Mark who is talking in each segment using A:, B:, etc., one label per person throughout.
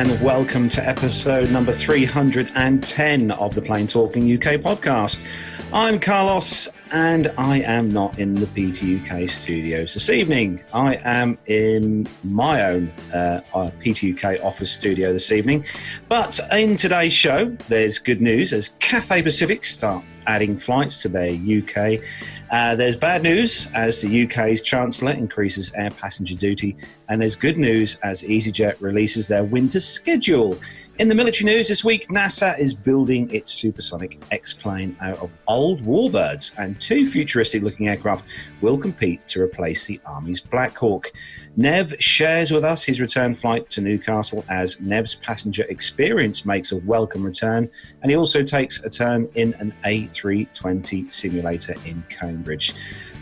A: and welcome to episode number 310 of the Plane Talking UK podcast. I'm Carlos, and I am not in the PTUK studios this evening. I am in my own uh, PTUK office studio this evening. But in today's show, there's good news as Cathay Pacific start adding flights to their UK. Uh, there's bad news as the UK's Chancellor increases air passenger duty, and there's good news as EasyJet releases their winter schedule. In the military news this week, NASA is building its supersonic X plane out of old warbirds, and two futuristic looking aircraft will compete to replace the Army's Black Hawk. Nev shares with us his return flight to Newcastle as Nev's passenger experience makes a welcome return, and he also takes a turn in an A320 simulator in Cambridge.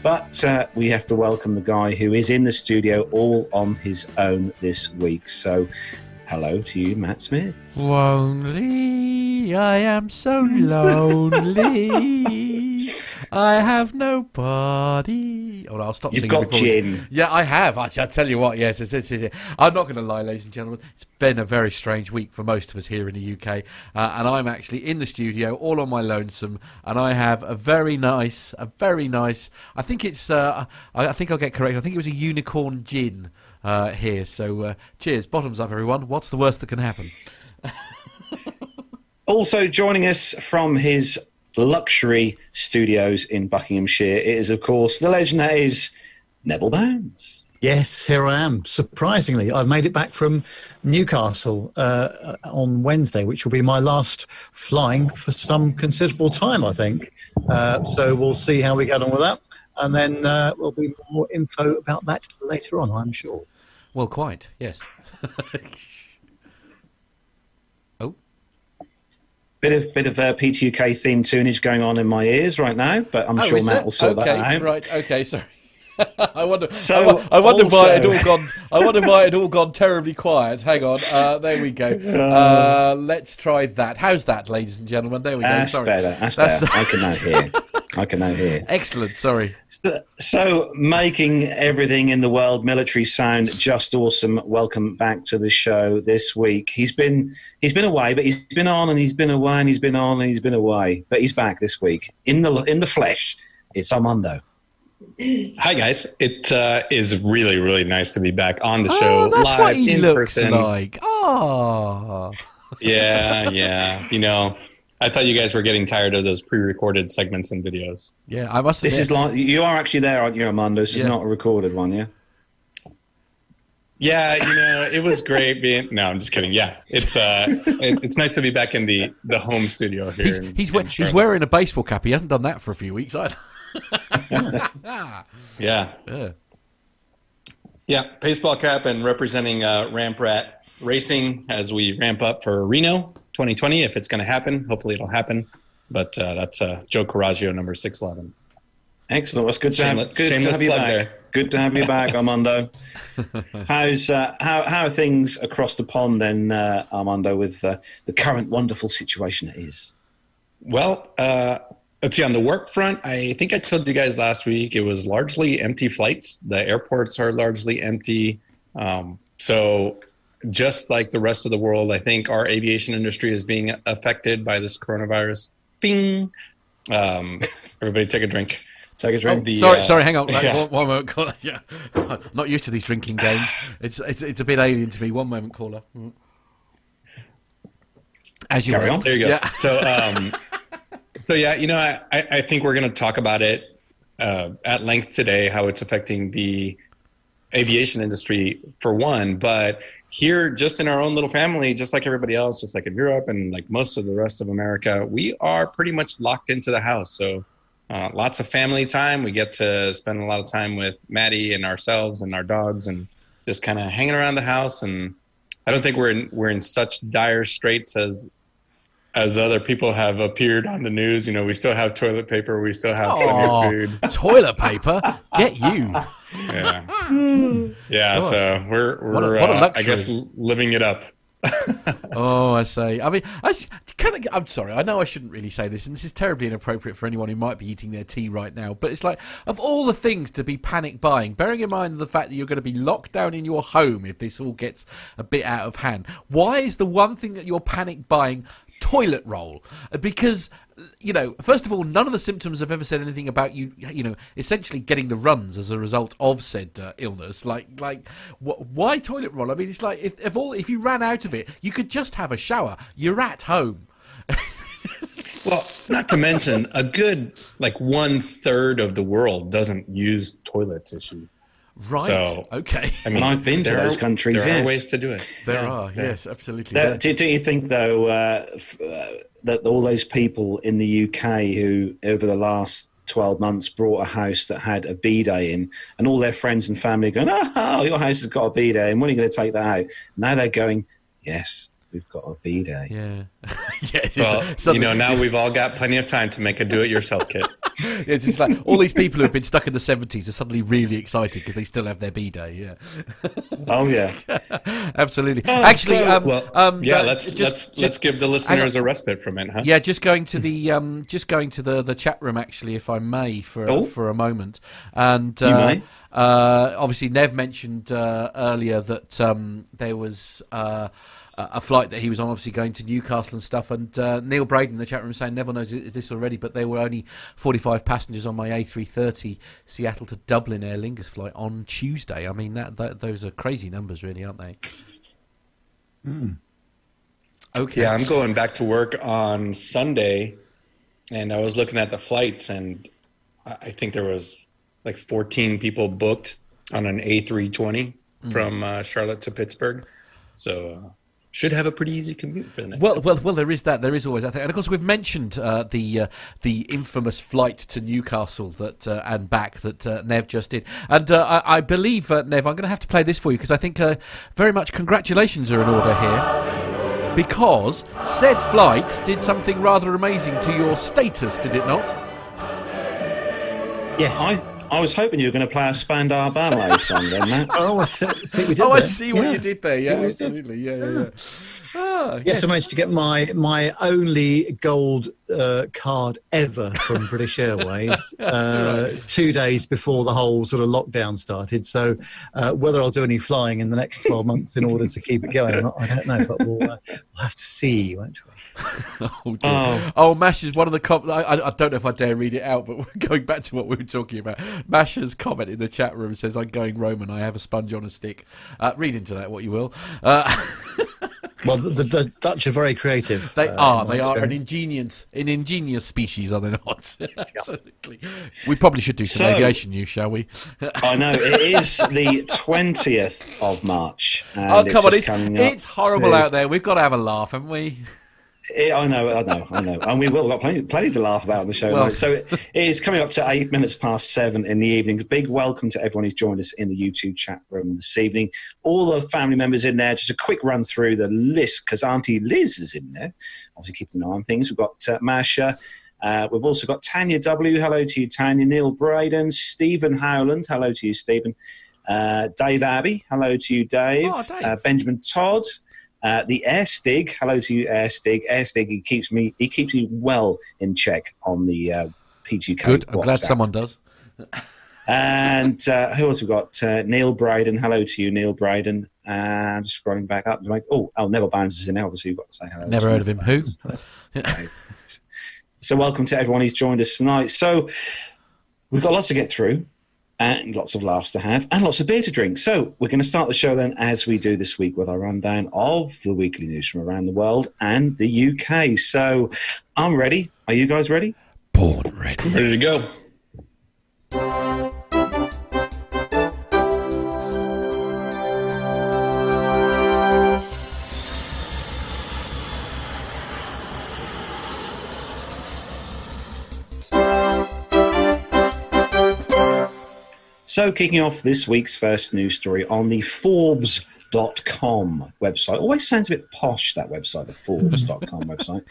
A: But uh, we have to welcome the guy who is in the studio all on his own this week. So Hello to you, Matt Smith.
B: Lonely, I am so lonely. I have nobody. Oh, I'll stop
A: You've got gin.
B: We... Yeah, I have. I, I tell you what, yes, it's, it's, it's, I'm not going to lie, ladies and gentlemen. It's been a very strange week for most of us here in the UK, uh, and I'm actually in the studio all on my lonesome, and I have a very nice, a very nice. I think it's. Uh, I, I think I'll get correct. I think it was a unicorn gin uh, here. So uh, cheers, bottoms up, everyone. What's the worst that can happen?
A: also joining us from his luxury studios in Buckinghamshire it is, of course, the legend that is Neville Bounds.
C: Yes, here I am. Surprisingly, I've made it back from Newcastle uh, on Wednesday, which will be my last flying for some considerable time, I think. Uh, so we'll see how we get on with that and then uh, there'll be more info about that later on, I'm sure.
B: Well, quite, yes. oh.
A: Bit of bit of uh, PTUK theme tunage going on in my ears right now, but I'm
B: oh,
A: sure Matt will sort
B: okay,
A: that out.
B: Right, okay, sorry. I wonder. So I, I wonder also, why it all gone. I wonder why it all gone terribly quiet. Hang on. Uh, there we go. Uh, let's try that. How's that, ladies and gentlemen? There we go.
A: That's
B: Sorry.
A: better. That's, That's better. I can now hear. I can now hear.
B: Excellent. Sorry.
A: So, so, making everything in the world military sound just awesome. Welcome back to the show this week. He's been he's been away, but he's been on and he's been away and he's been on and he's been away, but he's back this week in the in the flesh. It's Armando.
D: Hi guys! It uh, is really really nice to be back on the show
B: oh, that's
D: live
B: what he
D: in
B: looks
D: person.
B: Like oh,
D: yeah, yeah. You know, I thought you guys were getting tired of those pre-recorded segments and videos.
B: Yeah, I must.
A: This is like you are actually there, aren't you, Armando? This yeah. is not a recorded one, yeah.
D: Yeah, you know, it was great being. No, I'm just kidding. Yeah, it's uh, it, it's nice to be back in the the home studio here.
B: He's
D: in,
B: he's,
D: in
B: he's wearing a baseball cap. He hasn't done that for a few weeks either.
D: yeah.
B: Yeah.
D: Yeah. Baseball cap and representing uh, Ramp Rat Racing as we ramp up for Reno 2020. If it's going to happen, hopefully it'll happen. But uh, that's uh, Joe Coraggio, number 611.
A: Excellent. It's good to have, good to have you back. There. Good to have you back, Armando. How's uh, how how are things across the pond then, uh, Armando, with uh, the current wonderful situation that is?
D: Well, uh, let's see. On the work front, I think I told you guys last week it was largely empty flights. The airports are largely empty. Um, so, just like the rest of the world, I think our aviation industry is being affected by this coronavirus. Bing. Um, everybody, take a drink.
A: Take a drink.
B: Oh, the, sorry, uh, sorry, hang on. Yeah. One, one moment, caller. Yeah. not used to these drinking games. It's it's it's a bit alien to me. One moment, caller. Mm. As you
D: Carry on. There you go. Yeah. So um, so yeah, you know, I, I think we're going to talk about it uh, at length today, how it's affecting the aviation industry for one, but here just in our own little family just like everybody else just like in europe and like most of the rest of america we are pretty much locked into the house. So uh, lots of family time. We get to spend a lot of time with maddie and ourselves and our dogs and just kind of hanging around the house. And i don't think we're in, we're in such dire straits as as other people have appeared on the news, you know, we still have toilet paper, we still have plenty of food.
B: Toilet paper? Get you.
D: Yeah. Yeah, Gosh. so we're we're what a, what a uh, I guess living it up.
B: oh, I say. I mean, I, Can I, I'm sorry, I know I shouldn't really say this, and this is terribly inappropriate for anyone who might be eating their tea right now. But it's like, of all the things to be panic buying, bearing in mind the fact that you're going to be locked down in your home if this all gets a bit out of hand, why is the one thing that you're panic buying toilet roll? Because you know, first of all, none of the symptoms have ever said anything about you, you know, essentially getting the runs as a result of said uh, illness. Like, like, wh- why toilet roll? I mean, it's like if, if all if you ran out of it, you could just have a shower. You're at home.
D: well, not to mention a good like one third of the world doesn't use toilet tissue.
B: Right. So, okay.
A: I mean, I've been to those
D: are,
A: countries.
D: There
A: yes.
D: are ways to do it.
B: There yeah, are. Yeah. Yes, absolutely.
A: There, do, do, you think though uh, f- uh, that all those people in the UK who over the last 12 months brought a house that had a b-day in and all their friends and family going, oh, your house has got a bidet and when are you going to take that out? Now they're going, yes, we've got a bidet.
B: Yeah. yeah
D: well, you know, now we've all got plenty of time to make a do-it-yourself kit.
B: it's just like all these people who have been stuck in the 70s are suddenly really excited because they still have their bidet. Yeah.
A: oh yeah.
B: Absolutely. Oh, Actually,
D: so,
B: um,
D: well, um, yeah. Let's just, let's just, let's give the listeners a respite from it, huh?
B: Yeah. Just going to the um, just going to the the chat room actually, if I may, for oh. for a moment, and. Uh, uh, obviously, Nev mentioned uh, earlier that um, there was uh, a flight that he was on, obviously going to Newcastle and stuff. And uh, Neil Braden in the chat room saying Neville knows this already, but there were only 45 passengers on my A330 Seattle to Dublin Aer Lingus flight on Tuesday. I mean, that, that those are crazy numbers, really, aren't they?
C: Mm.
D: Okay. Yeah, I'm going back to work on Sunday, and I was looking at the flights, and I think there was like 14 people booked on an A320 mm. from uh, Charlotte to Pittsburgh. So uh, should have a pretty easy commute for the next.
B: Well, well, well. There is that. There is always that thing, and of course we've mentioned uh, the uh, the infamous flight to Newcastle that uh, and back that uh, Nev just did, and uh, I, I, believe uh, Nev, I'm going to have to play this for you because I think very much congratulations are in order here because said flight did something rather amazing to your status, did it not?
C: Yes.
A: I- I was hoping you were going to play a Spandau Ballet song, then, Matt.
C: oh, I see, see what you did
B: oh,
C: there.
B: I see what yeah. you did there. Yeah, absolutely. Yeah, yeah, yeah.
C: Ah, yes, yes, I managed to get my my only gold uh, card ever from British Airways uh, right. two days before the whole sort of lockdown started. So uh, whether I'll do any flying in the next twelve months in order to keep it going, I don't know, but we'll, uh, we'll have to see, won't we?
B: oh, dear. oh, oh, Mash is one of the com- I, I, don't know if I dare read it out, but we're going back to what we were talking about. Masha's comment in the chat room says, "I'm going Roman. I have a sponge on a stick." Uh, read into that what you will. Uh,
C: well, the, the, Dutch are very creative.
B: They uh, are. They are an ingenious, an ingenious species, are they not? Absolutely. We probably should do some so, aviation news, shall we?
A: I know it is the twentieth of March.
B: oh come on! It's, it's horrible to... out there. We've got to have a laugh, haven't we?
A: It, I know, I know, I know, and we will got plenty, plenty to laugh about on the show. Well, so it, it is coming up to eight minutes past seven in the evening. Big welcome to everyone who's joined us in the YouTube chat room this evening. All the family members in there. Just a quick run through the list because Auntie Liz is in there. Obviously, keeping an eye on things. We've got uh, Masha. Uh, we've also got Tanya W. Hello to you, Tanya. Neil Braden, Stephen Howland. Hello to you, Stephen. Uh, Dave Abbey. Hello to you, Dave.
B: Oh, Dave.
A: Uh, Benjamin Todd. Uh, the Airstig, hello to you, Airstig. Airstig, he keeps me he keeps me well in check on the uh, P2K.
B: Good, I'm glad someone does.
A: and uh, who else we got? Uh, Neil Bryden, hello to you, Neil Bryden. And just scrolling back up, like, oh, oh, Neville Barnes is in there. Obviously, you've got to say hello.
B: Never heard of him. Who?
A: so, welcome to everyone who's joined us tonight. So, we've got lots to get through and lots of laughs to have and lots of beer to drink. So we're going to start the show then, as we do this week, with our rundown of the weekly news from around the world and the UK. So I'm ready. Are you guys ready?
B: Born ready.
D: Ready to go.
A: So, kicking off this week's first news story on the Forbes.com website. Always sounds a bit posh, that website, the Forbes.com website.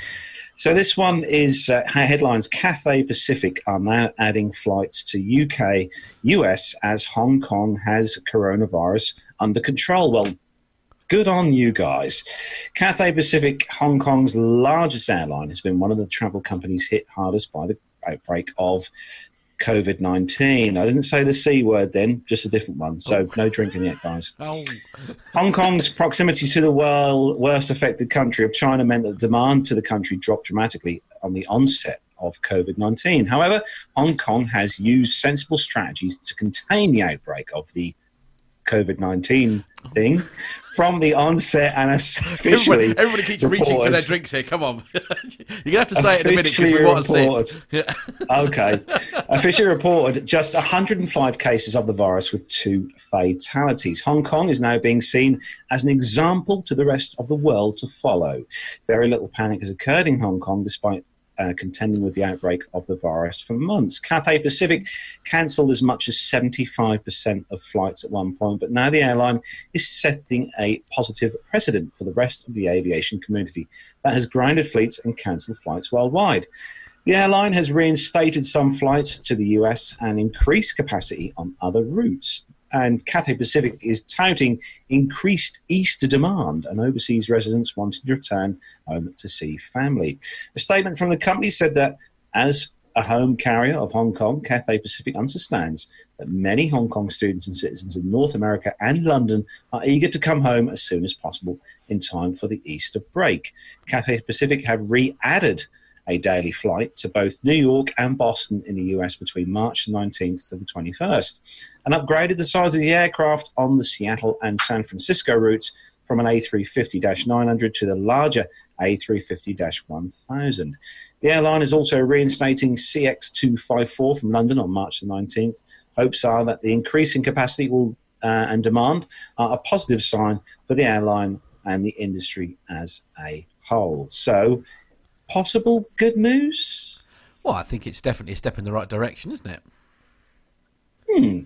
A: So, this one is uh, headlines Cathay Pacific are now adding flights to UK, US as Hong Kong has coronavirus under control. Well, Good on you guys. Cathay Pacific, Hong Kong's largest airline, has been one of the travel companies hit hardest by the outbreak of COVID 19. I didn't say the C word then, just a different one. So no drinking yet, guys.
B: Oh,
A: Hong Kong's proximity to the world worst affected country of China meant that demand to the country dropped dramatically on the onset of COVID 19. However, Hong Kong has used sensible strategies to contain the outbreak of the COVID 19 thing from the onset and officially.
B: everybody, everybody keeps reaching for their drinks here. Come on, you're gonna have to say it in a minute because we want to see.
A: reported-
B: it.
A: okay. Officially reported just 105 cases of the virus with two fatalities. Hong Kong is now being seen as an example to the rest of the world to follow. Very little panic has occurred in Hong Kong despite. Uh, contending with the outbreak of the virus for months. Cathay Pacific cancelled as much as 75% of flights at one point, but now the airline is setting a positive precedent for the rest of the aviation community that has grounded fleets and cancelled flights worldwide. The airline has reinstated some flights to the US and increased capacity on other routes. And Cathay Pacific is touting increased Easter demand, and overseas residents wanting to return home to see family. A statement from the company said that as a home carrier of Hong Kong, Cathay Pacific understands that many Hong Kong students and citizens in North America and London are eager to come home as soon as possible in time for the Easter break. Cathay Pacific have re added a daily flight to both New York and Boston in the US between March 19th to the 21st, and upgraded the size of the aircraft on the Seattle and San Francisco routes from an A350 900 to the larger A350 1000. The airline is also reinstating CX254 from London on March 19th. Hopes are that the increase in capacity will uh, and demand are a positive sign for the airline and the industry as a whole. So, possible good news?
B: Well, I think it's definitely a step in the right direction, isn't it?
A: Hmm.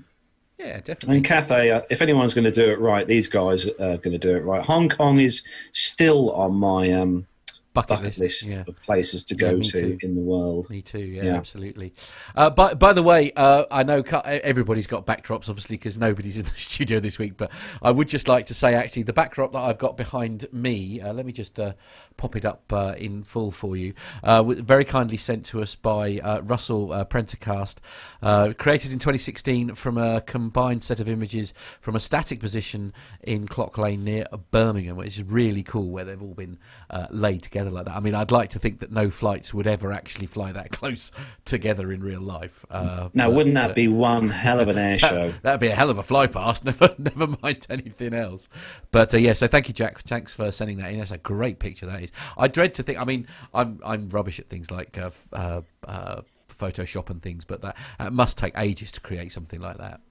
B: Yeah, definitely.
A: And Cathay, uh, if anyone's going to do it right, these guys are going to do it right. Hong Kong is still on my um,
B: bucket,
A: bucket
B: list.
A: list
B: Yeah.
A: of places to go
B: me
A: to
B: too.
A: in the world.
B: Me too. Yeah,
A: Yeah.
B: absolutely. Uh, by by the way, uh, I know everybody's got backdrops, obviously, because nobody's in the studio this week. But I would just like to say, actually, the backdrop that I've got behind me. Uh, let me just uh, pop it up uh, in full for you. Uh, very kindly sent to us by uh, Russell uh, uh, created in 2016 from a combined set of images from a static position in Clock Lane near Birmingham, which is really cool, where they've all been uh, laid together like that. I mean, I'd like to think that no flights would ever actually fly that close together in real life. Uh,
A: Now, wouldn't that be one hell of an air show?
B: That'd be a hell of a fly past. Never, never mind anything else. But uh, yeah, so thank you, Jack. Thanks for sending that in. That's a great picture. That is. I dread to think. I mean, I'm I'm rubbish at things like uh, uh, uh, Photoshop and things, but that uh, must take ages to create something like that.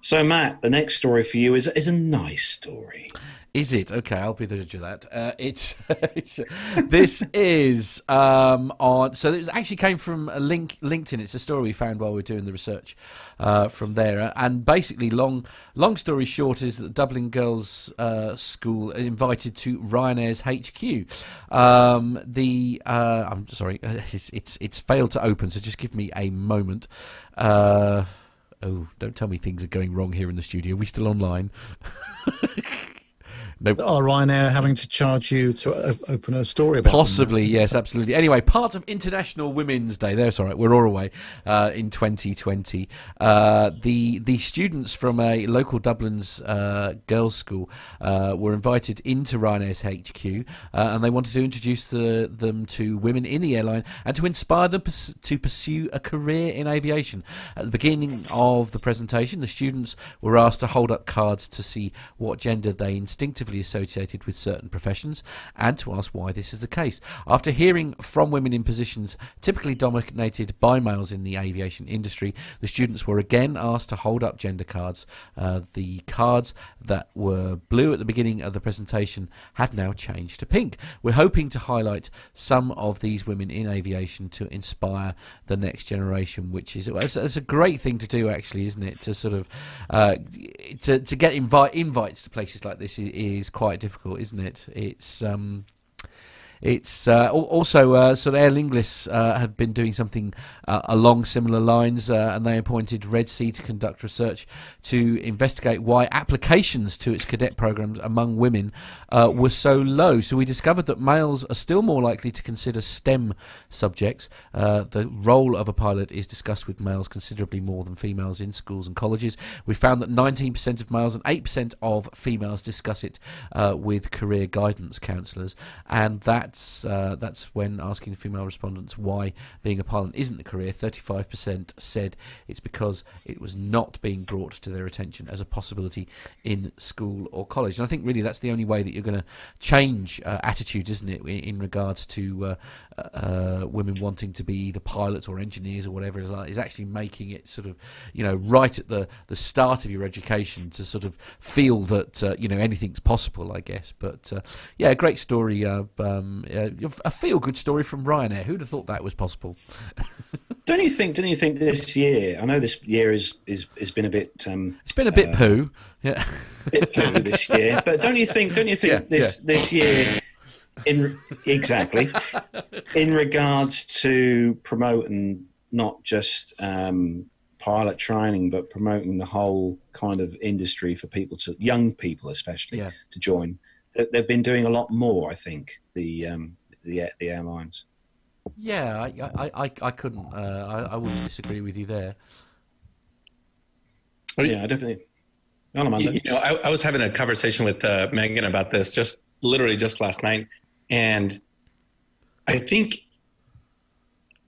A: So, Matt, the next story for you is is a nice story.
B: Is it okay? I'll be the judge of that. Uh, it's, it's this is um, on. So it actually came from a link LinkedIn. It's a story we found while we were doing the research uh, from there. And basically, long long story short is that the Dublin Girls uh, School invited to Ryanair's HQ. Um, the uh, I'm sorry, it's, it's it's failed to open. So just give me a moment. Uh, oh, don't tell me things are going wrong here in the studio. Are we still online? nope.
C: Are Ryanair having to charge you to open a story about them?
B: Possibly, yes, absolutely. Anyway, part of International Women's Day. That's all right. We're all away uh, in 2020. Uh, the the students from a local Dublin's uh, girls' school uh, were invited into Ryanair's HQ, uh, and they wanted to introduce the, them to women in the airline and to inspire them pers- to pursue a career in aviation. At the beginning of the presentation, the students were asked to hold up cards to see what gender they instinctively associated with certain professions and to ask why this is the case. After hearing from women in positions typically dominated by males in the aviation industry, the students were again asked to hold up gender cards. Uh, the cards that were blue at the beginning of the presentation had now changed to pink. We're hoping to highlight some of these women in aviation to inspire the next generation, which is it's, a great thing to do, actually, isn't it? To sort of uh, to to get invite invites to places like this is, is quite difficult, isn't it? It's um, it's uh, also uh, sort of Aer Lingus uh, have been doing something uh, along similar lines, uh, and they appointed Red C to conduct research to investigate why applications to its cadet programs among women uh, were so low. So we discovered that males are still more likely to consider STEM subjects. the role of a pilot is discussed with males considerably more than females in schools and colleges. We found that 19% of males and 8% of females discuss it with career guidance counsellors, and that's uh, that's when asking female respondents why being a pilot isn't a career. Thirty-five percent said it's because it was not being brought to their attention as a possibility in school or college. And I think really that's the only way that you're going to change uh, attitudes, isn't it, in, in regards to uh, uh, women wanting to be either pilots or engineers or whatever is like, is actually making it sort of you know right at the the start of your education to sort of feel that uh, you know anything's possible, I guess. But uh, yeah, a great story, uh, um, a feel good story from Ryanair. Who'd have thought that was possible?
A: don't you think? Don't you think this year? I know this year is is has been a bit. Um,
B: it's been a bit poo. Yeah,
A: bit poo this year. But don't you think? Don't you think yeah, this yeah. this year in exactly in regards to promoting not just um, pilot training, but promoting the whole kind of industry for people to young people, especially yeah. to join. They've been doing a lot more, I think. The um, the the airlines.
B: Yeah, I I, I, I couldn't. Uh, I, I wouldn't disagree with you there.
A: Yeah, definitely.
D: You, you know, I, I, was having a conversation with uh, Megan about this just literally just last night, and I think,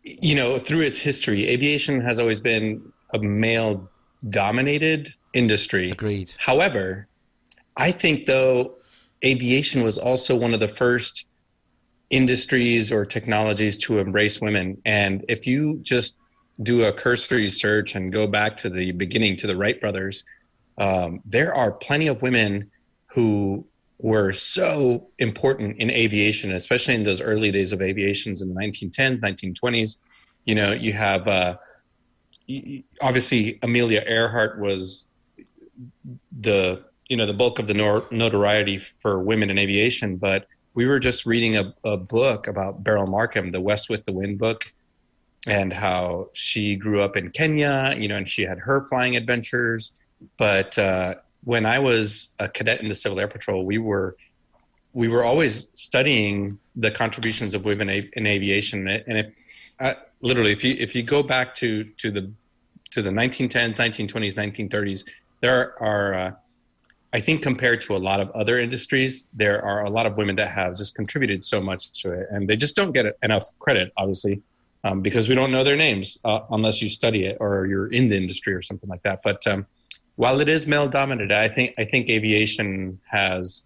D: you know, through its history, aviation has always been a male dominated industry.
B: Agreed.
D: However, I think though aviation was also one of the first industries or technologies to embrace women. And if you just do a cursory search and go back to the beginning to the Wright brothers, um, there are plenty of women who were so important in aviation, especially in those early days of aviations in the 1910s, 1920s. You know, you have uh, obviously Amelia Earhart was the you know the bulk of the notoriety for women in aviation, but we were just reading a, a book about Beryl Markham, the West with the Wind book, and how she grew up in Kenya, you know, and she had her flying adventures. But uh, when I was a cadet in the Civil Air Patrol, we were we were always studying the contributions of women in aviation, and if uh, literally, if you if you go back to to the to the 1910s, 1920s, 1930s, there are uh, I think compared to a lot of other industries, there are a lot of women that have just contributed so much to it, and they just don't get enough credit, obviously, um, because we don't know their names uh, unless you study it or you're in the industry or something like that. But um, while it is male dominated, I think I think aviation has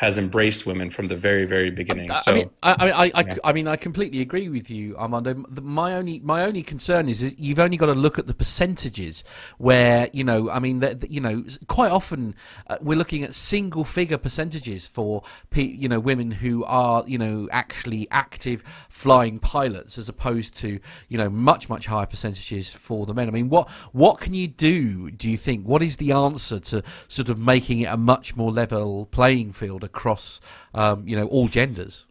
D: has embraced women from the very very beginning. So,
B: I mean, I, I, I, yeah. I, mean, I completely agree with you, Armando. My only my only concern is you've only got to look at the percentages where you know, I mean, that you know, quite often uh, we're looking at single figure percentages for you know women who are you know actually active flying pilots as opposed to you know much much higher percentages for the men. I mean, what what can you do? Do you think what is the answer to sort of making it a much more level playing field? Across um, you know all genders?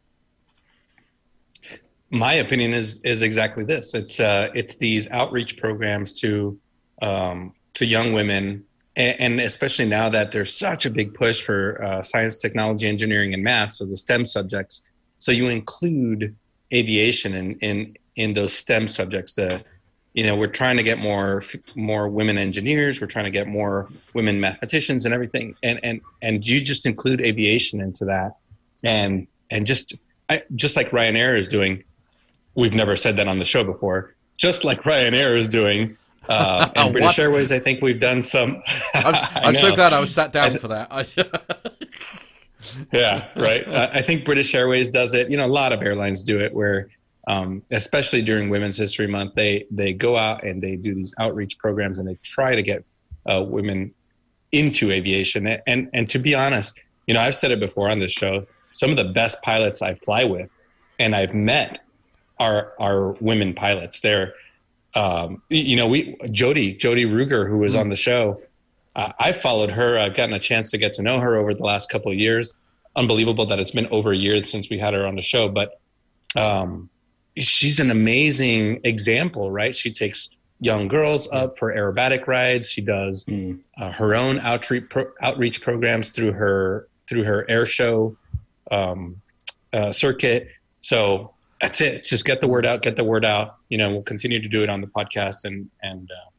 D: My opinion is is exactly this. It's uh, it's these outreach programs to um, to young women, and, and, especially now that there's such a big push for uh, science, technology, engineering, and math, so the STEM subjects. So you include aviation in in in those STEM subjects. The you know we're trying to get more more women engineers we're trying to get more women mathematicians and everything. And and and you just include aviation into that. And and just I, just like Ryanair is doing we've never said that on the show before just like Ryanair is doing uh, and British Airways I think we've done some
B: I'm, I'm so glad I was sat down for that.
D: Yeah right. I think British Airways does it. You know a lot of airlines do it where um, especially during Women's History Month, they they go out and they do these outreach programs and they try to get uh, women into aviation. And and to be honest, you know, I've said it before on this show. Some of the best pilots I fly with, and I've met, are are women pilots. They're, um, you know, we Jody Jody Ruger, who was mm-hmm. on the show. Uh, I followed her. I've gotten a chance to get to know her over the last couple of years unbelievable that it's been over a year since we had her on the show. But um, she's an amazing example, right? She takes young girls up for aerobatic rides. She does mm. uh, her own outreach pro- outreach programs through her through her air show um, uh, circuit. So that's it. It's just get the word out, get the word out. You know, we'll continue to do it on the podcast and and uh,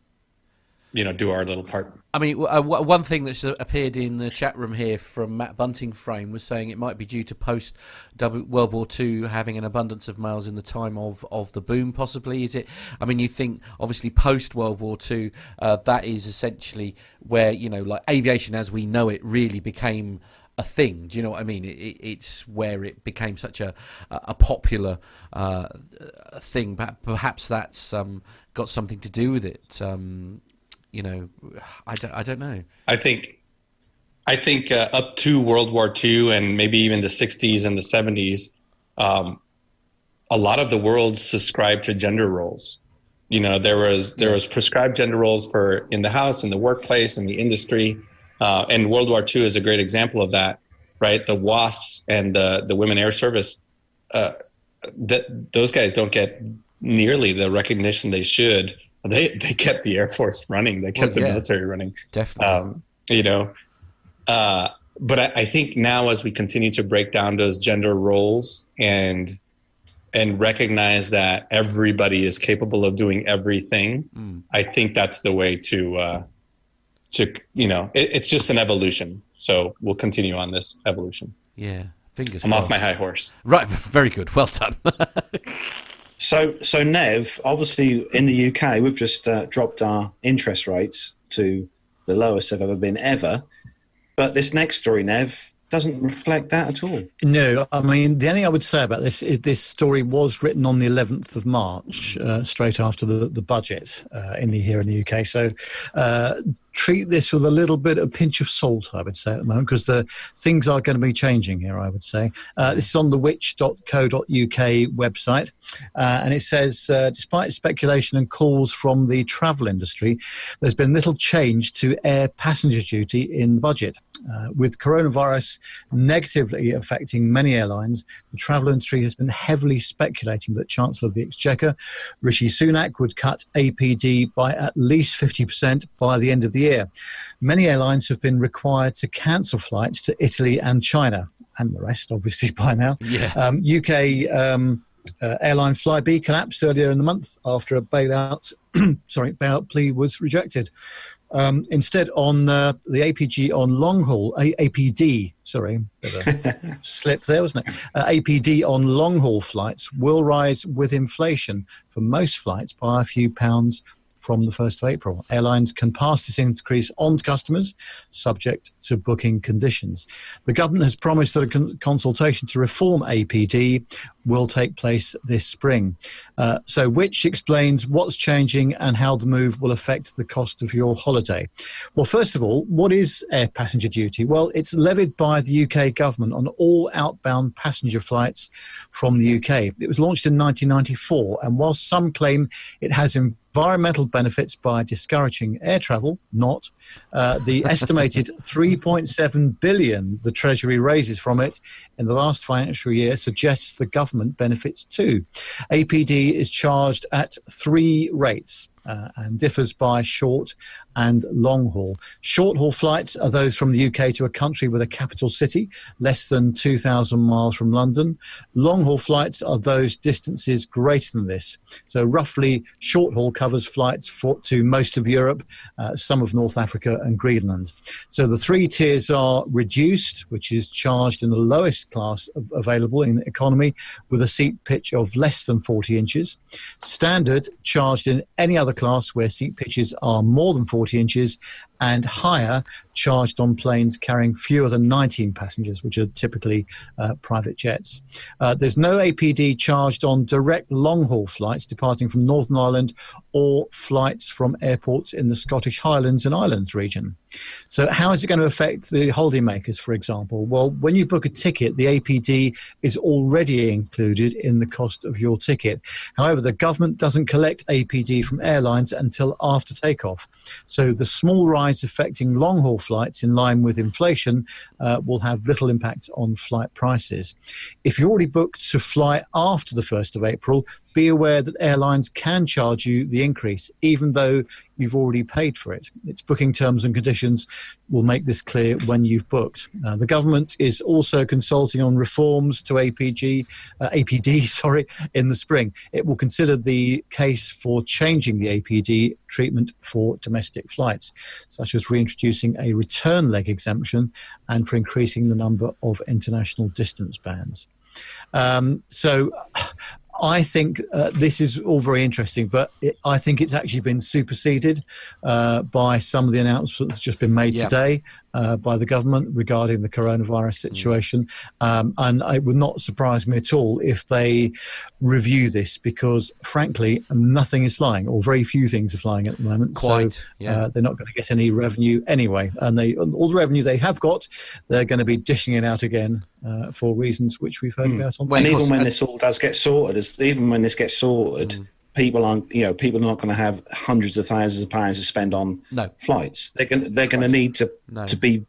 D: you know do our little part.
B: I mean, uh, one thing that's appeared in the chat room here from Matt Bunting Frame was saying it might be due to post World War II having an abundance of males in the time of, of the boom. Possibly is it? I mean, you think obviously post World War II, uh, that is essentially where you know, like aviation as we know it, really became a thing. Do you know what I mean? It, it's where it became such a a popular uh, thing. Perhaps that's um, got something to do with it. Um, you know, I don't, I don't know.
D: I think, I think uh, up to World War II and maybe even the 60s and the 70s, um, a lot of the world subscribed to gender roles. You know, there was there was prescribed gender roles for in the house, in the workplace, in the industry, uh, and World War II is a great example of that. Right, the WASPs and the the Women Air Service, uh, that those guys don't get nearly the recognition they should they they kept the Air Force running. They kept well, yeah, the military running.
B: Definitely.
D: Um, you know, uh, but I, I, think now as we continue to break down those gender roles and and recognize that everybody is capable of doing everything, mm. I think that's the way to uh, to you know it, it's just an evolution. So we'll continue on this evolution.
B: Yeah, fingers.
D: I'm crossed. off my high horse.
B: Right, very good. Well done.
A: So, so Nev, obviously in the UK, we've just uh, dropped our interest rates to the lowest they've ever been ever. But this next story, Nev, doesn't reflect that at all.
C: No, I mean the only thing I would say about this is this story was written on the 11th of March, uh, straight after the the budget uh, in the here in the UK. So uh, treat this with a little bit of pinch of salt, I would say, at the moment, because the things are going to be changing here, I would say. Uh, this is on the which.co.uk website, uh, and it says uh, despite speculation and calls from the travel industry, there's been little change to air passenger duty in the budget. Uh, with coronavirus negatively affecting many airlines, the travel industry has been heavily speculating that Chancellor of the Exchequer, Rishi Sunak, would cut APD by at least 50% by the end of the the year. Many airlines have been required to cancel flights to Italy and China, and the rest, obviously, by now.
B: Yeah. Um,
C: UK um, uh, airline Flybe collapsed earlier in the month after a bailout, sorry, bailout plea was rejected. Um, instead, on uh, the APG on long haul, A- APD, sorry, slip there, wasn't it? Uh, APD on long haul flights will rise with inflation for most flights by a few pounds from the 1st of April. Airlines can pass this increase on to customers, subject to booking conditions. The government has promised that a con- consultation to reform APD will take place this spring. Uh, so, which explains what's changing and how the move will affect the cost of your holiday. Well, first of all, what is air passenger duty? Well, it's levied by the UK government on all outbound passenger flights from the UK. It was launched in 1994, and whilst some claim it has environmental benefits by discouraging air travel, not uh, the estimated 3.7 billion the Treasury raises from it in the last financial year suggests the government benefits too. APD is charged at three rates uh, and differs by short and long haul. Short haul flights are those from the UK to a country with a capital city, less than 2,000 miles from London. Long haul flights are those distances greater than this. So, roughly, short haul covers flights for, to most of Europe, uh, some of North Africa, and Greenland. So, the three tiers are reduced, which is charged in the lowest class of, available in economy with a seat pitch of less than 40 inches. Standard, charged in any other class where seat pitches are more than 40 inches and higher charged on planes carrying fewer than 19 passengers, which are typically uh, private jets. Uh, there's no APD charged on direct long haul flights departing from Northern Ireland or flights from airports in the Scottish Highlands and Islands region. So, how is it going to affect the holidaymakers, for example? Well, when you book a ticket, the APD is already included in the cost of your ticket. However, the government doesn't collect APD from airlines until after takeoff. So, the small rise rise affecting long haul flights in line with inflation uh, will have little impact on flight prices. If you're already booked to fly after the 1st of April, be aware that airlines can charge you the increase, even though you've already paid for it. Its booking terms and conditions will make this clear when you've booked. Uh, the government is also consulting on reforms to APG, uh, APD, sorry, in the spring. It will consider the case for changing the APD treatment for domestic flights, such as reintroducing a return leg exemption and for increasing the number of international distance bands. Um, so I think uh, this is all very interesting, but it, I think it's actually been superseded uh, by some of the announcements that's just been made yeah. today uh, by the government regarding the coronavirus mm. situation. Um, and it would not surprise me at all if they review this because, frankly, nothing is flying, or very few things are flying at the moment.
B: Quite.
C: So
B: yeah.
C: uh, they're not going to get any revenue anyway. And they all the revenue they have got, they're going to be dishing it out again uh, for reasons which we've heard mm. about on.
A: Well, and even when this all does get sorted, even when this gets sorted. Mm people aren't you know people are not going to have hundreds of thousands of pounds to spend on
B: no.
A: flights they're going they're going to need to no. to be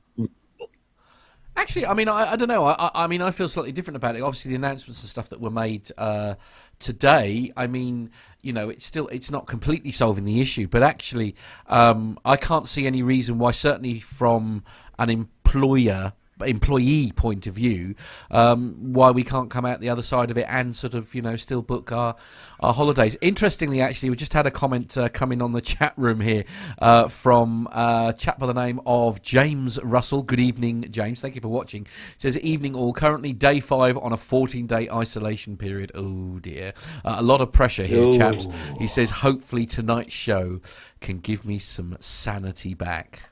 B: Actually, I mean, I, I don't know. I, I, mean, I feel slightly different about it. Obviously, the announcements and stuff that were made uh, today. I mean, you know, it's still it's not completely solving the issue, but actually, um, I can't see any reason why. Certainly, from an employer employee point of view, um, why we can't come out the other side of it and sort of you know still book our our holidays. Interestingly, actually, we just had a comment uh, coming on the chat room here uh, from a chap by the name of James Russell. Good evening, James. Thank you for watching. It says evening all. Currently day five on a 14 day isolation period. Oh dear, uh, a lot of pressure here, Ooh. chaps. He says hopefully tonight's show can give me some sanity back.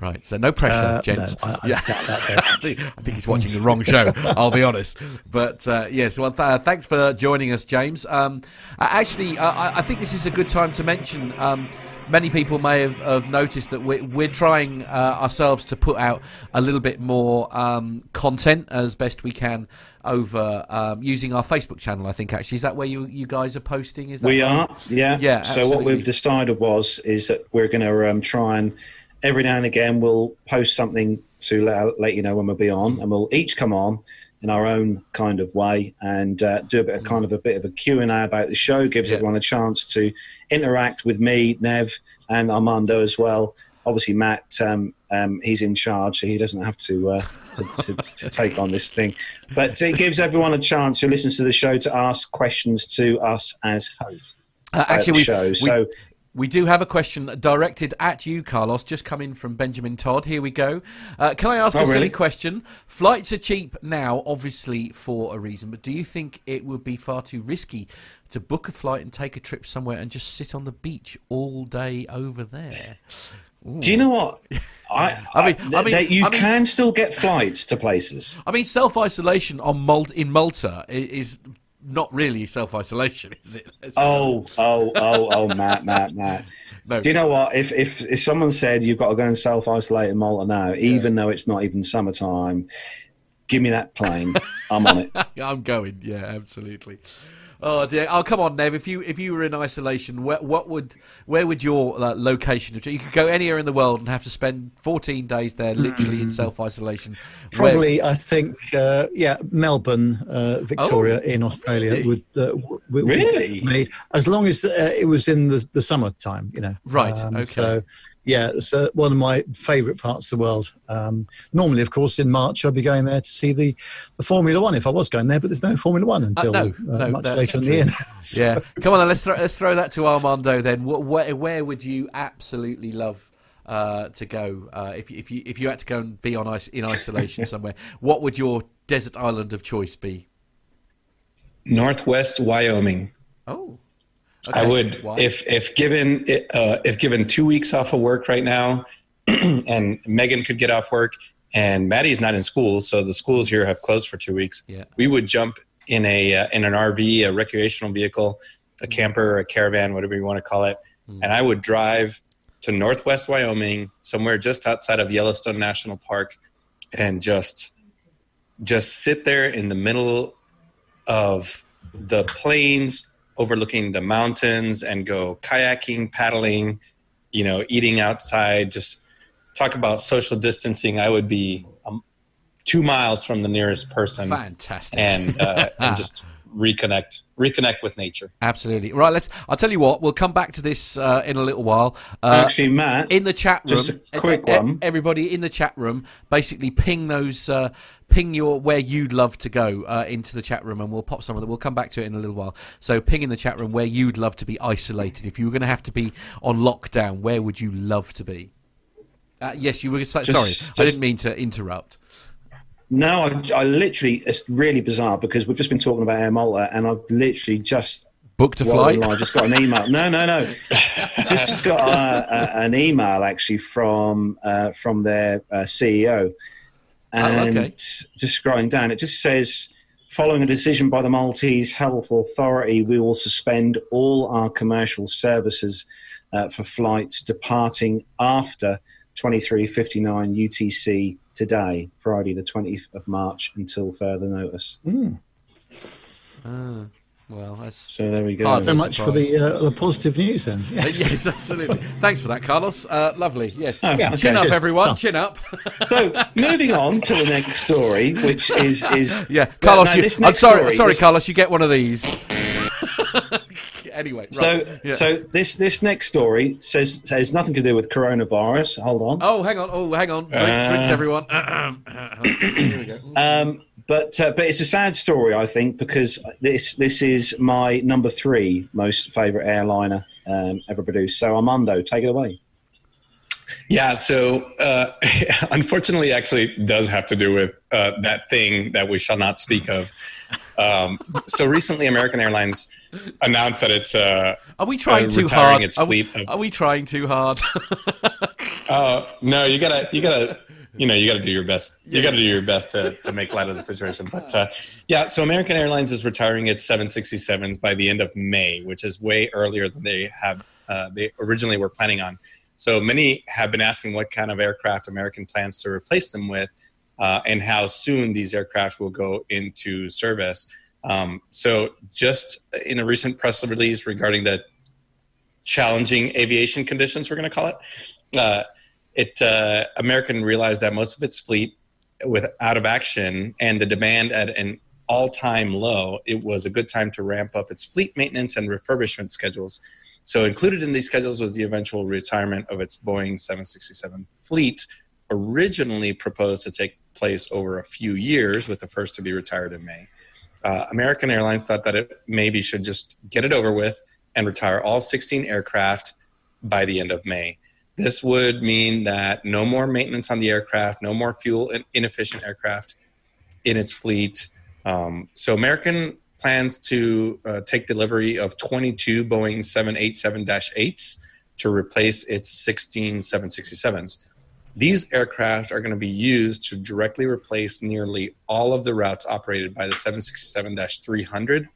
B: Right, so no pressure, uh, gents. No, I, I, yeah. I, think, I, think, he's watching the wrong show. I'll be honest, but uh, yes. Well, th- thanks for joining us, James. Um, actually, uh, I, think this is a good time to mention. Um, many people may have, have noticed that we're, we're trying uh, ourselves to put out a little bit more um, content as best we can over um, using our Facebook channel. I think actually is that where you you guys are posting? Is that
A: we right? are? Yeah.
B: Yeah.
A: So what we've decided was is that we're going to um, try and every now and again we'll post something to let, let you know when we'll be on, and we'll each come on in our own kind of way and uh, do a bit of kind of a bit of a Q and A about the show. Gives yeah. everyone a chance to interact with me, Nev, and Armando as well. Obviously, Matt, um, um, he's in charge, so he doesn't have to, uh, to, to, to, take on this thing. But it gives everyone a chance who listens to the show to ask questions to us as hosts.
B: Uh, actually, we, show. so we do have a question directed at you, Carlos, just come in from Benjamin Todd. Here we go. Uh, can I ask oh, a silly really? question? Flights are cheap now, obviously, for a reason, but do you think it would be far too risky to book a flight and take a trip somewhere and just sit on the beach all day over there?
A: Ooh. Do you know what? I, I mean, I, I mean, you I mean, can still get flights to places.
B: I mean, self isolation on Malta in Malta is not really self isolation, is it?
A: Oh, oh, oh, oh, Matt, Matt, Matt. No. Do you know what? If if if someone said you've got to go and self isolate in Malta now, yeah. even though it's not even summertime, give me that plane. I'm on it.
B: I'm going. Yeah, absolutely. Oh dear! Oh come on, Nev. If you if you were in isolation, where, what would where would your uh, location? You could go anywhere in the world and have to spend 14 days there, literally mm. in self isolation.
C: Probably, where... I think, uh, yeah, Melbourne, uh, Victoria, oh, in Australia really? would, uh, would,
A: really
C: would as long as uh, it was in the the summertime, you know.
B: Right. Um, okay.
C: So yeah, it's uh, one of my favourite parts of the world. Um, normally, of course, in March I'd be going there to see the, the Formula One if I was going there, but there's no Formula One uh, until uh, no, uh, no, much later in the year.
B: so. Yeah, come on, let's throw, let's throw that to Armando. Then, where, where would you absolutely love uh, to go uh, if if you if you had to go and be on ice in isolation somewhere? What would your desert island of choice be?
D: Northwest Wyoming.
B: Oh.
D: Okay. I would Why? if if given uh, if given two weeks off of work right now, and Megan could get off work, and Maddie's not in school, so the schools here have closed for two weeks.
B: Yeah.
D: we would jump in a uh, in an RV, a recreational vehicle, a mm. camper, a caravan, whatever you want to call it, mm. and I would drive to Northwest Wyoming, somewhere just outside of Yellowstone National Park, and just just sit there in the middle of the plains overlooking the mountains and go kayaking, paddling, you know, eating outside, just talk about social distancing. I would be um, two miles from the nearest person.
B: Fantastic.
D: And, uh, and just reconnect reconnect with nature.
B: Absolutely. Right let's i'll tell you what we'll come back to this uh, in a little while. Uh,
A: actually matt
B: in the chat room
A: just a quick one.
B: everybody in the chat room basically ping those uh, ping your where you'd love to go uh, into the chat room and we'll pop some of them we'll come back to it in a little while. So ping in the chat room where you'd love to be isolated. If you were going to have to be on lockdown where would you love to be? Uh, yes you were sorry just, i didn't mean to interrupt
A: no, I, I, literally, it's really bizarre because we've just been talking about Air Malta and I've literally just
B: booked a flight.
A: I just got an email. no, no, no. just got a, a, an email actually from uh, from their uh, CEO, and oh, okay. just scrolling down, it just says. Following a decision by the Maltese Health Authority, we will suspend all our commercial services uh, for flights departing after 2359 UTC today, Friday, the 20th of March, until further notice.
C: Mm.
B: Uh, well, that's
A: so. There we go.
C: So much for the uh, the positive news, then.
B: Yes, yes absolutely. Thanks for that, Carlos. Uh, lovely. Yes. Oh, yeah. Chin okay. up, everyone. Oh. Chin up.
A: so, moving on to the next story, which is is
B: yeah, Carlos. you, I'm sorry, story, sorry, this... Carlos. You get one of these. Anyway, right.
A: so yeah. so this this next story says has nothing to do with coronavirus. Hold on.
B: Oh, hang on. Oh, hang on. Drink, uh, drinks, everyone. Here
A: we go. Um, but uh, but it's a sad story, I think, because this this is my number three most favorite airliner um, ever produced. So Armando, take it away.
D: Yeah, so uh, unfortunately, actually, does have to do with uh, that thing that we shall not speak of. Um, so recently, American Airlines announced that it's uh,
B: are we trying
D: uh,
B: too hard?
D: Its
B: are,
D: fleet
B: we, of, are we trying too hard?
D: uh, no, you gotta you gotta you know you gotta do your best. You gotta do your best to to make light of the situation. But uh, yeah, so American Airlines is retiring its 767s by the end of May, which is way earlier than they have uh, they originally were planning on. So many have been asking what kind of aircraft American plans to replace them with uh, and how soon these aircraft will go into service. Um, so, just in a recent press release regarding the challenging aviation conditions, we're going to call it, uh, it uh, American realized that most of its fleet was out of action and the demand at an all-time low, it was a good time to ramp up its fleet maintenance and refurbishment schedules. So included in these schedules was the eventual retirement of its Boeing 767 fleet, originally proposed to take place over a few years, with the first to be retired in May. Uh, American Airlines thought that it maybe should just get it over with and retire all 16 aircraft by the end of May. This would mean that no more maintenance on the aircraft, no more fuel inefficient aircraft in its fleet. Um, so American plans to uh, take delivery of 22 Boeing 787 8s to replace its 16 767s. These aircraft are going to be used to directly replace nearly all of the routes operated by the 767 300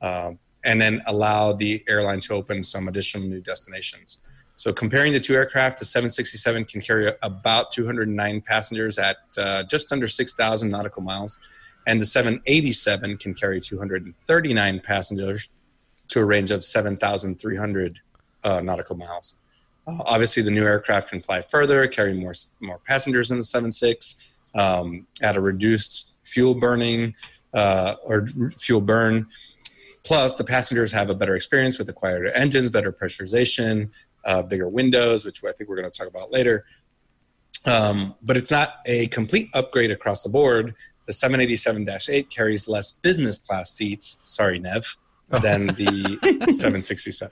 D: uh, and then allow the airline to open some additional new destinations. So, comparing the two aircraft, the 767 can carry about 209 passengers at uh, just under 6,000 nautical miles, and the 787 can carry 239 passengers to a range of 7,300 uh, nautical miles. Obviously, the new aircraft can fly further, carry more more passengers than the 76 um, at a reduced fuel burning uh, or fuel burn. Plus, the passengers have a better experience with the quieter engines, better pressurization, uh, bigger windows, which I think we're going to talk about later. Um, but it's not a complete upgrade across the board. The 787-8 carries less business class seats. Sorry, Nev than the 767.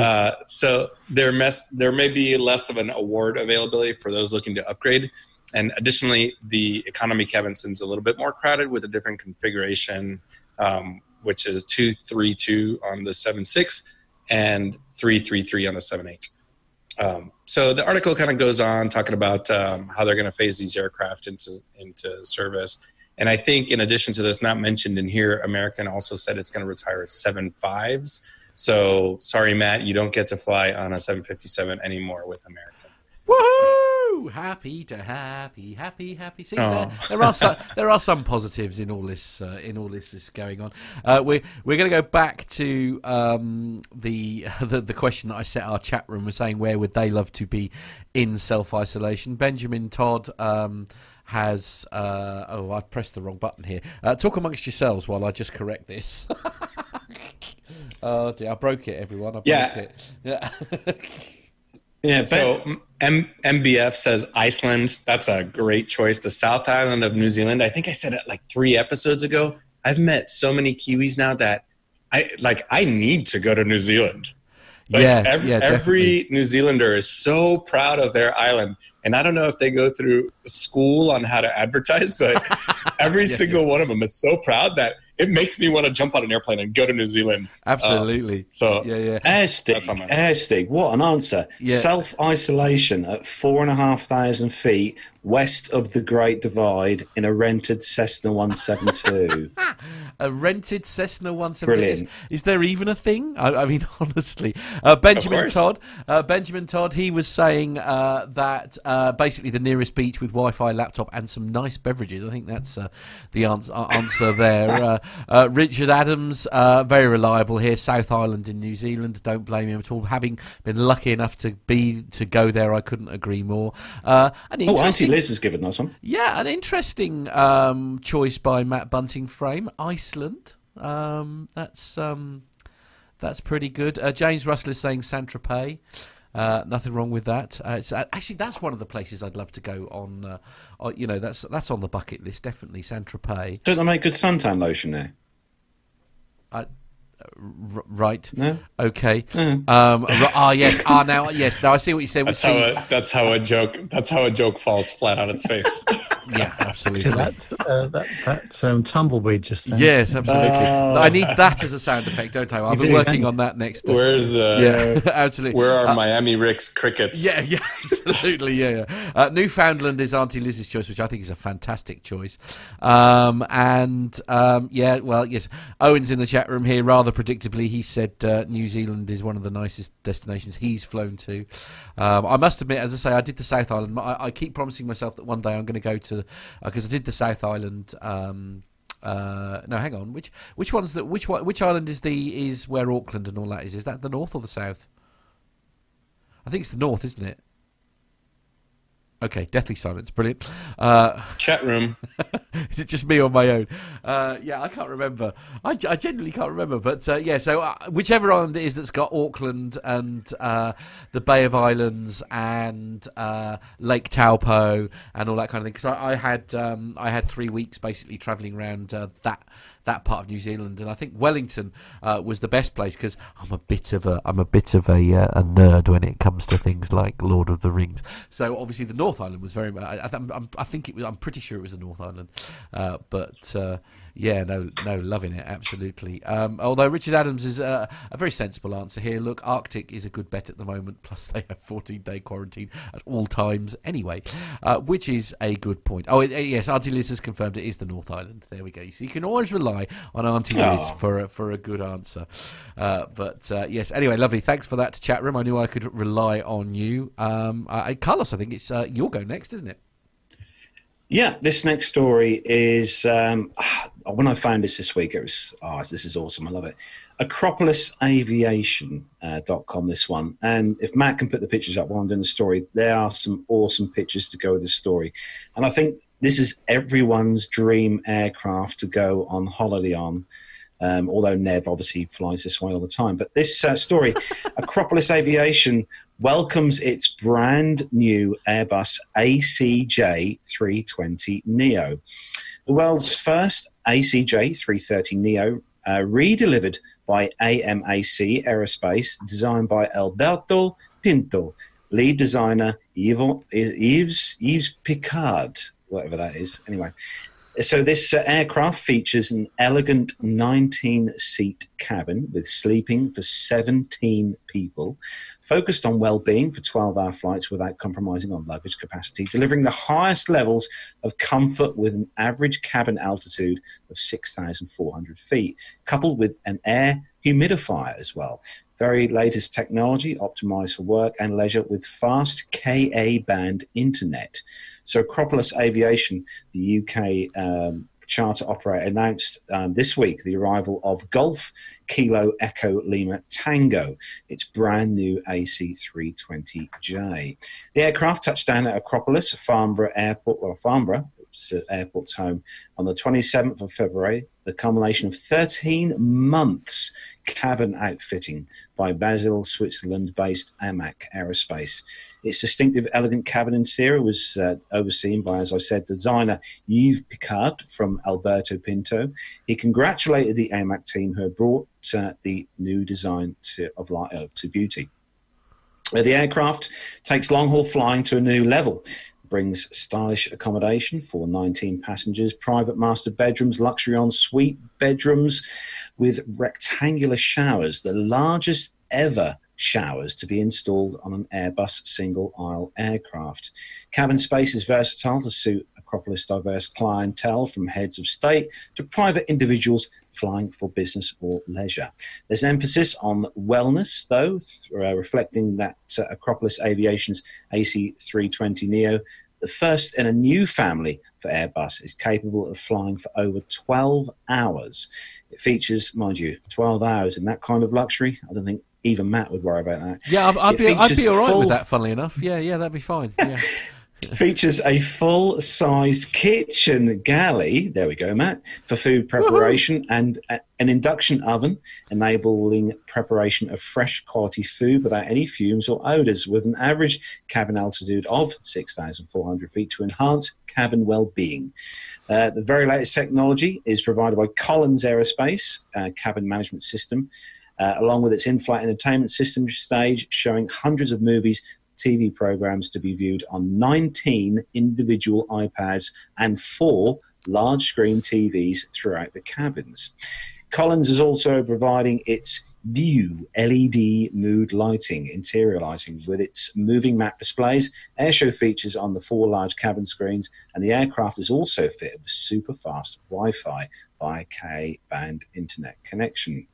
D: uh, so there, mes- there may be less of an award availability for those looking to upgrade. And additionally, the economy cabin seems a little bit more crowded with a different configuration, um, which is 232 on the 76 and 333 on the 78. Um, so the article kind of goes on talking about um, how they're going to phase these aircraft into into service and I think, in addition to this, not mentioned in here, American also said it's going to retire seven fives. So sorry, Matt, you don't get to fly on a 757 anymore with American.
B: Woohoo! Woo! Happy to happy, happy, happy. See, there, there, are some, there are some positives in all this uh, in all this is going on. Uh, we're we're going to go back to um, the, the the question that I set our chat room. We're saying where would they love to be in self isolation? Benjamin Todd. Um, has uh, oh I've pressed the wrong button here. Uh, talk amongst yourselves while I just correct this. oh dear, I broke it, everyone. I broke
D: Yeah.
B: it. Yeah.
A: Yeah,
D: So M- MBF says Iceland. That's a great choice. The South Island of New Zealand. I think I said it like three episodes ago. I've met so many Kiwis now that I like. I need to go to New Zealand. Like,
B: Yeah,
D: ev-
B: yeah,
D: every New Zealander is so proud of their island, and I don't know if they go through school on how to advertise, but every single one of them is so proud that it makes me want to jump on an airplane and go to New Zealand.
B: Uh, Absolutely.
D: so-
B: yeah, yeah.
A: Airstig,
D: That's on my list.
A: Airstig, what an answer.
B: Yeah.
A: Self isolation at four and a half thousand feet west of the Great Divide in a rented Cessna 172.
B: A rented Cessna 170. Is,
A: Brilliant.
B: is there even a thing? I, I mean, honestly. Uh, Benjamin. Todd. Uh, Benjamin Todd. He was saying uh, that uh, basically the nearest beach with Wi-Fi, laptop, and some nice beverages. I think that's uh, the answer, answer there. Uh, uh, Richard Adams, uh, very reliable here. South Island in New Zealand. Don't blame him at all. Having been lucky enough to be to go there, I couldn't agree more. Uh, an
A: oh, Auntie Liz has given us one.
B: yeah, an interesting um, choice by Matt Bunting Frame. Iceland. Um, that's um, that's pretty good. Uh, James Russell is saying Saint Tropez. Uh, nothing wrong with that. Uh, it's, uh, actually, that's one of the places I'd love to go on. Uh, uh, you know, that's that's on the bucket list. Definitely Saint Tropez.
A: Don't they make good suntan lotion there?
B: Uh, r- right.
A: No?
B: Okay.
A: Mm.
B: Um, r- ah, yes. Ah, now, yes. Now I see what you say.
D: That's how a that's how a joke that's how a joke falls flat on its face.
B: Yeah, absolutely.
C: To that uh, that that um, tumbleweed just then.
B: Yes, absolutely.
A: Oh.
B: I need that as a sound effect, don't I? I'll
C: You
B: be
C: do,
B: working on that next. uh,
D: Where's uh,
B: yeah, absolutely.
D: where are
B: Uh,
D: Miami Rick's crickets?
B: Yeah, yeah, absolutely, yeah, yeah. Uh, Newfoundland is Auntie Liz's choice, which I think is a fantastic choice. Um, and um, yeah, well, yes, Owen's in the chat room here. Rather predictably, he said uh, New Zealand is one of the nicest destinations he's flown to. Um, I must admit, as I say, I did the South Island. I, I keep promising myself that one day I'm going to go to because I did the South Island. Um, uh, no, hang on. Which which one's the which which island is the is where Auckland and all that is? Is that the north or the south? I think it's the north, isn't it? Okay, deathly silence, brilliant. Uh,
D: Chat room.
B: is it just me on my own? Uh, yeah, I can't remember. I, I genuinely can't remember. But uh, yeah, so uh, whichever island it is that's got Auckland and uh, the Bay of Islands and uh, Lake Taupo and all that kind of thing. Because I, I had um, I had three weeks basically travelling around uh, that that part of New Zealand, and I think Wellington uh, was the best place because I'm a bit of a I'm a bit of a uh, a nerd when it comes to things like Lord of the Rings. So obviously the North Island was very. I, I, I think it was. I'm pretty sure it was the North Island, uh, but. Yeah, no, no, loving it absolutely. Um, although Richard Adams is uh, a very sensible answer here. Look, Arctic is a good bet at the moment. Plus, they have 14 day quarantine at all times anyway, uh, which is a good point. Oh, it, uh, yes, Auntie Liz has confirmed it is the North Island. There we go. So you can always rely on Auntie Liz
A: Oh.
B: for a, for a good answer. Uh, but uh, yes, anyway, lovely. Thanks for that chat room. I knew I could rely on you. Um, uh, Carlos, I think it's uh, your go next, isn't it?
A: Yeah, this next story is um, when I found this this week, it was oh, this is awesome. I love it. AcropolisAviation.com, this one. And if Matt can put the pictures up while I'm doing the story, there are some awesome pictures to go with the story. And I think this is everyone's dream aircraft to go on holiday on. Um, although Nev obviously flies this way all the time. But this uh, story, Acropolis Aviation welcomes its brand new Airbus ACJ 320 Neo. The world's first ACJ 330 Neo, uh, redelivered by AMAC Aerospace, designed by Alberto Pinto, lead designer Yves, Yves, Yves Pickardt, whatever that is. Anyway, so this uh, aircraft features an elegant 19-seat cabin with sleeping for 17 people, focused on well-being for 12-hour flights without compromising on luggage capacity, delivering the highest levels of comfort with an average cabin altitude of 6,400 feet, coupled with an air humidifier as well. Very latest technology, optimized for work and leisure with fast Ka band internet. So, Acropolis Aviation, the UK um, charter operator, announced um, this week the arrival of Golf Kilo Echo Lima Tango, its brand new AC320J. The aircraft touched down at Acropolis, Farnborough Airport, well, Farnborough, airport's home, on the 27th of February, the culmination of 13 months cabin outfitting by Basel, Switzerland based AMAC Aerospace. Its distinctive, elegant cabin interior was uh, overseen by, as I said, designer Yves Pickardt from Alberto Pinto. He congratulated the AMAC team who brought uh, the new design to, of light, uh, to beauty. The aircraft takes long haul flying to a new level brings stylish accommodation for 19 passengers, private master bedrooms, luxury ensuite bedrooms with rectangular showers, the largest ever showers to be installed on an Airbus single aisle aircraft. Cabin space is versatile to suit Acropolis diverse clientele from heads of state to private individuals flying for business or leisure. There's an emphasis on wellness, though, uh, reflecting that uh, Acropolis Aviation's AC320 Neo the first in a new family for Airbus is capable of flying for over 12 hours. It features, mind you, 12 hours in that kind of luxury. I don't think even Matt would worry about that.
B: Yeah, I'd, I'd be, I'd be all right with that, funnily enough. Yeah, yeah, that'd be fine. Yeah
A: features a full sized kitchen galley. There we go, Matt, for food preparation Woo-hoo. and a, an induction oven, enabling preparation of fresh quality food without any fumes or odors, with an average cabin altitude of 6,400 feet to enhance cabin well being. Uh, the very latest technology is provided by Collins Aerospace uh, cabin management system. Uh, along with its in-flight entertainment system stage showing hundreds of movies TV programs to be viewed on 19 individual iPads and four large screen TVs throughout the cabins. Collins is also providing its View LED mood lighting, interior lighting with its moving map displays, airshow features on the four large cabin screens, and the aircraft is also fitted with super fast Wi Fi by K band internet connection.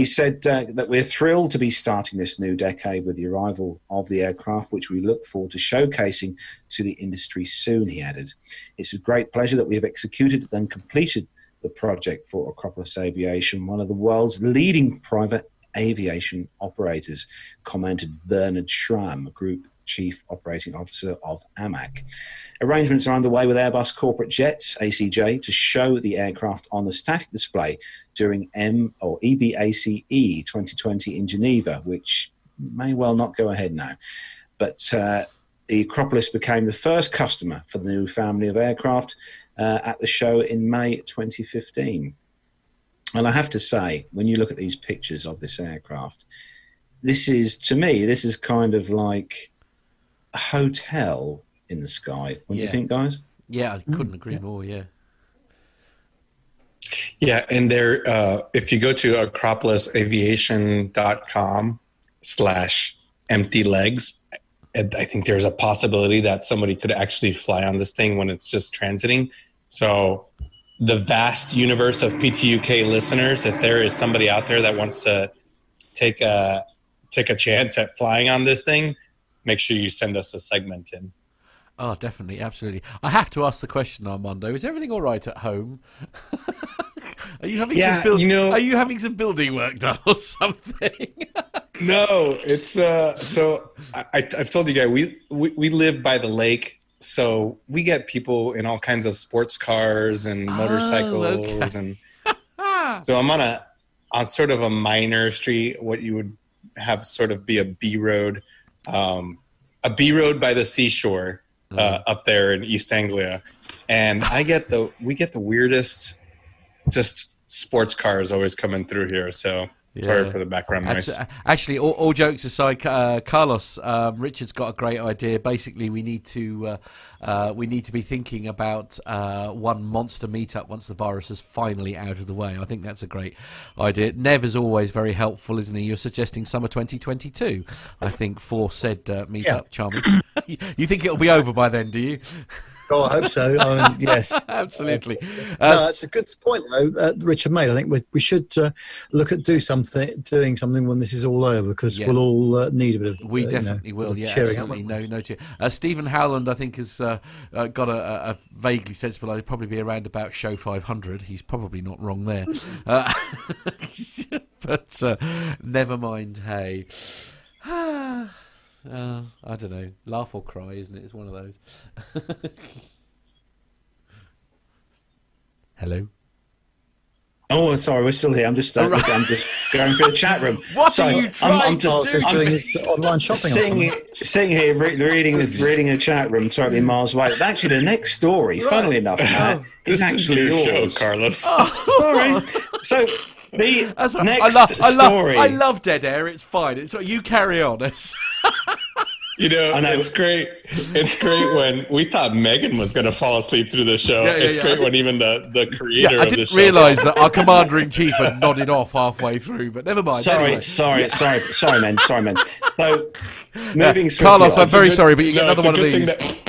A: He said uh, that we're thrilled to be starting this new decade with the arrival of the aircraft, which we look forward to showcasing to the industry soon, he added. It's a great pleasure that we have executed and completed the project for Acropolis Aviation, one of the world's leading private aviation operators, commented Bernard Schramm, Group Chief Operating Officer of AMAC. Arrangements are underway with Airbus Corporate Jets, ACJ, to show the aircraft on the static display during M or EBACE 2020 in Geneva, which may well not go ahead now. But uh, the Acropolis became the first customer for the new family of aircraft uh, at the show in May 2015. And I have to say, when you look at these pictures of this aircraft, this is, to me, this is kind of like a hotel in the sky. What yeah. do you think, guys?
B: Yeah, I couldn't mm, agree yeah. more. Yeah.
D: Yeah, and there, uh, if you go to acropolisaviation.com slash empty legs, I think there's a possibility that somebody could actually fly on this thing when it's just transiting. So, the vast universe of PTUK listeners, if there is somebody out there that wants to take a take a chance at flying on this thing, make sure you send us a segment in.
B: Oh, definitely, absolutely. I have to ask the question, Armando: Is everything all right at home? are you having yeah, some build- you know, Are you having some building work done or something?
D: no, it's uh. So I, have told you guys we, we we live by the lake, so we get people in all kinds of sports cars and oh, motorcycles, oh, okay. and so I'm on a on sort of a minor street, what you would have sort of be a B road um, a B road by the seashore uh, mm. up there in East Anglia, and I get the we get the weirdest just sports cars always coming through here. So yeah. Sorry for the background noise.
B: Actually, all, all jokes aside, uh, Carlos, um, Richard's got a great idea. Basically, we need to uh, uh, we need to be thinking about uh, one monster meetup once the virus is finally out of the way. I think that's a great idea. Nev is always very helpful, isn't he? You're suggesting summer 2022. I think for said uh, meetup, yeah. charming. you think it'll be over by then? Do you?
C: Oh, I hope so. I mean, yes,
B: absolutely.
C: no,
B: Uh,
C: that's a good point, though. Uh, Richard made. I think we, we should uh, look at do something, doing something when this is all over, because
B: Yeah.
C: we'll all uh, need a bit of.
B: We
C: uh, you know,
B: definitely will. Yeah,
C: cheering
B: absolutely. No, no cheer. Uh, Stephen Howland, I think, has uh, uh, got a, a- vaguely sensible. I'd probably be around about show 500. He's probably not wrong there. uh, but uh, never mind. Hey, uh, I don't know. Laugh or cry, isn't it? It's one of those. Hello.
A: Oh, sorry, we're still here. I'm just, uh,
B: All right.
A: I'm just going through the chat room.
B: What
A: Sorry,
B: are you
A: I'm-
B: trying
A: I'm
B: to
A: just-
B: I'm
C: doing
A: just-
C: online shopping.
A: Sitting, sitting here re- reading reading a chat room totally miles away. Actually, the next story, funnily enough, Matt, is
D: This
A: actually
D: is your
A: yours.
D: show, Carlos.
A: Sorry. So the
B: That's right.
A: next
B: I love, I love,
A: story.
B: I love dead air. It's fine. It's you carry on. It's,
D: You know,
A: I know.
D: it's great. It's great when we thought Megan was going to fall asleep through the show.
B: Yeah, yeah,
D: it's
B: yeah.
D: great when even the, the creator
B: yeah, I
D: of the
B: didn't
D: show.
B: realise that our commander in chief had nodded off halfway through, but never mind.
A: Sorry,
B: anyway.
A: sorry, sorry, sorry, man, sorry, man. So, moving swiftly
B: Carlos,
A: on.
B: I'm very
D: good-
B: sorry, but you get
D: no,
B: another one of these.
D: that-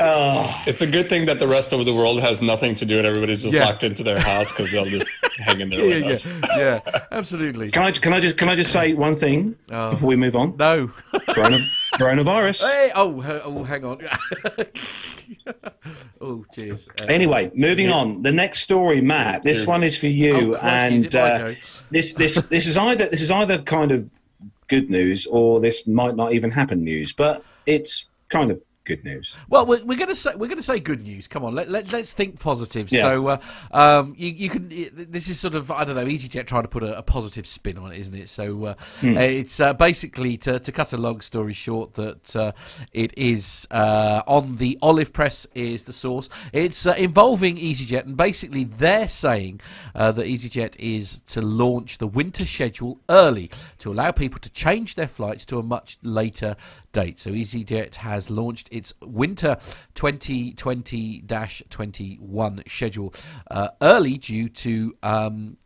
A: Oh,
D: It's a good thing that the rest of the world has nothing to do and everybody's just
B: Yeah.
D: locked into their house because they'll just hang in there
B: yeah,
D: with
B: yeah,
D: us.
B: yeah, yeah, absolutely.
A: can I can I just can I just say one thing
B: Oh.
A: before we move on?
B: No.
A: Corona, coronavirus.
B: hey, oh, oh, hang on. oh, cheers. Uh,
A: Anyway, moving on. The next story, Matt. This one is for you,
B: Oh,
A: and uh, this this this is either this is either kind of good news or this might not even happen news, but it's kind of good news.
B: Well, we're, we're going to say we're going to say good news. Come on, let, let let's think positive.
A: Yeah.
B: So, uh, um, you you can. This is sort of I don't know. EasyJet trying to put a, a positive spin on it, isn't it? So uh, it's uh, basically to to cut a long story short that uh, it is uh, on the olive press is the source. It's uh, involving EasyJet, and basically they're saying uh, that EasyJet is to launch the winter schedule early to allow people to change their flights to a much later date. So EasyJet has launched its winter 2020-21 schedule uh, early due to um,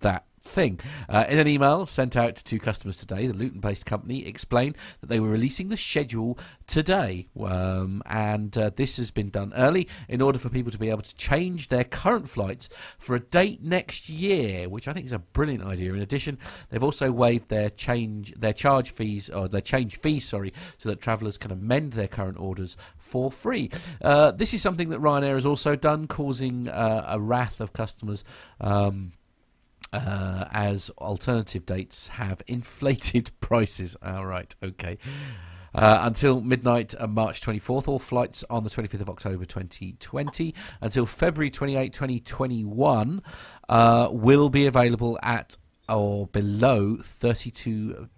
B: that thing. Uh, in an email sent out to customers today, the Luton-based company explained that they were releasing the schedule today, um, and uh, this has been done early in order for people to be able to change their current flights for a date next year, which I think is a brilliant idea. In addition, they've also waived their change their charge fees or their change fees, sorry, so that travellers can amend their current orders for free. Uh, this is something that Ryanair has also done, causing uh, a wrath of customers. Um, uh, as alternative dates have inflated prices. All right, okay. Uh, until midnight on March 24th, all flights on the 25th of October 2020 until February 28, 2021 uh, will be available at or below 32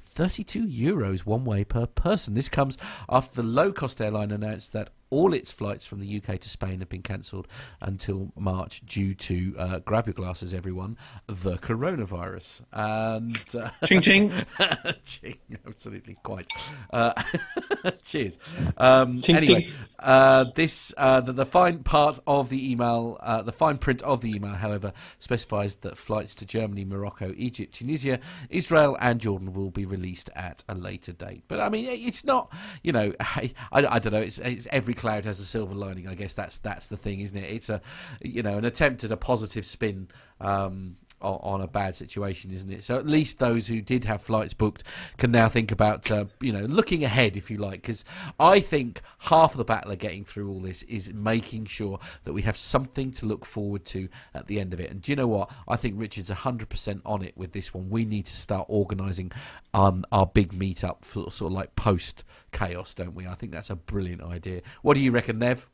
B: 32 euros one way per person. This comes after the low cost airline announced that all its flights from the UK to Spain have been cancelled until March due to uh, grab your glasses, everyone, the coronavirus. And uh,
A: Ching ching.
B: ching, absolutely quite. Uh, cheers. Um,
A: Ching,
B: anyway,
A: ching.
B: uh, this uh, the, the fine part of the email, uh, the fine print of the email, however, specifies that flights to Germany, Morocco, Egypt, Tunisia, Israel, and Jordan will be released at a later date. But I mean, it's not, you know, I, I don't know. It's, it's every cloud has a silver lining. I guess that's that's the thing, isn't it? It's a, you know, an attempt at a positive spin. Um, on a bad situation, isn't it? So at least those who did have flights booked can now think about, uh, you know, looking ahead, if you like. Because I think half of the battle of getting through all this is making sure that we have something to look forward to at the end of it. And do you know what? I think Richard's 100% on it with this one. We need to start organising um, our big meetup for sort of like post chaos, don't we? I think that's a brilliant idea. What do you reckon, Nev?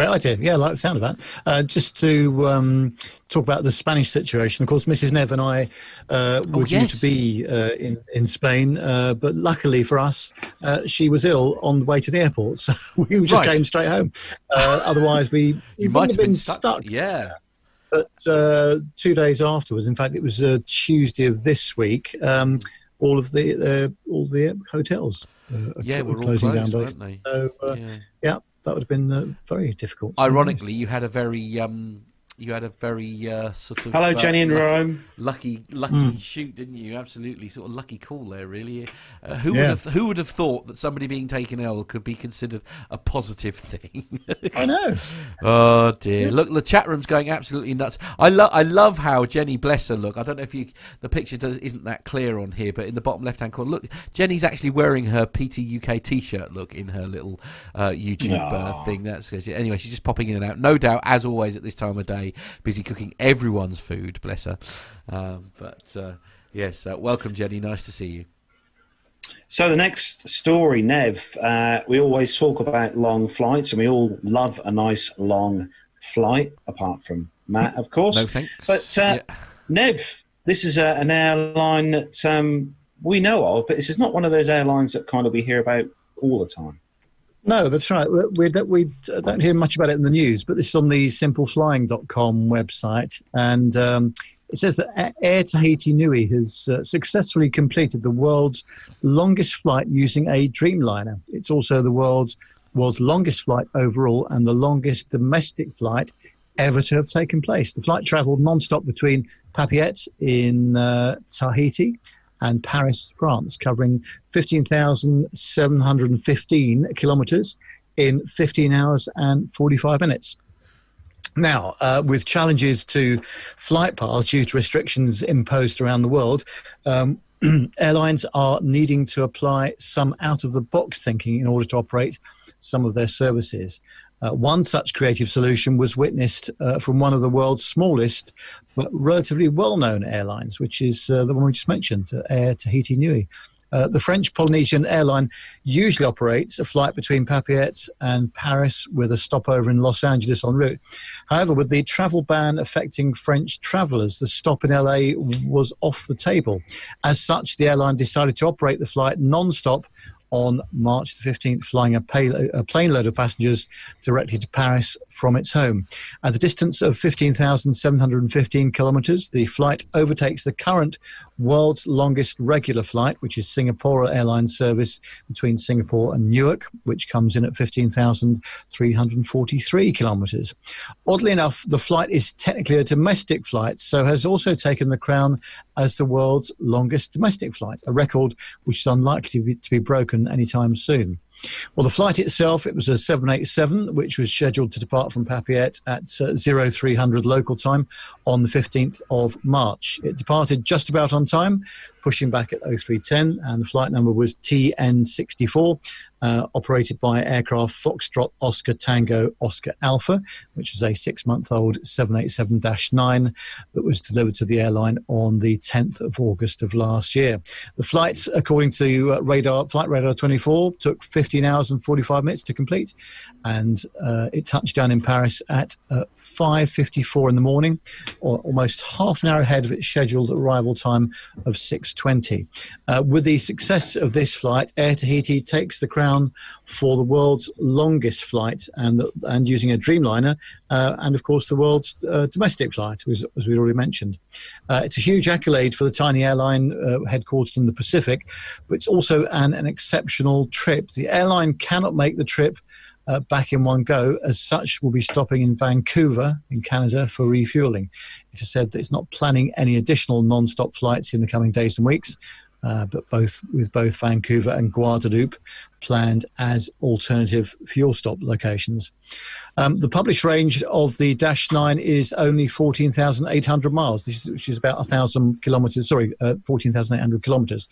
C: Great idea. Yeah, I like the sound of that. Uh, just to um, talk about the Spanish situation, of course, Mrs. Nev and I uh, were
B: Oh,
C: due
B: yes.
C: to be uh, in, in Spain, uh, but luckily for us, uh, she was ill on the way to the airport. So we just
B: Right.
C: came straight home. Uh, otherwise, we,
B: might have been stuck. Yeah.
C: But uh, two days afterwards, in fact, it was Tuesday of this week, um, all of the uh, all the hotels uh,
B: Yeah, we're all
C: closing
B: closed,
C: down.
B: weren't they?
C: So,
B: yeah.
C: yeah, that would have been uh, very difficult.
B: Ironically, you had a very um, you had a very uh, sort of
A: Hello,
B: uh,
A: Jenny in
B: lucky,
A: Rome.
B: lucky lucky shoot, didn't you? Absolutely, sort of lucky call there. Really, uh, who
C: Yeah.
B: would have who would have thought that somebody being taken ill could be considered a positive thing?
C: I know.
B: Oh dear! Look, the chat room's going absolutely nuts. I love, I love how Jenny, bless her, look. I don't know if you, the picture does isn't that clear on here, but in the bottom left-hand corner, look, Jenny's actually wearing her PT UK T-shirt. Look in her little uh, YouTube uh, thing. That's anyway. She's just popping in and out. No doubt, as always at this time of day, busy cooking everyone's food. Bless her. Um, but uh, yes, uh, welcome, Jenny. Nice to see you.
A: So the next story, Nev, uh, we always talk about long flights, and we all love a nice long flight, apart from Matt, of course.
B: No thanks.
A: But uh,
B: Yeah.
A: Nev, this is uh, an airline that um, we know of, but this is not one of those airlines that kind of we hear about all the time.
C: No, that's right. We, we, don't- hear much about it in the news, but this is on the simpleflying.com website. And um, it says that Air Tahiti Nui has uh, successfully completed the world's longest flight using a Dreamliner. It's also the world's, world's longest flight overall and the longest domestic flight ever to have taken place. The flight traveled non-stop between Papeete in uh, Tahiti and Paris, France, covering 15,715 kilometers in 15 hours and 45 minutes. Now, uh, with challenges to flight paths due to restrictions imposed around the world, um, airlines are needing to apply some out of the box thinking in order to operate some of their services. Uh, one such creative solution was witnessed uh, from one of the world's smallest but relatively well known airlines, which is uh, the one we just mentioned, uh, Air Tahiti Nui. Uh, the French Polynesian airline usually operates a flight between Papeete and Paris with a stopover in Los Angeles en route. However, with the travel ban affecting French travellers, the stop in LA was off the table. As such, the airline decided to operate the flight non stop on March the 15th, flying a, a plane load of passengers directly to Paris from its home. At a distance of 15,715 kilometres, the flight overtakes the current world's longest regular flight, which is Singapore Airlines service between Singapore and Newark, which comes in at 15,343 kilometres. Oddly enough, the flight is technically a domestic flight, so has also taken the crown as the world's longest domestic flight, a record which is unlikely to be, to be broken anytime soon. Well, the flight itself, it was a 787, which was scheduled to depart from Papeete at uh, 0300 local time on the 15th of March. It departed just about on time, pushing back at 0310, and the flight number was TN64, uh, operated by aircraft Foxtrot Oscar Tango Oscar Alpha, which was a six month old 787 9 that was delivered to the airline on the 10th of August of last year. The flights, according to uh, radar, Flight Radar 24, took 15 hours and 45 minutes to complete, and uh, it touched down in Paris at uh, 5:54 in the morning, or almost half an hour ahead of its scheduled arrival time of 6:20. Uh, with the success of this flight, Air Tahiti takes the crown for the world's longest flight, and and using a Dreamliner, uh, and of course the world's uh, domestic flight, as, as we already mentioned. Uh, it's a huge accolade for the tiny airline uh, headquartered in the Pacific, but it's also an, an exceptional trip. The airline cannot make the trip uh, back in one go. As such, will be stopping in Vancouver in Canada for refueling. It has said that it's not planning any additional non-stop flights in the coming days and weeks. Uh, but both with both Vancouver and Guadeloupe planned as alternative fuel stop locations. Um, the published range of the Dash 9 is only 14,800 miles, which is, about 1,000 kilometers, sorry, uh, 14,800 kilometers,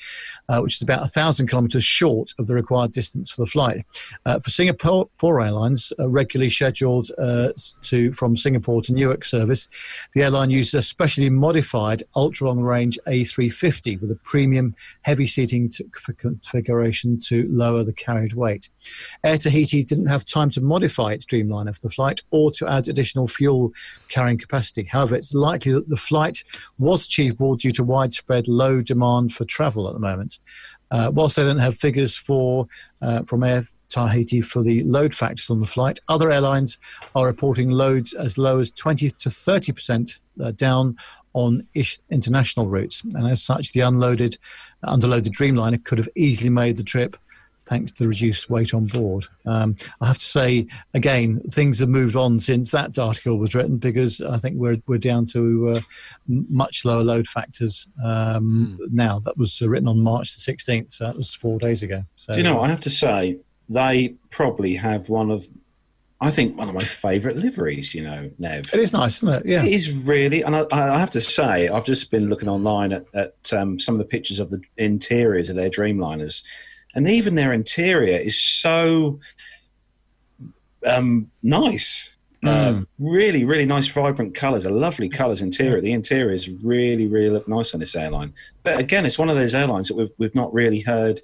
C: uh, which is about 1,000 kilometers short of the required distance for the flight. Uh, for Singapore Airlines, uh, regularly scheduled uh, to from Singapore to Newark service, the airline uses a specially modified ultra long range A350 with a premium heavy seating configuration to lower the carried weight. Air Tahiti didn't have time to modify its Dreamliner for the flight or to add additional fuel carrying capacity. However, it's likely that the flight was achievable due to widespread low demand for travel at the moment. Uh, whilst they don't have figures for uh, from Air Tahiti for the load factors on the flight, other airlines are reporting loads as low as 20 to 30 percent uh, down on international routes, and as such, the unloaded, underloaded Dreamliner could have easily made the trip thanks to the reduced weight on board. Um, I have to say, again, things have moved on since that article was written because I think we're we're down to uh, much lower load factors um, mm. now. That was written on March the 16th, so that was four days ago. So,
A: Do you know? I have to say they probably have one of I think one of my favourite liveries, you know, Nev.
C: It is nice, isn't it? Yeah.
A: It is really, and I, I have to say, I've just been looking online at, at um, some of the pictures of the interiors of their Dreamliners, and even their interior is so um, nice. Mm. Uh, really, really nice, vibrant colours. A lovely colours interior. The interior is really, really look nice on this airline. But again, it's one of those airlines that we've we've not really heard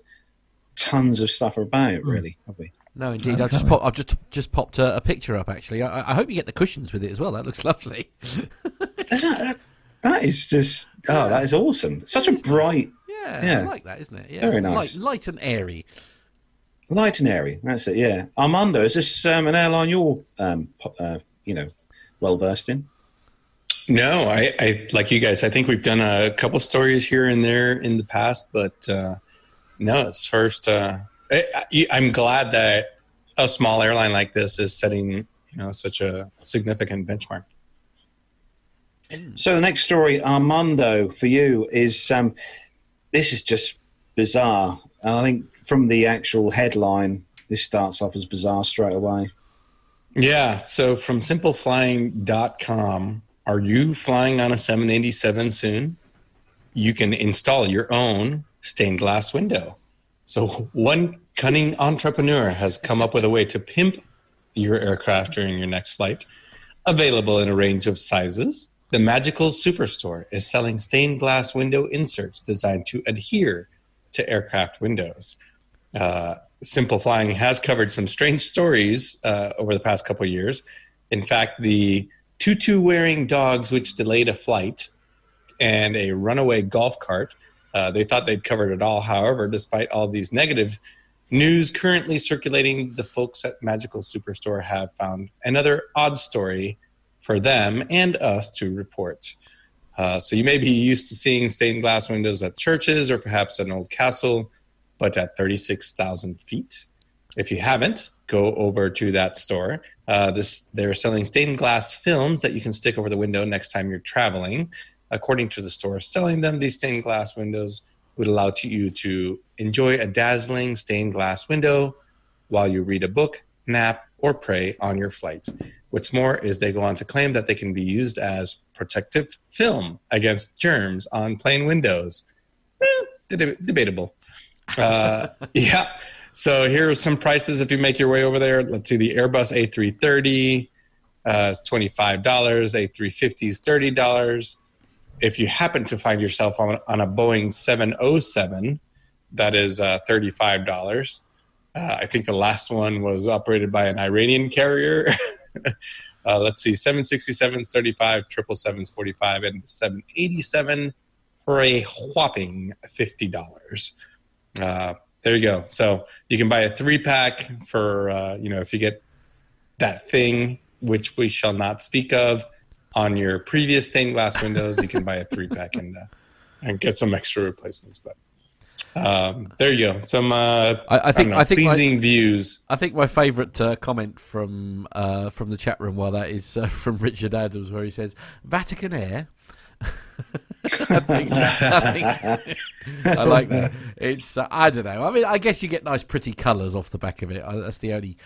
A: tons of stuff about, mm. really, have we?
B: No, indeed. I've just, pop, I've just just popped a, a picture up. Actually, I, I, hope you get the cushions with it as well. That looks lovely.
A: that, that is just oh, that is awesome. Such a bright.
B: Yeah, yeah, I like that, isn't it? Yeah,
A: very nice.
B: Light, light, and airy.
A: Light and airy. That's it. Yeah, Armando, is this um, an airline you're um, uh, you know well versed in?
D: No, I, I, like you guys. I think we've done a couple stories here and there in the past, but uh, no, it's first. Uh, I, I'm glad that a small airline like this is setting you know such a significant benchmark.
A: So the next story, Armando, for you is um, this is just bizarre. And I think from the actual headline, this starts off as bizarre straight away.
D: Yeah. So from simpleflying.com, are you flying on a 787 soon? You can install your own stained glass window. So, one cunning entrepreneur has come up with a way to pimp your aircraft during your next flight. Available in a range of sizes, the Magical Superstore is selling stained glass window inserts designed to adhere to aircraft windows. Uh, Simple Flying has covered some strange stories uh, over the past couple years. In fact, the tutu wearing dogs which delayed a flight and a runaway golf cart uh, they thought they'd covered it all. However, despite all these negative news currently circulating, the folks at Magical Superstore have found another odd story for them and us to report. Uh, so you may be used to seeing stained glass windows at churches or perhaps an old castle, but at 36,000 feet. If you haven't, go over to that store. Uh, this they're selling stained glass films that you can stick over the window next time you're traveling according to the store selling them, these stained glass windows would allow to you to enjoy a dazzling stained glass window while you read a book, nap, or pray on your flight. What's more is they go on to claim that they can be used as protective film against germs on plane windows. Eh, debatable. Uh, yeah. So here are some prices if you make your way over there. Let's see the Airbus A330 uh, is $25, A350 is $30 if you happen to find yourself on, on a Boeing 707, that is uh, $35. Uh, I think the last one was operated by an Iranian carrier. uh, let's see, 767 35, 777 45, and 787 for a whopping $50. Uh, there you go. So you can buy a three pack for, uh, you know, if you get that thing, which we shall not speak of, on your previous stained glass windows, you can buy a three pack and uh, and get some extra replacements. But um, there you go. Some uh, I, I, think I, know, I think pleasing
B: my,
D: views.
B: I think my favourite uh, comment from uh, from the chat room while that is uh, from Richard Adams, where he says Vatican Air. I, think, I, think, I, like that. It's uh, I don't know. I mean, I guess you get nice, pretty colours off the back of it. that's the only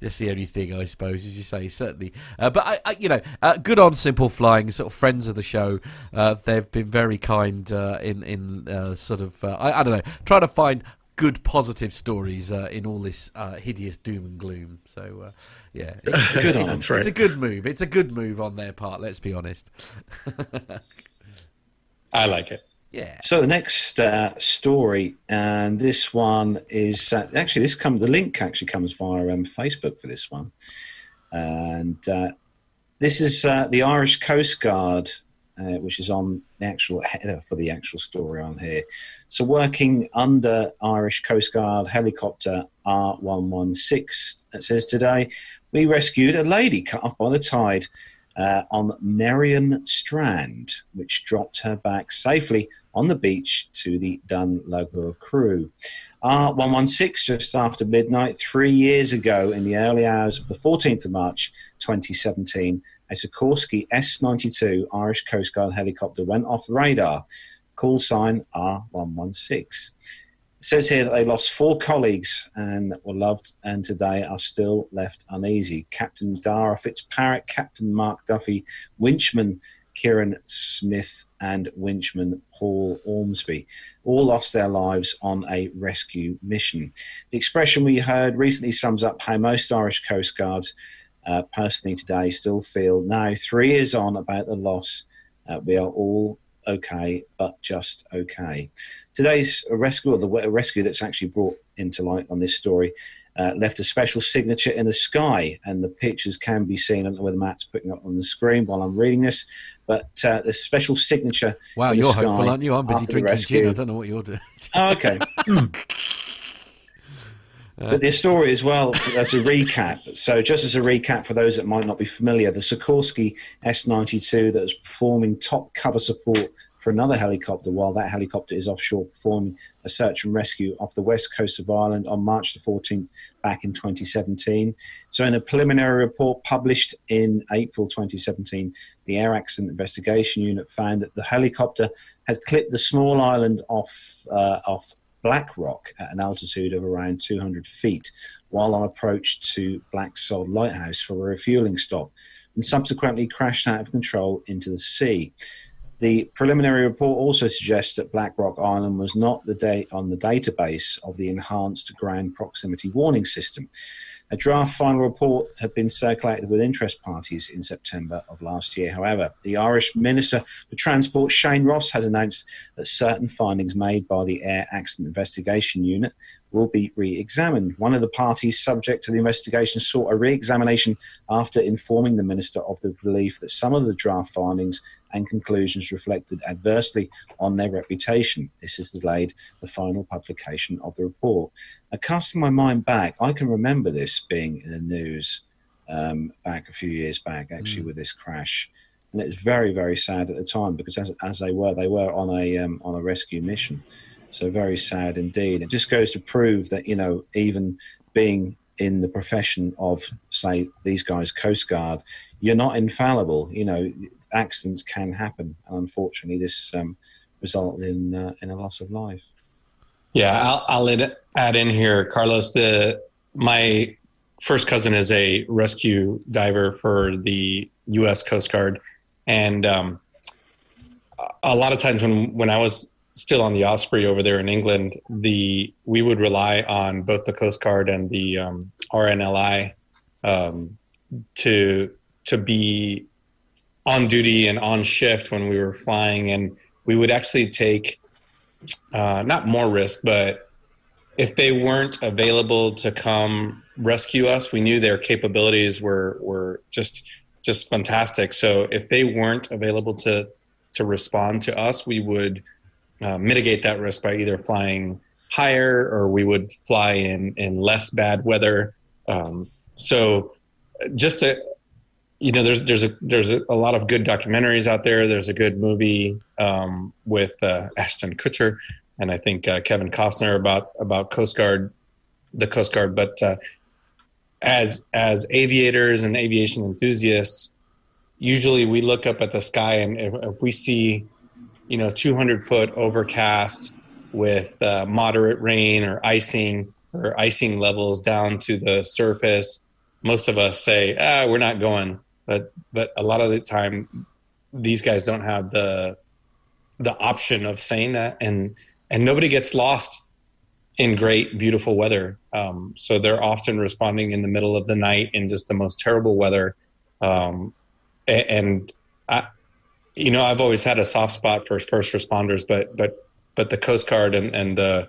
B: that's the only thing I suppose, as you say, certainly. Uh, but I, I, you know, uh, good on Simple Flying, sort of friends of the show. Uh, they've been very kind uh, in in uh, sort of uh, I, I, don't know, trying to find good positive stories in all this hideous doom and gloom. So yeah, it's, good on, it's, it's a good move. It's a good move on their part. Let's be honest.
D: I like it.
B: Yeah.
A: So the next uh, story, and this one is uh, actually this comes. The link actually comes via um, Facebook for this one, and uh, this is uh, the Irish Coast Guard, uh, which is on the actual header for the actual story on here. So working under Irish Coast Guard helicopter R116, it says today, we rescued a lady cut off by the tide uh, on Merrion Strand, which dropped her back safely on the beach to the Dunluger crew. R116, just after midnight, three years ago, in the early hours of the 14th of March 2017, a Sikorsky S 92 Irish Coast Guard helicopter went off radar. Call sign R116 says here that they lost four colleagues and were loved and today are still left uneasy. Captain Dara Fitzpatrick, Captain Mark Duffy, Winchman Kieran Smith, and Winchman Paul Ormsby all lost their lives on a rescue mission. The expression we heard recently sums up how most Irish Coast Guards uh, personally today still feel now, three years on, about the loss. Uh, we are all okay, but just okay. Today's rescue, or the rescue that's actually brought into light on this story, uh, left a special signature in the sky, and the pictures can be seen. I don't know whether Matt's putting up on the screen while I'm reading this, but uh, the special signature.
B: Wow, you're hopeful, aren't you? I'm busy drinking gin. I don't know what you're doing.
A: Oh, okay. But the story as well, as a recap. So, just as a recap for those that might not be familiar, the Sikorsky S 92 that was performing top cover support for another helicopter while that helicopter is offshore performing a search and rescue off the west coast of Ireland on March the 14th back in 2017. So, in a preliminary report published in April 2017, the Air Accident Investigation Unit found that the helicopter had clipped the small island off, uh, off Black Rock at an altitude of around 200 feet while on approach to Blacksod Lighthouse for a refueling stop and subsequently crashed out of control into the sea. The preliminary report also suggests that BlackRock Island was not the date on the database of the enhanced ground proximity warning system. A draft final report had been circulated with interest parties in September of last year. However, the Irish Minister for Transport, Shane Ross, has announced that certain findings made by the Air Accident Investigation Unit will be re examined. One of the parties subject to the investigation sought a re examination after informing the Minister of the belief that some of the draft findings and conclusions reflected adversely on their reputation. This has delayed the final publication of the report. Now, casting my mind back, I can remember this being in the news um, back a few years back, actually, mm. with this crash. And it was very, very sad at the time because, as, as they were, they were on a um, on a rescue mission. So very sad indeed. It just goes to prove that you know even being in the profession of say these guys Coast Guard, you're not infallible. You know accidents can happen, and unfortunately, this um, resulted in uh, in a loss of life.
D: Yeah, I'll, I'll add in here, Carlos. The my first cousin is a rescue diver for the U.S. Coast Guard, and um, a lot of times when when I was still on the Osprey over there in England, the we would rely on both the Coast Guard and the um, RNLI um, to to be on duty and on shift when we were flying, and we would actually take uh, not more risk, but if they weren't available to come rescue us, we knew their capabilities were were just just fantastic. So if they weren't available to to respond to us, we would uh, mitigate that risk by either flying higher or we would fly in, in less bad weather. Um, so just to, you know, there's, there's a, there's a, lot of good documentaries out there. There's a good movie um, with uh, Ashton Kutcher and I think uh, Kevin Costner about, about Coast Guard, the Coast Guard. But uh, as, as aviators and aviation enthusiasts, usually we look up at the sky and if, if we see you know 200 foot overcast with uh, moderate rain or icing or icing levels down to the surface. Most of us say ah we're not going but but a lot of the time these guys don't have the the option of saying that and and nobody gets lost in great beautiful weather. Um, so they're often responding in the middle of the night in just the most terrible weather. Um, and I, you know, I've always had a soft spot for first responders, but but but the Coast Guard and and the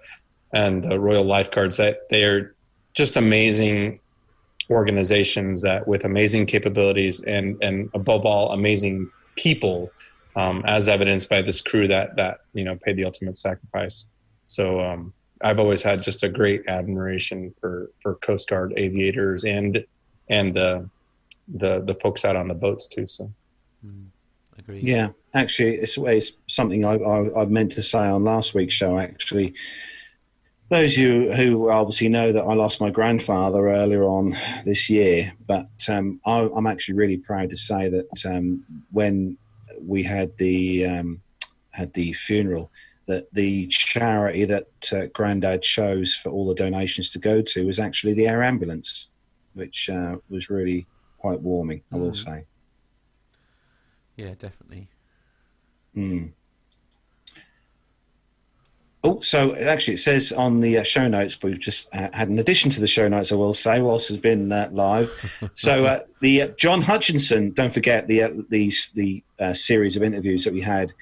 D: and the Royal Lifeguards that they are just amazing organizations that with amazing capabilities and and above all amazing people, um, as evidenced by this crew that that you know paid the ultimate sacrifice. So um, I've always had just a great admiration for for Coast Guard aviators and and the the the folks out on the boats too. So,
B: mm, agree.
A: Yeah, actually, it's, it's something I, I, I meant to say on last week's show. Actually, those of you who obviously know that I lost my grandfather earlier on this year, but um, I, am actually really proud to say that um, when we had the um, had the funeral, that the charity that uh, Grandad chose for all the donations to go to was actually the air ambulance, which uh, was really quite warming, I will mm. say.
B: Yeah, definitely.
A: Mm. Oh, so actually, it says on the uh, show notes, we've just uh, had an addition to the show notes, I will say, whilst has been uh, live. so uh, the uh, John Hutchinson, don't forget the uh, the, the series of interviews that we had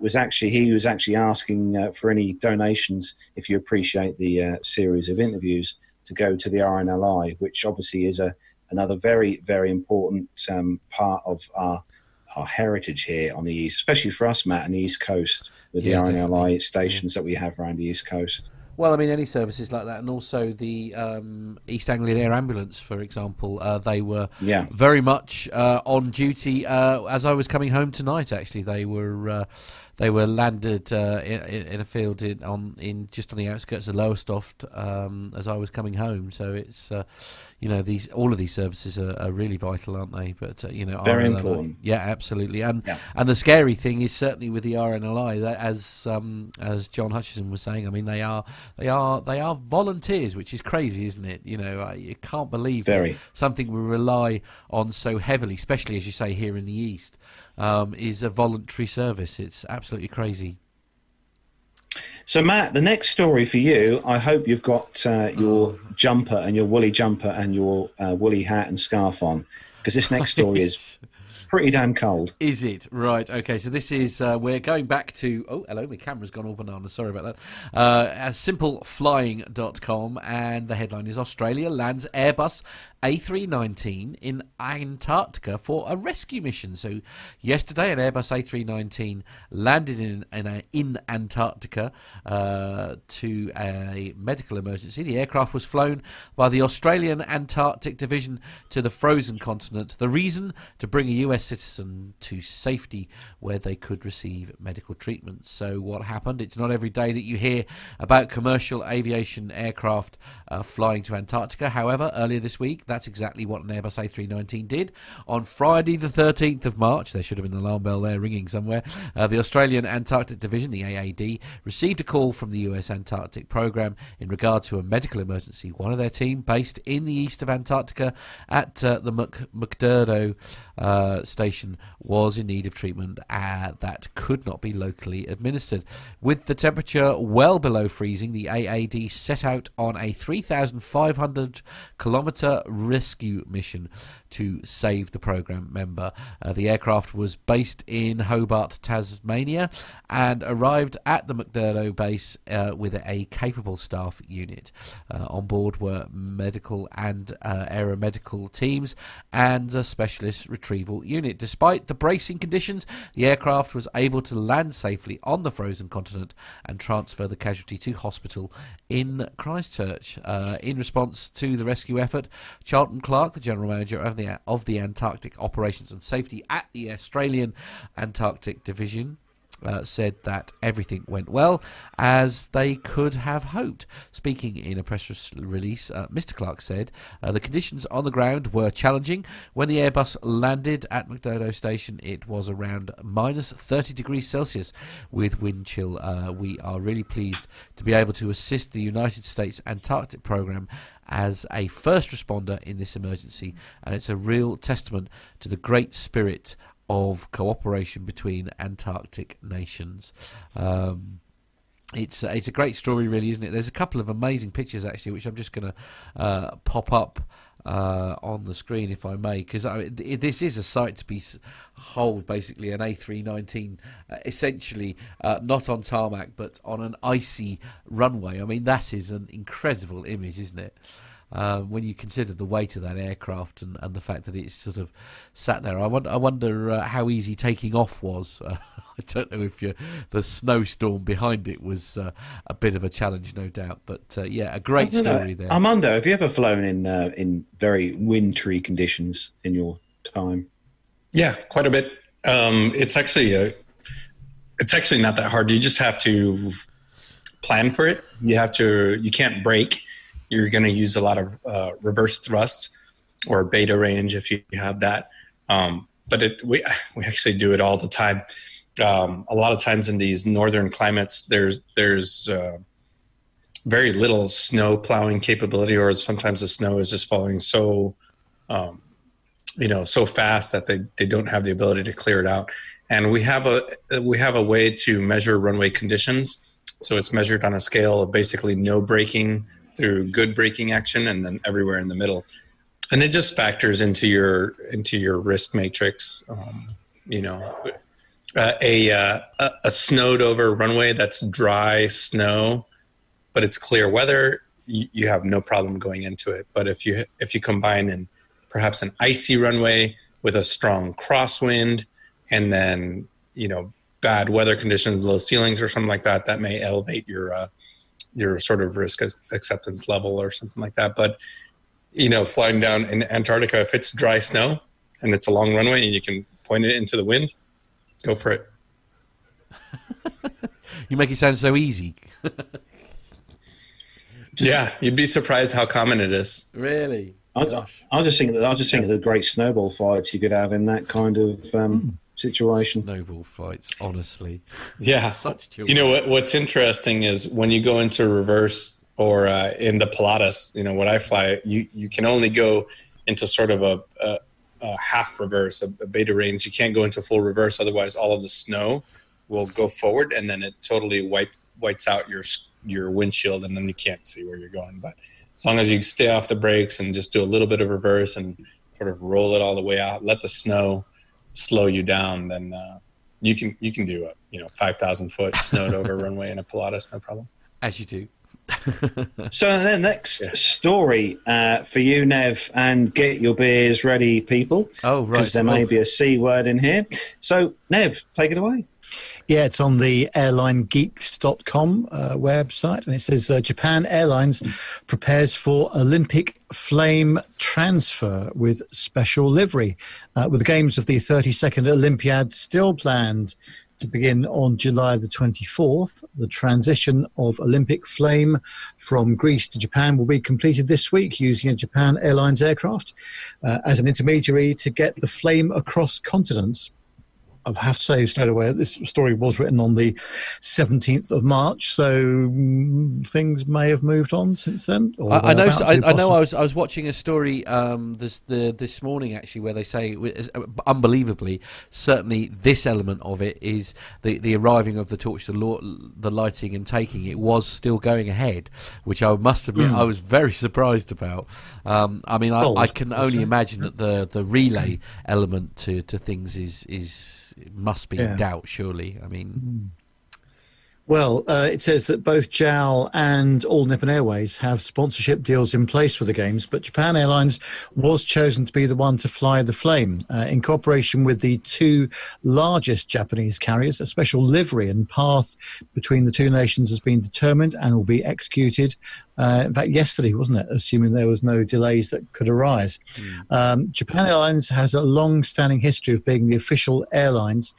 A: was actually he was actually asking for any donations if you appreciate the series of interviews to go to the RNLI, which obviously is a another very very important um, part of our our heritage here on the east, especially for us, Matt, on the east coast with yeah, the RNLI stations that we have around the east coast.
B: Well, I mean, any services like that, and also the um, East Anglian Air Ambulance, for example, uh, they were
A: yeah.
B: very much uh, on duty uh, as I was coming home tonight. Actually, they were uh, they were landed uh, in, in, a field in on in just on the outskirts of Lowestoft um, as I was coming home. So it's uh, you know these all of these services are, are really vital, aren't they? But uh, you know,
A: very RNLI, important.
B: Yeah, absolutely. And
A: yeah.
B: and the scary thing is certainly with the RNLI, that as um, as John Hutchison was saying, I mean they are they are they are volunteers, which is crazy, isn't it? You know, you can't believe
A: very.
B: something we rely on so heavily, especially as you say here in the east, um, is a voluntary service. It's absolutely crazy.
A: So, Matt, the next story for you, I hope you've got uh, your oh. jumper and your woolly jumper and your uh, woolly hat and scarf on, because this next story is pretty damn cold.
B: Is it? Right. Okay. So this is, uh, we're going back to, oh, hello, my camera's gone all bananas. Sorry about that. Uh, simpleflying.com, and the headline is Australia lands Airbus a319 in Antarctica for a rescue mission. So, yesterday, an Airbus A319 landed in in, a, in Antarctica uh, to a medical emergency. The aircraft was flown by the Australian Antarctic Division to the frozen continent. The reason to bring a US citizen to safety where they could receive medical treatment. So, what happened? It's not every day that you hear about commercial aviation aircraft uh, flying to Antarctica. However, earlier this week, that's exactly what an Airbus A319 did. On Friday, the 13th of March, there should have been an alarm bell there ringing somewhere, uh, the Australian Antarctic Division, the AAD, received a call from the US Antarctic Program in regard to a medical emergency. One of their team, based in the east of Antarctica at uh, the Mc- McMurdo uh, station, was in need of treatment uh, that could not be locally administered. With the temperature well below freezing, the AAD set out on a 3,500 kilometre rescue mission to save the program member. Uh, the aircraft was based in Hobart, Tasmania, and arrived at the McMurdo base uh, with a capable staff unit. Uh, on board were medical and uh, aeromedical teams and a specialist retrieval unit. Despite the bracing conditions, the aircraft was able to land safely on the frozen continent and transfer the casualty to hospital in Christchurch. Uh, in response to the rescue effort, Charlton Clark, the general manager of of the Antarctic Operations and Safety at the Australian Antarctic Division, uh, said that everything went well as they could have hoped. Speaking in a press release, uh, Mr. Clark said uh, the conditions on the ground were challenging. When the Airbus landed at McMurdo Station, it was around minus 30 degrees Celsius with wind chill. Uh, we are really pleased to be able to assist the United States Antarctic Program as a first responder in this emergency, and it's a real testament to the great spirit of cooperation between Antarctic nations. Um, it's it's a great story, really, isn't it? There's a couple of amazing pictures actually, which I'm just going to uh, pop up uh, on the screen, if I may, because this is a site to be hold basically an A319, uh, essentially uh, not on tarmac but on an icy runway. I mean, that is an incredible image, isn't it? Uh, when you consider the weight of that aircraft and, and the fact that it's sort of sat there. I wonder, I wonder uh, how easy taking off was. Uh, I don't know if the snowstorm behind it was uh, a bit of a challenge, no doubt. But uh, yeah, a great story there.
A: Armando, have you ever flown in uh, in very wintry conditions in your time?
D: Yeah, quite a bit. Um, it's actually a, it's actually not that hard. You just have to plan for it. You have to. You can't brake. You're going to use a lot of uh, reverse thrust or beta range if you have that. Um, but it, we we actually do it all the time. Um, a lot of times in these northern climates, there's there's uh, very little snow plowing capability, or sometimes the snow is just falling so, um, you know, so fast that they, they don't have the ability to clear it out. And we have a we have a way to measure runway conditions. So it's measured on a scale of basically no braking through good braking action, and then everywhere in the middle. And it just factors into your into your risk matrix. Um, you know, uh, a, uh, a snowed over runway that's dry snow, but it's clear weather, you, you, have no problem going into it. But if you if you combine in perhaps an icy runway with a strong crosswind, and then you know bad weather conditions, low ceilings, or something like that, that may elevate your uh, your sort of risk acceptance level or something like that. But you know, flying down in Antarctica, if it's dry snow and it's a long runway and you can point it into the wind, Go for it.
B: you make it sound so easy.
D: yeah, you'd be surprised how common it is.
B: Really?
A: I, I, was just thinking that I was just thinking of the great snowball fights you could have in that kind of um, mm. Situation.
B: Snowball fights, honestly.
D: Yeah, such children. You know what? What's interesting is when you go into reverse or uh, in the Pilatus. You know, what I fly, you you can only go into sort of a, a a half reverse, a, a, beta range. You can't go into full reverse, otherwise all of the snow will go forward, and then it totally wipe, wipes out your your windshield, and then you can't see where you're going. But as long as you stay off the brakes and just do a little bit of reverse and sort of roll it all the way out, let the snow slow you down, then uh, you can you can do a you know five thousand foot snowed over runway in a Pilatus, no problem.
B: As you do.
A: so the next yeah. story uh, for you, Nev, and get your beers ready, people.
B: Oh, right.
A: Because there may oh. be a C word in here. So, Nev, take it away.
C: Yeah, it's on the airlinegeeks.com uh, website, and it says uh, Japan Airlines prepares for Olympic flame transfer with special livery. Uh, with the games of the 32nd Olympiad still planned to begin on July the 24th. The transition of Olympic Flame from Greece to Japan will be completed this week using a Japan Airlines aircraft uh, as an intermediary to get the flame across continents. I have to say straight away, this story was written on the 17th of March, so mm, things may have moved on since then.
B: I, I, know. I, I, know. I was I was watching a story um, this the, this morning actually where they say, uh, unbelievably, certainly this element of it is the the arriving of the torch, the the lighting and taking it was still going ahead, which I must admit mm. I was very surprised about. Um, I mean, I, I can only imagine that the the relay element to to things is is it must be yeah. in doubt, surely. I mean. Hmm.
C: Well, uh, it says that both JAL and All Nippon Airways have sponsorship deals in place for the Games, but Japan Airlines was chosen to be the one to fly the flame. Uh, in cooperation with the two largest Japanese carriers, a special livery and path between the two nations has been determined and will be executed. Uh, in fact, yesterday, wasn't it? Assuming there was no delays that could arise. Mm. Um, Japan Airlines has a long standing history of being the official airlines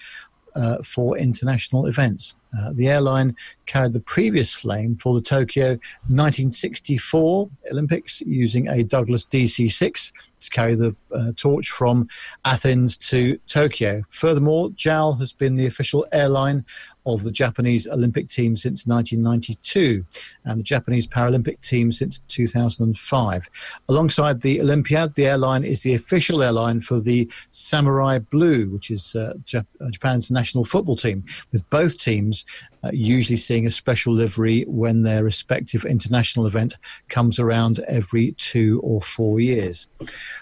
C: uh, for international events. Uh, the airline carried the previous flame for the Tokyo 1964 Olympics using a Douglas DC 6 to carry the uh, torch from Athens to Tokyo. Furthermore, JAL has been the official airline of the Japanese Olympic team since 1992 and the Japanese Paralympic team since 2005. Alongside the Olympiad, the airline is the official airline for the Samurai Blue, which is uh, Japan's national football team, with both teams uh, usually seeing a special livery when their respective international event comes around every two or four years.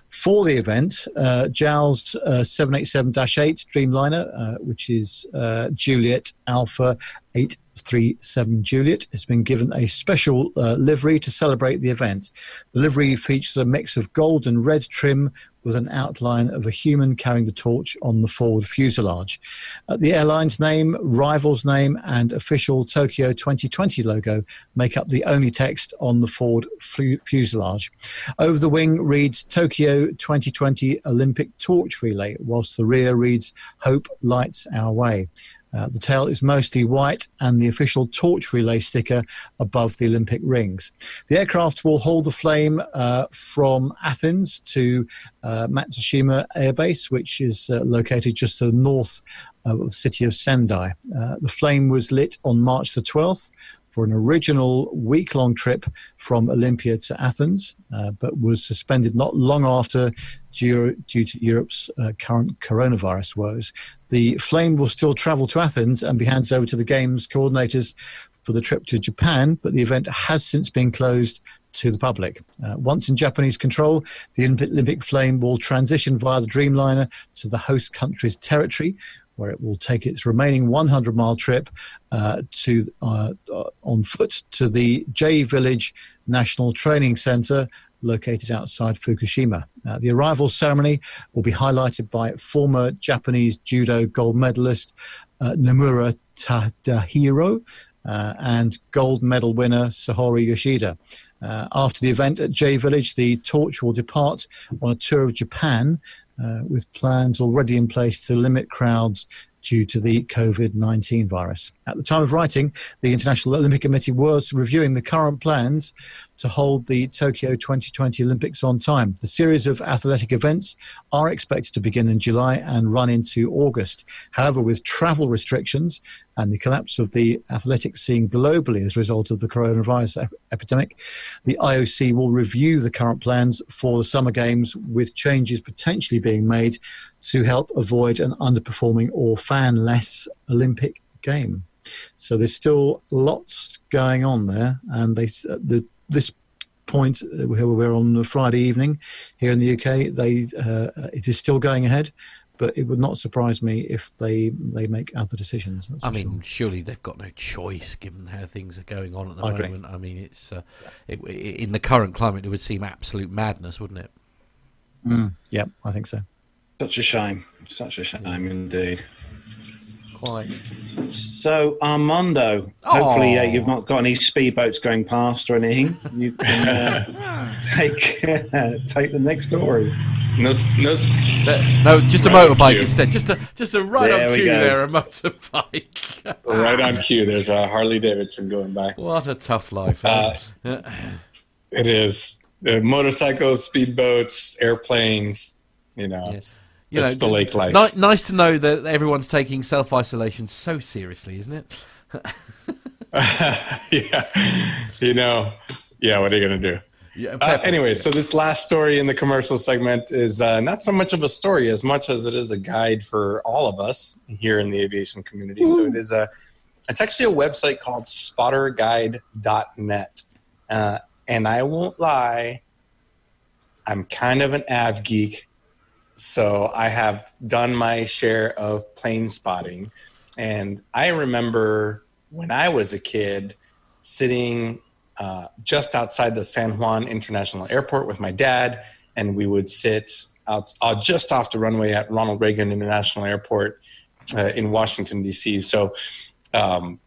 C: For the event, uh, JAL's uh, 787-8 Dreamliner, uh, which is Juliet Alpha 8 37 Juliet has been given a special uh, livery to celebrate the event. The livery features a mix of gold and red trim with an outline of a human carrying the torch on the forward fuselage. Uh, the airline's name, rival's name, and official Tokyo 2020 logo make up the only text on the forward fuselage. Over the wing reads Tokyo 2020 Olympic Torch Relay, whilst the rear reads Hope Lights Our Way. Uh, the tail is mostly white and the official torch relay sticker above the Olympic rings. The aircraft will hold the flame uh, from Athens to uh, Matsushima Air Base, which is uh, located just to the north of the city of Sendai. Uh, the flame was lit on March the 12th for an original week long trip from Olympia to Athens, uh, but was suspended not long after due, due to Europe's uh, current coronavirus woes. The flame will still travel to Athens and be handed over to the Games coordinators for the trip to Japan, but the event has since been closed to the public. Uh, once in Japanese control, the Olympic flame will transition via the Dreamliner to the host country's territory, where it will take its remaining 100 mile trip uh, to uh, uh, on foot to the J Village National Training Center located outside Fukushima. Uh, the arrival ceremony will be highlighted by former Japanese judo gold medalist uh, Nomura Tadahiro uh, and gold medal winner Saori Yoshida. Uh, after the event at J Village, the torch will depart on a tour of Japan uh, with plans already in place to limit crowds due to the COVID 19 virus. At the time of writing, the International Olympic Committee was reviewing the current plans to hold the Tokyo 2020 Olympics on time. The series of athletic events are expected to begin in July and run into August. However, with travel restrictions and the collapse of the athletics scene globally as a result of the coronavirus ep- epidemic, the IOC will review the current plans for the Summer Games with changes potentially being made to help avoid an underperforming or fan less Olympic game. So there's still lots going on there, and they the this point uh, we're on Friday evening here in the UK. They uh, it is still going ahead, but it would not surprise me if they they make other decisions.
B: I mean, sure. surely they've got no choice given how things are going on at the I moment. Agree. I mean, it's uh, it, in the current climate, it would seem absolute madness, wouldn't it?
C: Mm, yeah, I think so.
A: Such a shame. Such a shame indeed.
B: Quite.
A: So Armando, hopefully uh, you've not got any speedboats going past or anything. You can uh, take uh, take the next story.
D: No, no,
B: no, just a right motorbike instead. Just a just a right there on cue there, a motorbike.
D: right on cue. There's a Harley Davidson going by.
B: What a tough life.
D: Eh? Uh, it is. Uh, motorcycles, speedboats, airplanes. You know. Yes you know, the lake life.
B: Ni- nice to know that everyone's taking self isolation so seriously, isn't it?
D: yeah, you know, yeah. What are you gonna do? Yeah. Uh, anyway, so this last story in the commercial segment is uh, not so much of a story as much as it is a guide for all of us here in the aviation community. Ooh. So it is a, it's actually a website called SpotterGuide.net, uh, and I won't lie, I'm kind of an av geek so I have done my share of plane spotting. And I remember when I was a kid sitting uh, just outside the San Juan International Airport with my dad, and we would sit out uh, just off the runway at Ronald Reagan International Airport uh, in Washington, D.C. So um,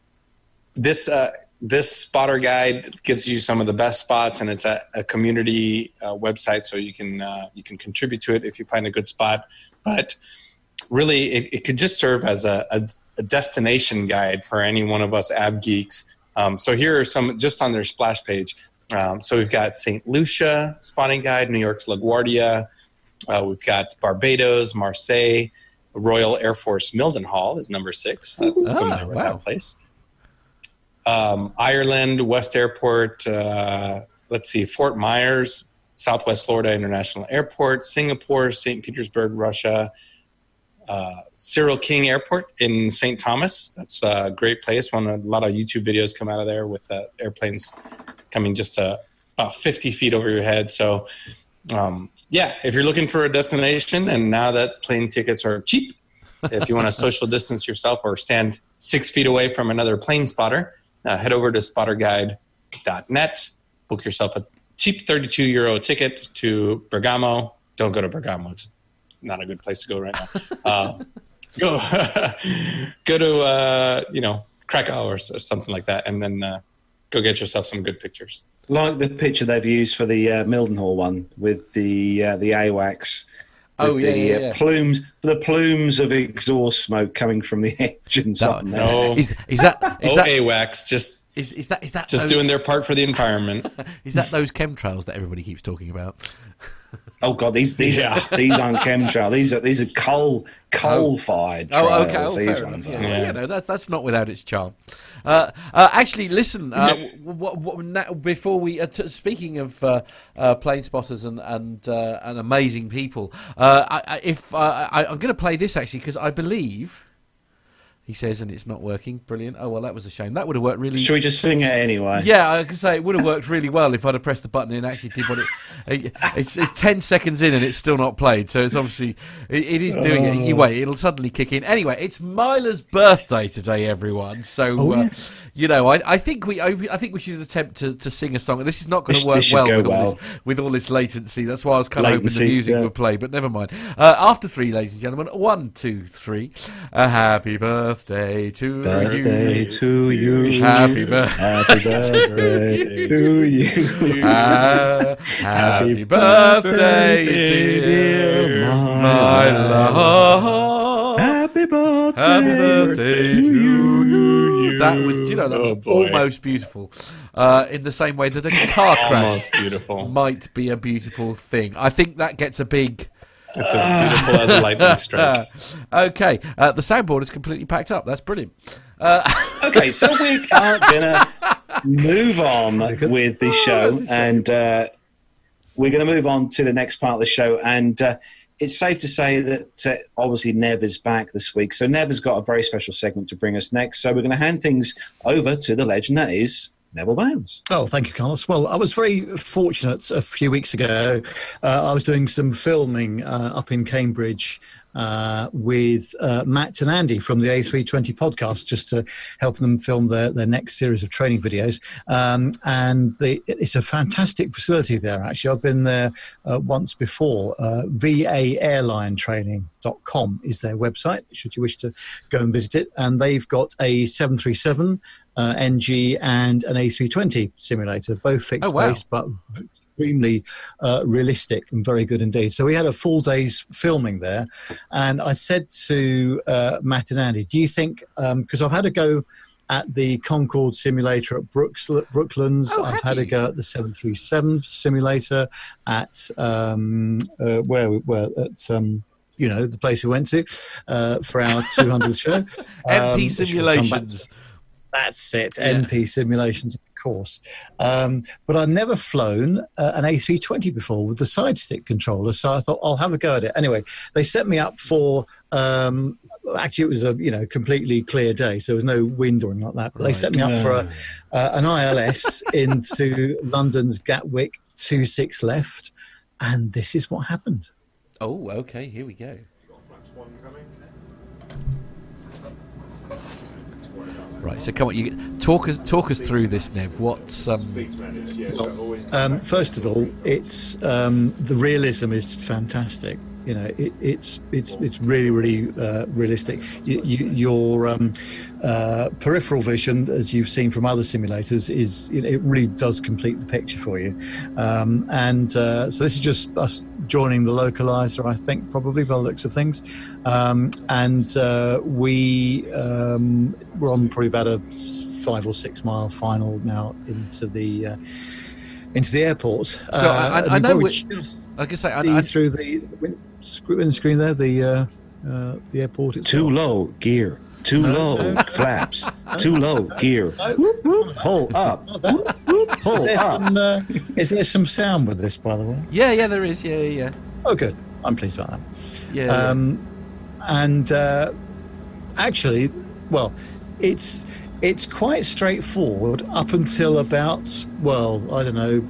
D: this uh, this spotter guide gives you some of the best spots and it's a, a community uh, website so you can uh, you can contribute to it if you find a good spot. But really it, it could just serve as a, a, a, destination guide for any one of us av geeks. Um, so here are some just on their splash page. Um, so we've got st lucia spotting guide new york's laguardia. Uh, we've got barbados marseille royal air force mildenhall is number six. Uh,
B: ah, wow. that
D: place um, Ireland, West Airport, uh, let's see, Fort Myers, Southwest Florida International Airport, Singapore, St. Petersburg, Russia, uh, Cyril King Airport in St. Thomas. That's a great place. One a lot of YouTube videos come out of there with the airplanes coming just uh, about 50 feet over your head. So, um, yeah, if you're looking for a destination, and now that plane tickets are cheap, if you want to social distance yourself or stand six feet away from another plane spotter, uh, head over to spotterguide.net, book yourself a cheap 32 euro ticket to Bergamo. Don't go to Bergamo; it's not a good place to go right now. Uh, go go to uh, you know Krakow or, or, something like that, and then uh, go get yourself some good pictures.
A: Like the picture they've used for the uh, Mildenhall one with the uh, the AWACS.
B: Oh yeah,
A: the
B: yeah,
A: uh,
B: yeah.
A: plumes, the plumes of exhaust smoke coming from the engines.
B: That-
A: up there.
D: No.
B: Is, is that is
D: oh,
B: that
D: AWACS, just
B: is, is that is that
D: just
B: those,
D: doing their part for the environment.
B: is that those chemtrails that everybody keeps talking about?
A: Oh god, these these
D: Yeah.
A: these aren't chemtrail. These are these are coal coal fired
B: Oh,
A: trials.
B: okay. Oh,
A: these
B: fair
A: ones
B: enough.
A: are.
B: Yeah,
D: Yeah.
B: You know, that's that's not without its charm. Uh, uh, actually, listen. Uh, what, what, now, before we, uh, t- speaking of uh, uh, plane spotters and and, uh, and amazing people, uh, I, I, if uh, I, I'm going to play this actually because I believe he says, and it's not working. Brilliant. Oh well, that was a shame. That would have worked really.
A: Should we just sing it anyway?
B: Yeah, I can say it would have worked really well if I'd have pressed the button and actually did what it. It's, it's ten seconds in and it's still not played, so it's obviously it, it is doing it. You wait, it'll suddenly kick in. Anyway, it's Mila's birthday today, everyone. So
C: Oh,
B: uh, you know, I, I think we I think we should attempt to, to sing a song. This is not going to work well with all this with all this latency. That's why I was kind of hoping the music
A: yeah.
B: would play, but never mind. Uh, after three, ladies and gentlemen, one, two, three. A happy birthday to
A: Birthday
B: you.
A: to you.
B: Happy birthday.
A: Happy birthday to you.
B: Happy birthday, dear my love.
A: Happy birthday.
B: Happy birthday to you. That was, you know, that
D: Oh,
B: was
D: boy.
B: almost beautiful. Uh, in the same way that a car crash
D: beautiful.
B: might be a beautiful thing. I think that gets a big.
D: It's as beautiful as a lightning strike.
B: okay, uh, the soundboard is completely packed up. That's brilliant.
A: Okay, so we are gonna move on with the show, and uh, we're going to move on to the next part of the show. And uh, it's safe to say that uh, obviously Nev is back this week, so Nev has got a very special segment to bring us next. So we're going to hand things over to the legend that is Neville Bounds.
C: Oh, thank you, Carlos. Well, I was very fortunate a few weeks ago. Uh, I was doing some filming uh, up in Cambridge uh, with uh, Matt and Andy from the A320 podcast, just to help them film their, their next series of training videos. Um, and it's a fantastic facility there, actually. I've been there uh, once before. Uh, VAAirlinetraining.com is their website, should you wish to go and visit it. And they've got a 737 uh, NG and an A320 simulator, both fixed
B: Oh, wow.
C: base, but extremely uh, realistic and very good indeed. So we had a full day's filming there, and I said to uh, Matt and Andy, "Do you think? Because I've had a go." At the Concorde simulator at Brooks, Brooklands,
B: Oh,
C: I've had a go at the 737 simulator at um, uh, where we were at um, you know the place we went to uh, for our 200th show. Um,
B: MP
C: which we'll come back to.
B: simulations.
C: That's it.
B: Yeah.
C: NP simulations, of course. Um, but I'd never flown uh, an A320 before with the side stick controller, so I thought I'll have a go at it. Anyway, they set me up for. Um, actually, it was a you know completely clear day, so there was no wind or anything like that. But they set me up for a, uh, an ILS into London's Gatwick two six left, and this is what happened.
B: Oh, okay. Here we go. Right. So come on, you talk us talk us through this, Nev. What's um?
C: Um, first of all, it's um, the realism is fantastic. You know, it, it's it's it's really really uh, realistic. You, you, your um, uh, peripheral vision, as you've seen from other simulators, is you know, it really does complete the picture for you. Um, and uh, so this is just us joining the localizer, I think, probably by the looks of things. Um, and uh, we um, we're on probably about a five or six mile final now into the. Uh, into the airport. So
B: I- I know which-
C: just
B: Like I say, I,
C: see
B: I,
C: through the win- sc- windscreen there, the uh, uh, the airport itself.
A: Too low gear. Too low flaps. Too low gear. Whoop, whoop. Hold up.
C: That-
A: Whoop, hold
C: there's
A: up.
C: some, uh, is there some sound with this, by the way?
B: yeah, yeah, there is. Yeah, yeah, yeah.
C: Oh, good. I'm pleased about that.
B: yeah. yeah.
C: Um, and uh, actually, well, it's it's quite straightforward up until about well, I don't know,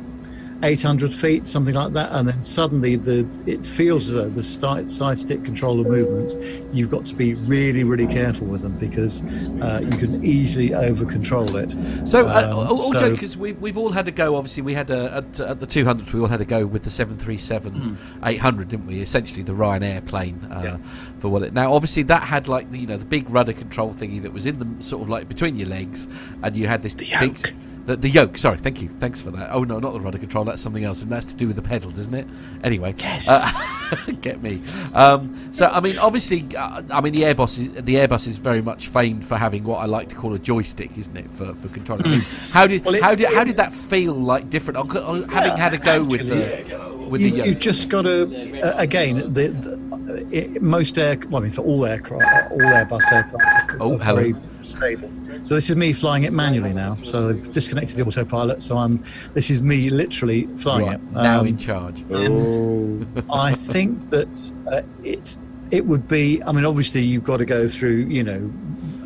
C: 800 feet, something like that, and then suddenly the it feels as though the side, side stick controller movements, you've got to be really, really careful with them because uh, you can easily over control it.
B: So, uh,
C: Um,
B: all,
C: so-
B: because we, we've all had to go. Obviously, we had a, at, at the 200th, we all had to go with the 737 800, didn't we? Essentially, the Ryanair plane uh.
C: Yeah.
B: for what it. Now, obviously, that had like the you know the big rudder control thingy that was in the sort of like between your legs, and you had this
A: The
B: big.
A: yoke.
B: The, the yoke, sorry, thank you, thanks for that. Oh no, not the rudder control, that's something else, and that's to do with the pedals, isn't it? Anyway,
A: Yes.
B: uh, get me. Um, so, I mean, obviously, uh, I mean, the Airbus is the Airbus is very much famed for having what I like to call a joystick, isn't it, for for controlling? How did
C: Well, it-
B: how did how did that feel like different? on- on Having had a go with the with
C: you,
B: the yoke.
C: you've just got to uh, again the, the it, most air well, I mean for all aircraft all Airbus aircraft are
B: Oh,
C: are
B: hello.
C: very stable so this is me flying it manually now so I've disconnected the autopilot so I'm this is me literally flying
B: right,
C: it
B: now
C: Um,
B: in charge.
A: Oh.
C: I think that uh, it's it would be. I mean, obviously, you've got to go through you know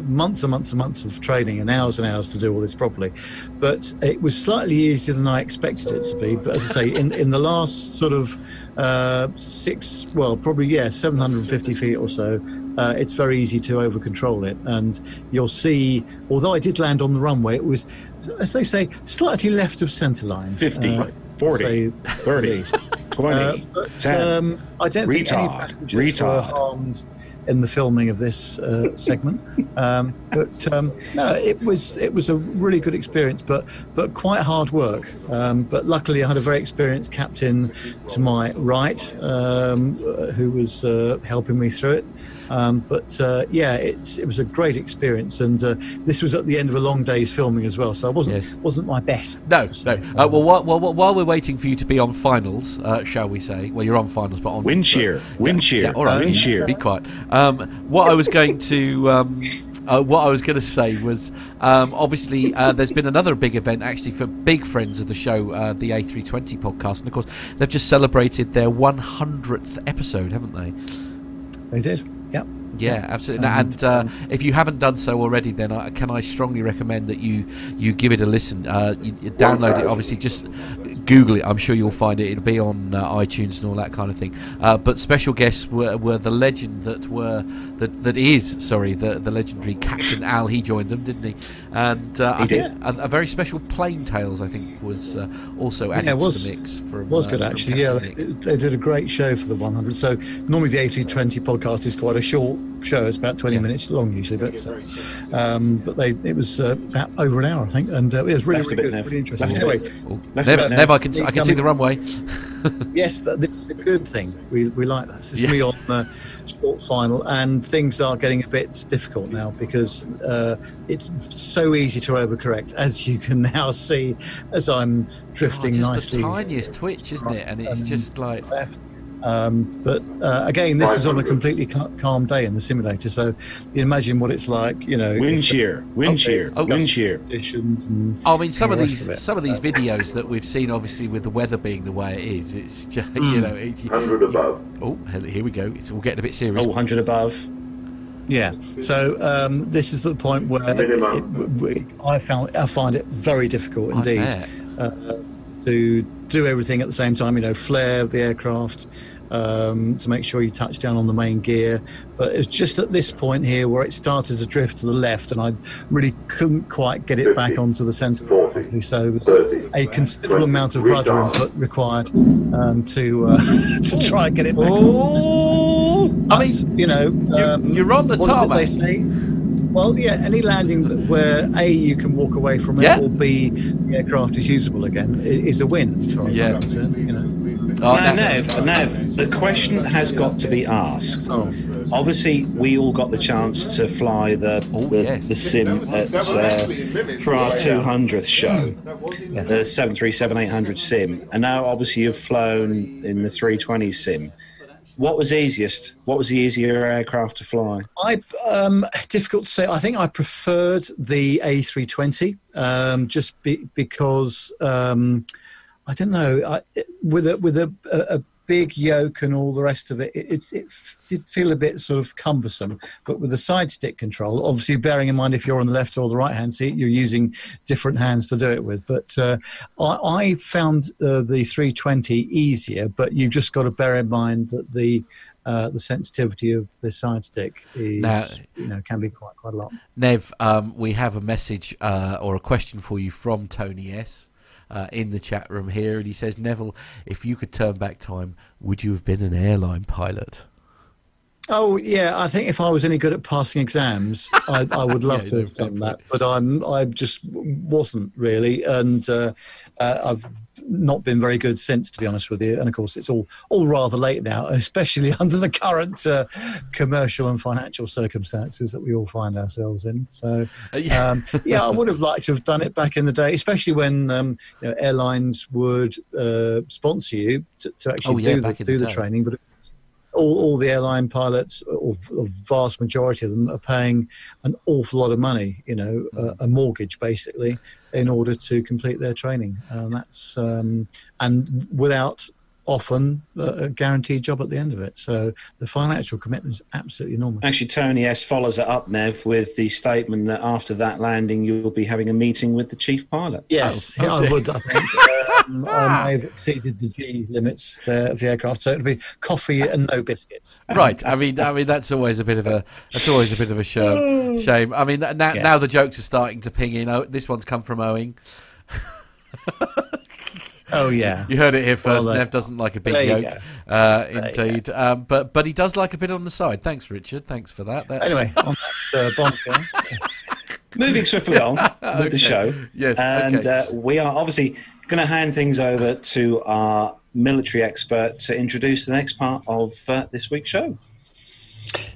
C: months and months and months of training and hours and hours to do all this properly. But it was slightly easier than I expected it to be. But as I say, in in the last sort of uh, six, well, probably yeah, 750 feet or so. Uh, it's very easy to over control it, and you'll see. Although I did land on the runway, it was, as they say, slightly left of centre line.
A: 50,
C: Uh,
A: 40,
C: say,
A: 30, 20,
C: Uh, but
A: 10.
C: um, I don't think any
A: Retard.
C: passengers were harmed in the filming of this uh, segment. Um, but um, no, it was it was a really good experience, but but quite hard work. Um, but luckily, I had a very experienced captain to my right um, who was uh, helping me through it. Um, but uh, yeah, it's it was a great experience, and uh, this was at the end of a long day's filming as well, so I wasn't
B: Yes.
C: wasn't my best.
B: No,
C: to
B: no. Uh, well, while, while, while we're waiting for you to be on finals, uh, shall we say? Well, you're on finals, but on
A: Wind shear. Wind shear.
B: Yeah, all right.
A: Wind shear.
B: Be quiet. Um, what I was going to. Um, uh, what I was going to say was, um, obviously, uh, there's been another big event actually for big friends of the show, uh, the A320 podcast, and of course, they've just celebrated their 100th episode, haven't they?
C: they did. Yep.
B: Yeah, absolutely.
C: And,
B: and uh,
C: um,
B: if you haven't done so already, then I, can I strongly recommend that you you give it a listen. Uh, you, you download it. Obviously, just Google it. I'm sure you'll find it. It'll be on uh, iTunes and all that kind of thing. Uh, but special guests were, were the legend that were that that is sorry the the legendary Captain Al. He joined them, didn't he? And uh,
A: He
B: I think
A: did.
B: a, a very special Plain Tales. I think was uh, also added
C: it was-
B: to the mix. From,
C: was
B: uh,
C: good
B: from
C: actually. Yeah, they, they did a great show for the 100. So normally the A320 podcast is quite a short show. It's about 20
B: Yeah.
C: minutes long usually, but uh, um, but they it was uh, about over an hour I think, and uh, it was really really, good, really interesting.
A: Left a
C: Anyway.
B: Oh,
A: Left
B: Nev,
A: it,
B: Nev,
A: Nev.
B: I can I can see the runway.
C: yes, that, this is a good thing. We we like that. This is
B: Yeah.
C: me on the short final, and things are getting a bit difficult now because uh, it's so easy to overcorrect, as you can now see as I'm drifting
B: Oh, just
C: nicely.
B: the tiniest twitch, isn't it? And it's
C: Um,
B: just like
C: left. Um, but uh, again, this is on a completely ca- calm day in the simulator, so you imagine what it's like. You know,
A: Wind shear. Wind shear.
C: so
A: Wind shear.
C: conditions
B: I mean, some of
C: the
B: these
C: of
B: some of these videos that we've seen, obviously, with the weather being the way it is, it's just you know. It's,
E: 100 above.
B: oh, here we go. It's all getting a bit serious.
A: Oh, 100 above.
C: Yeah. So um, this is the point where it,
E: Minimum.
C: we, I found I find it very difficult
B: I
C: indeed
B: bet.
C: uh, to do everything at the same time. You know, flare the aircraft um, to make sure you touch down on the main gear. But it's just at this point here where it started to drift to the left, and I really couldn't quite get it back onto the centre.
E: 40,
C: So it was
E: 30,
C: a considerable
E: 20,
C: amount of rudder input required um, to uh, to try and get it back.
B: Oh, I
C: But,
B: mean,
C: you know,
B: you're-
C: um,
B: you're on the
C: what is it they say? Well, yeah, any landing that, where A, you can walk away from it,
B: Yeah.
C: or B, the aircraft is usable again, is a win, as far as
B: Yeah.
C: I'm concerned. You know.
B: oh,
A: now, Nev, Nev, the question has got to be asked. Obviously, we all got the chance to fly the
B: Oh,
A: the,
B: yes.
A: the sim at, uh, for our 200th show, the 737 800 sim, and now obviously you've flown in the 320 sim. What was easiest? What was the easier aircraft to fly?
C: I um, difficult to say. I think I preferred the A320 um, just be, because um, I don't know I, with a with a, a, a big yoke and all the rest of it, it, it, it did feel a bit sort of cumbersome. But with the side stick control, obviously bearing in mind if you're on the left or the right hand seat, you're using different hands to do it with. But uh, I, I, found uh, the 320 easier, but you've just got to bear in mind that the uh, the sensitivity of the side stick is now, you know can be quite quite a lot.
B: Nev, um, we have a message uh, or a question for you from Tony S. Uh, in the chat room here, and he says, Neville, if you could turn back time, would you have been an airline pilot?
C: Oh yeah, I think if I was any good at passing exams, I, I would love yeah, to have done that. But I'm I just wasn't really, and uh, uh, I've not been very good since, to be honest with you. And of course, it's all all rather late now, especially under the current uh, commercial and financial circumstances that we all find ourselves in. So uh, yeah, um, yeah I would have liked to have done it back in the day, especially when um, you know, airlines would uh, sponsor you to, to actually oh, yeah, do the do the, the training, but all, all the airline pilots, or the vast majority of them, are paying an awful lot of money, you know, mm. a, a, mortgage basically, in order to complete their training. And that's um, and without often a guaranteed job at the end of it. So the financial commitment is absolutely enormous.
A: Actually, Tony S follows it up, Nev, with the statement that after that landing, you'll be having a meeting with the chief pilot.
C: Yes, oh, I would. I think um, I may have exceeded the G limits of the aircraft, so it'll be coffee and no biscuits.
B: Right. I mean, I mean that's always a bit of a that's always a bit of a shame. shame. I mean, now yeah. now the jokes are starting to ping in. Oh, this one's come from Owing.
C: Oh yeah,
B: you heard it here first. Well, uh, Nev doesn't like a big yoke, uh, indeed, um, but but he does like a bit on the side. Thanks, Richard. Thanks for that.
C: That's... Anyway, on uh,
A: Moving swiftly on with okay. the show.
B: Yes,
A: and okay. uh, we are obviously going to hand things over to our military expert to introduce the next part of uh, this week's show.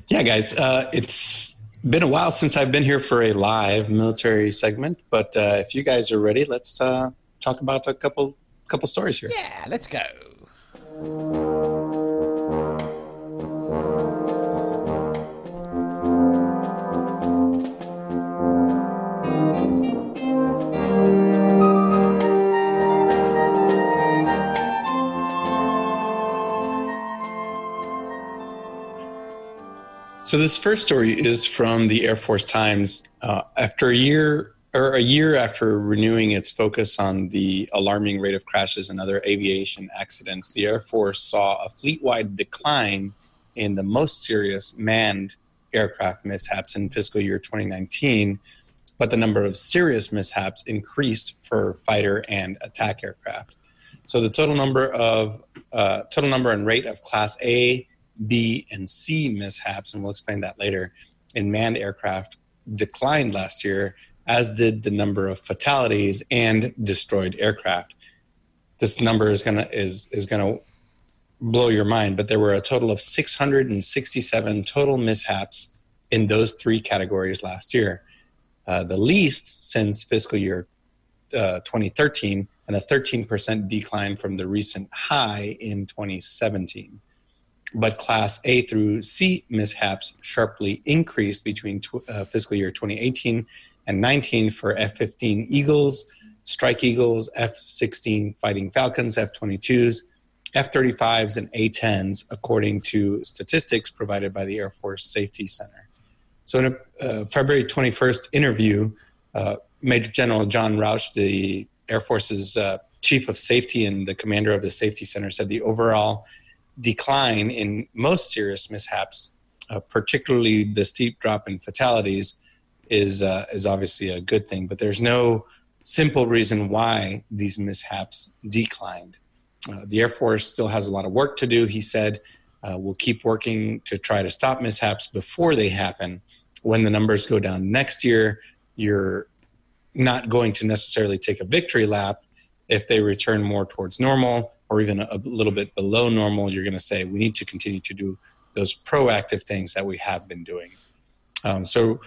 D: Yeah, guys, uh, it's been a while since I've been here for a live military segment, but uh, if you guys are ready, let's uh, talk about a couple couple stories here.
B: Yeah, let's go.
D: So this first story is from the Air Force Times. Uh, after a year or a year after renewing its focus on the alarming rate of crashes and other aviation accidents, the Air Force saw a fleet wide decline in the most serious manned aircraft mishaps in fiscal year 2019, but the number of serious mishaps increased for fighter and attack aircraft. So the total number of uh, total number and rate of Class A, B, and C mishaps, and we'll explain that later, in manned aircraft declined last year as did the number of fatalities and destroyed aircraft. This number is gonna is is gonna blow your mind, but there were a total of 667 total mishaps in those three categories last year, uh, the least since fiscal year uh, 2013, and a 13% decline from the recent high in 2017. But Class A through C mishaps sharply increased between tw- uh, fiscal year 2018 and 19 for F 15 Eagles, Strike Eagles, F 16 Fighting Falcons, F 22s, F 35s, and A 10s, according to statistics provided by the Air Force Safety Center. So, in a uh, February 21st interview, uh, Major General John Rauch, the Air Force's uh, chief of safety and the commander of the Safety Center, said the overall decline in most serious mishaps, uh, particularly the steep drop in fatalities, is uh, is obviously a good thing, but there's no simple reason why these mishaps declined. Uh, the Air Force still has a lot of work to do. He said, uh, "We'll keep working to try to stop mishaps before they happen. When the numbers go down next year, you're not going to necessarily take a victory lap. If they return more towards normal or even a, little bit below normal, you're going to say we need to continue to do those proactive things that we have been doing." Um, so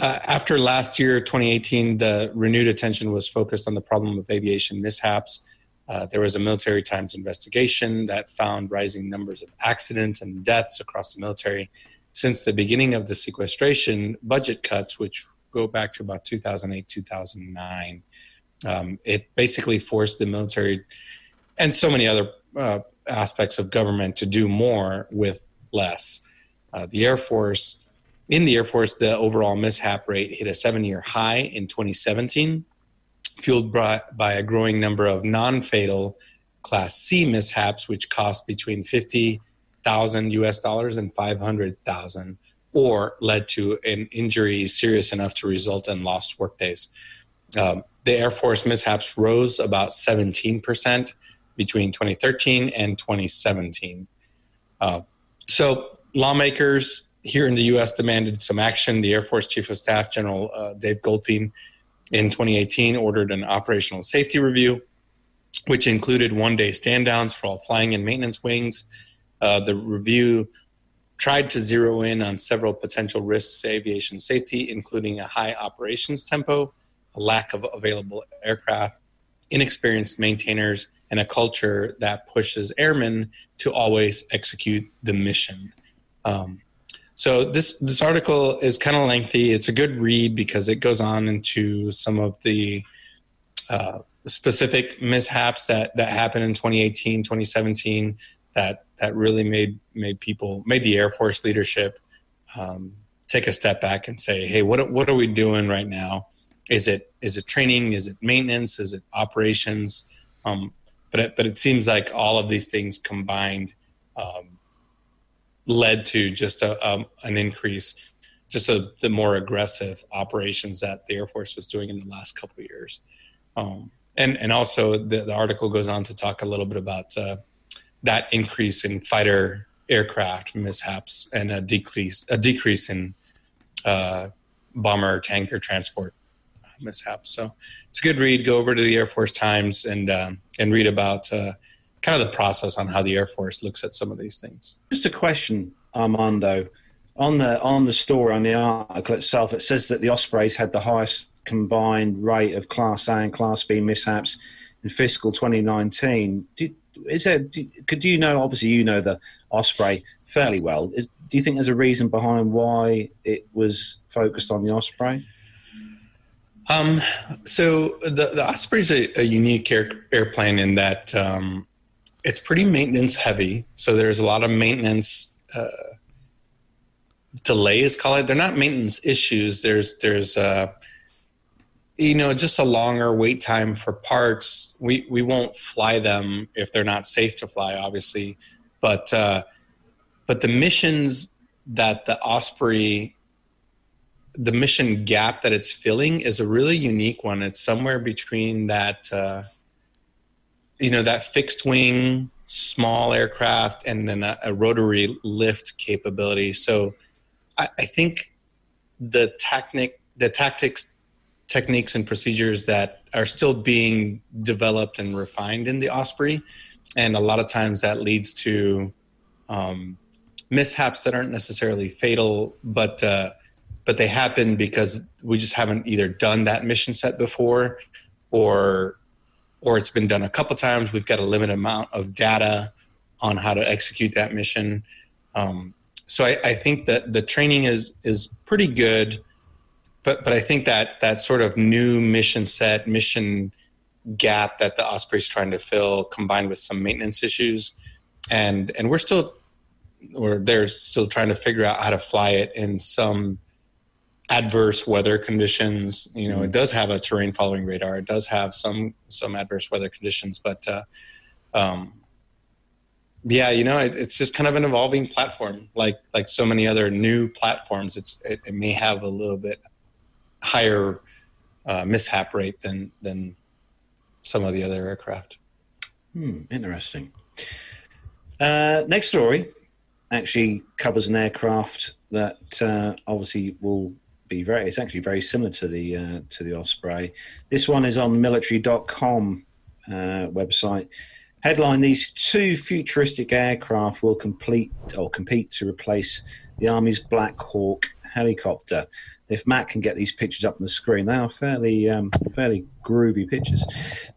D: uh, after last year, 2018, the renewed attention was focused on the problem of aviation mishaps. Uh, there was a military times investigation that found rising numbers of accidents and deaths across the military since the beginning of the sequestration budget cuts, which go back to about 2008, 2009. Um, it basically forced the military and so many other uh, aspects of government to do more with less. Uh, the Air Force, in the Air Force, the overall mishap rate hit a seven year high in 2017, fueled by, a growing number of non fatal Class C mishaps, which cost between 50,000 US dollars and 500,000 or led to an injury serious enough to result in lost workdays. Um, the Air Force mishaps rose about 17% between 2013 and 2017. Uh, so, lawmakers here in the U.S. demanded some action. The Air Force Chief of Staff, General uh, Dave Goldfein, in 2018 ordered an operational safety review, which included one day stand downs for all flying and maintenance wings. Uh, the review tried to zero in on several potential risks to aviation safety, including a high operations tempo, a lack of available aircraft, inexperienced maintainers, and a culture that pushes airmen to always execute the mission. Um, so this this article is kind of lengthy. It's a good read because it goes on into some of the uh, specific mishaps that that happened in 2018, 2017 that that really made made people made the Air Force leadership um, take a step back and say, "Hey, what what are we doing right now? Is it is it training? Is it maintenance? Is it operations?" Um, but it, but it seems like all of these things combined um, led to just a, um, an increase, just a, the more aggressive operations that the Air Force was doing in the last couple of years. Um, and and also the, the, article goes on to talk a little bit about uh, that increase in fighter aircraft mishaps and a decrease a decrease in uh, bomber tanker transport mishaps. So it's a good read. Go over to the Air Force Times and um, and read about uh, kind of the process on how the Air Force looks at some of these things.
A: Just a question, Armando. On the on the story on the article itself, it says that the Ospreys had the highest combined rate of Class A and Class B mishaps in fiscal 2019. Did, is there? Could you know? Obviously, you know the Osprey fairly well. Is, do you think there's a reason behind why it was focused on the Osprey?
D: Um, so the the Osprey is a, a unique air, airplane in that um, it's pretty maintenance heavy. So there's a lot of maintenance uh, delays. Call it. They're not maintenance issues. There's there's uh, you know just a longer wait time for parts we we won't fly them if they're not safe to fly obviously but uh, but the missions that the osprey the mission gap that it's filling is a really unique one it's somewhere between that uh, you know that fixed wing small aircraft and then a, a rotary lift capability so I, I think the technic the tactics techniques and procedures that are still being developed and refined in the Osprey. And a lot of times that leads to um, mishaps that aren't necessarily fatal, but uh, but they happen because we just haven't either done that mission set before, or or it's been done a couple times. We've got a limited amount of data on how to execute that mission. Um, so I, I, think that the training is is pretty good but but I think that that sort of new mission set, mission gap that the Osprey is trying to fill, combined with some maintenance issues, and and we're still or they're still trying to figure out how to fly it in some adverse weather conditions. You know, it does have a terrain following radar. It does have some some adverse weather conditions, but uh, um, yeah, you know, it, it's just kind of an evolving platform, like like so many other new platforms. It's it, it may have a little bit higher uh, mishap rate than than some of the other aircraft.
A: Hmm, interesting. Uh, next story actually covers an aircraft that uh, obviously will be very. It's actually very similar to the uh, to the Osprey. This one is on military.com uh, website. Headline: These two futuristic aircraft will complete or compete to replace the Army's Black Hawk helicopter. If Matt can get these pictures up on the screen, they are fairly um, fairly groovy pictures.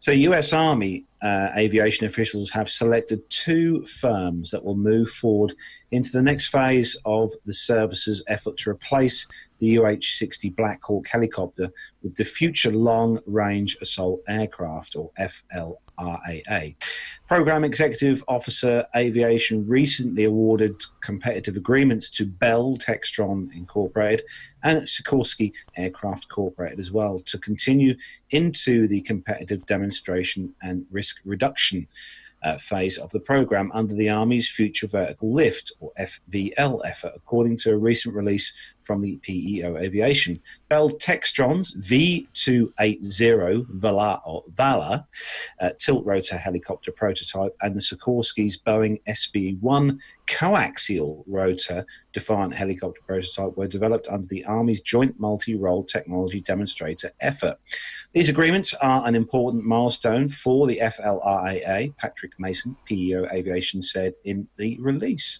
A: So, U.S. Army uh, aviation officials have selected two firms that will move forward into the next phase of the service's effort to replace the UH-60 Black Hawk helicopter with the Future Long Range Assault Aircraft, or. FLRAA. Program Executive Officer Aviation recently awarded competitive agreements to Bell Textron Incorporated and Sikorsky Aircraft Incorporated as well to continue into the competitive demonstration and risk reduction uh, phase of the program under the Army's Future Vertical Lift, or FVL effort, according to a recent release from the PEO Aviation. Bell Textron's V280 Valor, or Valor uh, tilt rotor helicopter prototype and the Sikorsky's Boeing SB 1 coaxial rotor Defiant helicopter prototype were developed under the Army's Joint Multi Role Technology Demonstrator effort. These agreements are an important milestone for the FLRAA, Patrick Mason, PEO Aviation, said in the release.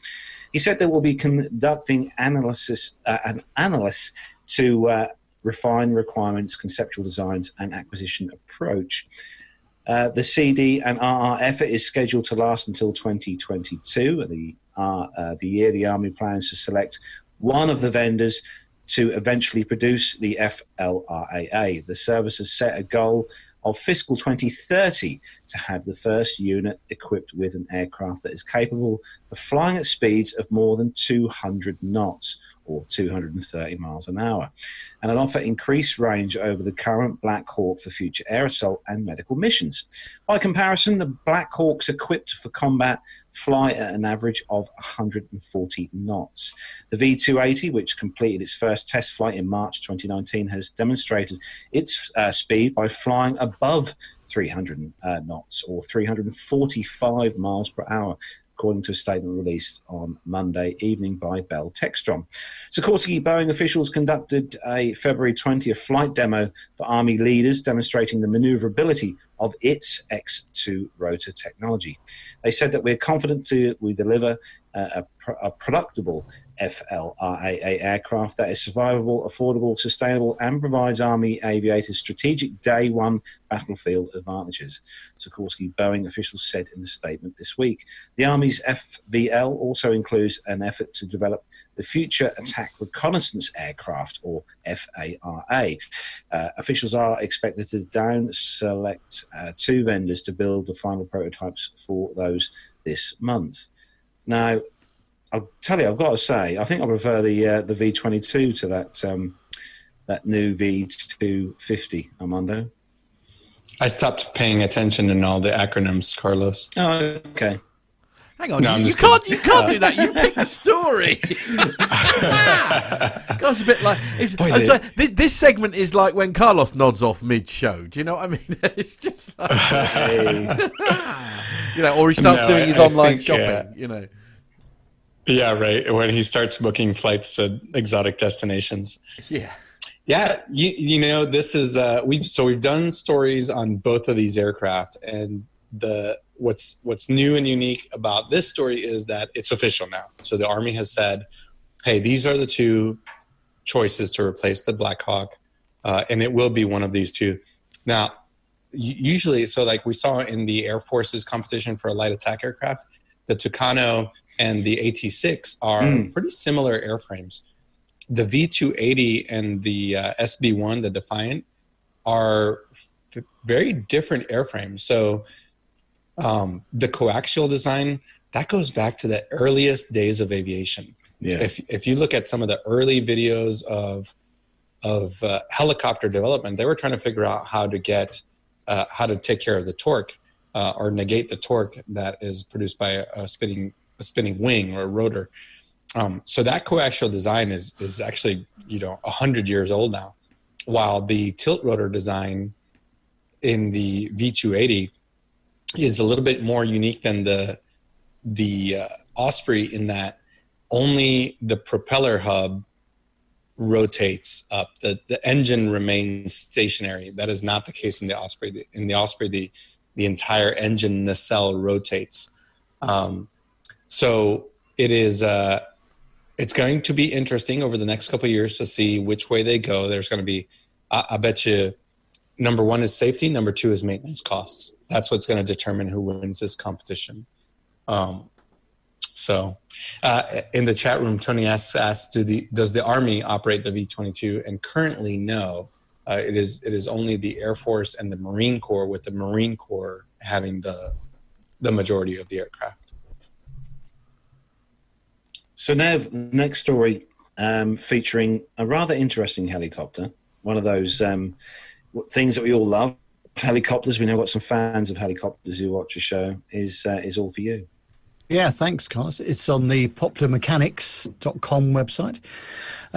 A: He said they will be conducting analysis, uh, an analysis to uh, refine requirements, conceptual designs, and acquisition approach. Uh, the CD and RR effort is scheduled to last until 2022. The uh, the year the Army plans to select one of the vendors to eventually produce the FLRAA. The service has set a goal of fiscal 2030 to have the first unit equipped with an aircraft that is capable of flying at speeds of more than 200 knots or 230 miles an hour, and an offer increased range over the current Black Hawk for future air assault and medical missions. By comparison, the Black Hawks equipped for combat fly at an average of 140 knots. The V 280, which completed its first test flight in March 2019, has demonstrated its uh, speed by flying above 300 uh, knots or 345 miles per hour according to a statement released on Monday evening by Bell Textron. Sikorsky Boeing officials conducted a February 20th flight demo for Army leaders demonstrating the maneuverability of its X2 rotor technology. They said that we're confident to we deliver a, a productable FLRAA aircraft that is survivable, affordable, sustainable, and provides Army aviators strategic day one battlefield advantages. Sikorsky Boeing officials said in a statement this week. The Army's FVL also includes an effort to develop the Future Attack Reconnaissance Aircraft, or FARA. Uh, officials are expected to down select uh, two vendors to build the final prototypes for those this month. Now, I'll tell you, I've got to say, I think I prefer the uh, the V22 to that um, that new V250 Armando.
D: I stopped paying attention in all the acronyms, Carlos.
A: Oh, okay.
B: Hang on, no, you, you can't you can't do that. You pick the story. Goes a bit like Boy, so, this, this, segment is like when Carlos nods off mid-show. Do you know what I mean? It's just like, you know, or he starts no, doing his I online think, shopping. Uh, you know.
D: Yeah, right. When he starts booking flights to exotic destinations.
B: Yeah.
D: Yeah, you, you know this is uh, we've so we've done stories on both of these aircraft, and the what's what's new and unique about this story is that it's official now. So the Army has said, "Hey, these are the two choices to replace the Black Hawk, uh, and it will be one of these two." Now, usually, so like we saw in the Air Force's competition for a light attack aircraft, the Tucano and the AT6 are mm. pretty similar airframes. The V280 and the uh, SB1, the Defiant, are f- very different airframes. So um, the coaxial design that goes back to the earliest days of aviation. Yeah. If if you look at some of the early videos of of uh, helicopter development, they were trying to figure out how to get uh, how to take care of the torque uh, or negate the torque that is produced by a, a spinning a spinning wing or a rotor. Um, so that coaxial design is is actually you know hundred years old now, while the tilt rotor design in the V280 is a little bit more unique than the the uh, Osprey in that only the propeller hub rotates up. The the engine remains stationary. That is not the case in the Osprey. In the Osprey, the the entire engine nacelle rotates. Um, so it is. Uh, it's going to be interesting over the next couple years to see which way they go. There's going to be, I, I, bet you, number one is safety. Number two is maintenance costs. That's what's going to determine who wins this competition. Um, so, uh, in the chat room, Tony asks, asks do the, does the Army operate the V 22? And currently, no. Uh, it is it is only the Air Force and the Marine Corps with the Marine Corps having the the majority of the aircraft.
A: So now, next story um, featuring a rather interesting helicopter. One of those um, things that we all love. Helicopters. We know got some fans of helicopters who watch the show. Is uh, is all for you.
C: Yeah, thanks, Carlos. It's on the popularmechanics.com website.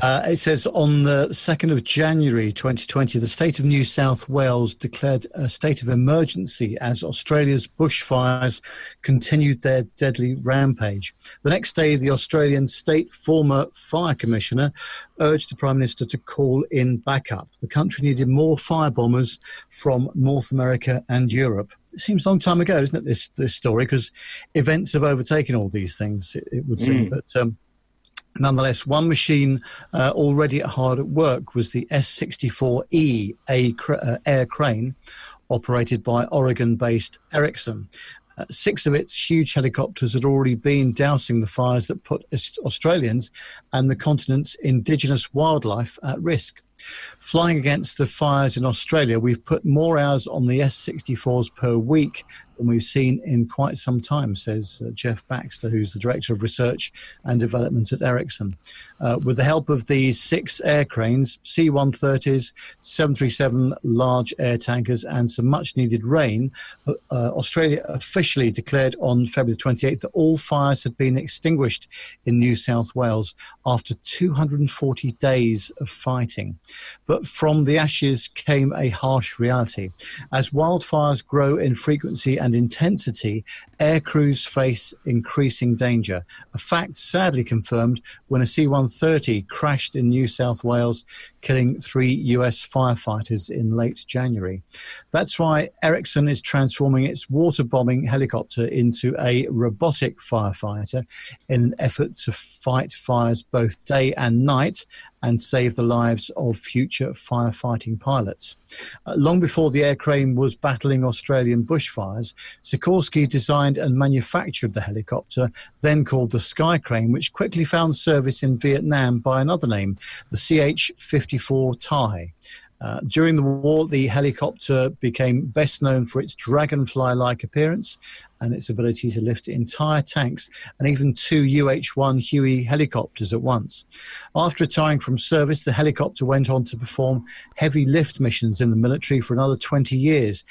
C: Uh, it says on the 2nd of January 2020, the state of New South Wales declared a state of emergency as Australia's bushfires continued their deadly rampage. The next day, the Australian state former fire commissioner urged the Prime Minister to call in backup. The country needed more fire bombers from North America and Europe it seems a long time ago, isn't it? This this story because events have overtaken all these things. It, it would seem, mm. but. Um, nonetheless, one machine uh, already hard at work was the S-64E a uh, air crane, operated by Oregon-based Erickson. Uh, six of its huge helicopters had already been dousing the fires that put Australians and the continent's indigenous wildlife at risk. Flying against the fires in Australia, we've put more hours on the S64s per week than we've seen in quite some time, says uh, Jeff Baxter, who's the Director of Research and Development at Erickson. Uh, with the help of these six air cranes, C 130s, 737 large air tankers, and some much needed rain, uh, uh, Australia officially declared on February 28th that all fires had been extinguished in New South Wales after 240 days of fighting. But from the ashes came a harsh reality. As wildfires grow in frequency and intensity, air crews face increasing danger. A fact sadly confirmed when a C 130 crashed in New South Wales, killing three US firefighters in late January. That's why Erickson is transforming its water bombing helicopter into a robotic firefighter in an effort to fight fires both day and night and save the lives of future firefighting pilots. Uh, long before the air crane was battling Australian bushfires, Sikorsky designed and manufactured the helicopter, then called the Sky Crane, which quickly found service in Vietnam by another name, the CH 54 Thai. Uh, during the war, the helicopter became best known for its dragonfly like appearance and its ability to lift entire tanks and even two UH 1 Huey helicopters at once. After retiring from service, the helicopter went on to perform heavy lift missions in the military for another 20 years.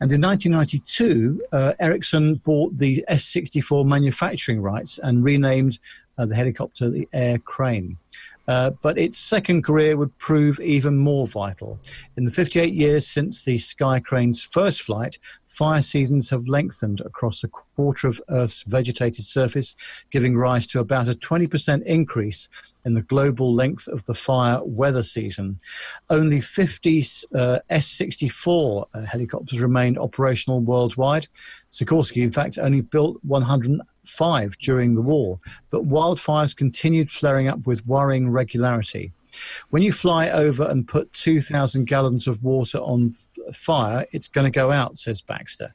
C: And in 1992, uh, Erickson bought the S 64 manufacturing rights and renamed uh, the helicopter the Air Crane. Uh, but its second career would prove even more vital. In the 58 years since the Sky Crane's first flight, fire seasons have lengthened across a quarter of Earth's vegetated surface, giving rise to about a 20% increase in the global length of the fire weather season. Only 50 uh, S 64 uh, helicopters remained operational worldwide. Sikorsky, in fact, only built 105 during the war, but wildfires continued flaring up with worrying regularity. When you fly over and put 2,000 gallons of water on fire, it's going to go out, says Baxter.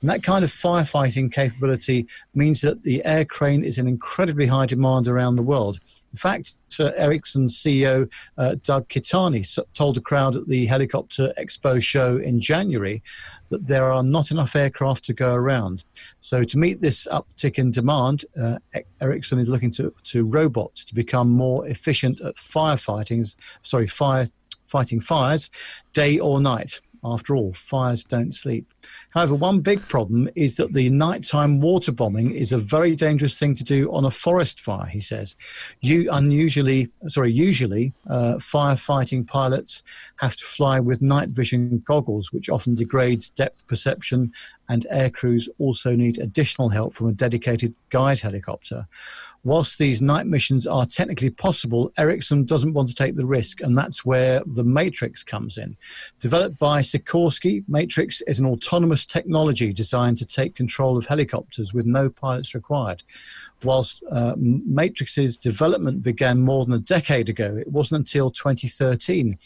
C: And that kind of firefighting capability means that the air crane is in incredibly high demand around the world. In fact, uh, Erickson's CEO, uh, Doug Kitani, told a crowd at the Helicopter Expo show in January that there are not enough aircraft to go around. So, to meet this uptick in demand, uh, Erickson is looking to, to robots to become more efficient at firefighting, sorry, fire fighting fires day or night. After all, fires don't sleep. However, one big problem is that the nighttime water bombing is a very dangerous thing to do on a forest fire, he says. You unusually, sorry, usually uh, firefighting pilots have to fly with night vision goggles, which often degrades depth perception, and air crews also need additional help from a dedicated guide helicopter whilst these night missions are technically possible, Erickson doesn't want to take the risk, and that's where the Matrix comes in. Developed by Sikorsky, Matrix is an autonomous technology designed to take control of helicopters with no pilots required. Whilst uh, Matrix's development began more than a decade ago, it wasn't until 2013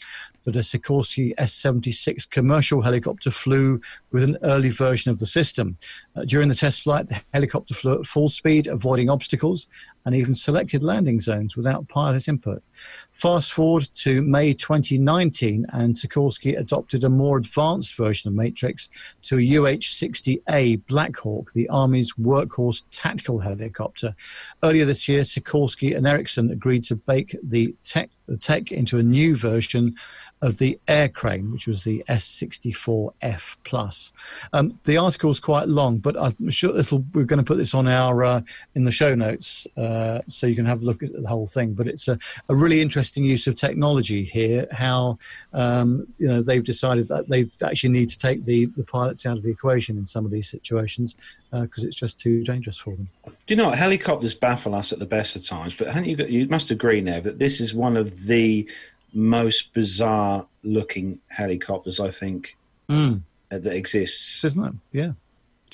C: that a Sikorsky S 76 commercial helicopter flew with an early version of the system. Uh, during the test flight, the helicopter flew at full speed, avoiding obstacles and even selected landing zones without pilot input. Fast forward to May 2019, and Sikorsky adopted a more advanced version of Matrix to a UH 60A Black Hawk, the Army's workhorse tactical helicopter. Earlier this year, Sikorsky and Erickson agreed to bake the tech, the tech into a new version of the air crane, which was the S64F Plus. Um, the article is quite long, but I'm sure we're going to put this on our uh, in the show notes uh, so you can have a look at the whole thing. But it's a, a really interesting use of technology here. How um, you know they've decided that they actually need to take the, the pilots out of the equation in some of these situations because uh, it's just too dangerous for them.
A: Do you know what? helicopters baffle us at the best of times? But you, got, you must agree, now that this is one of the most bizarre looking helicopters I think mm. that exists,
C: isn't it? Yeah.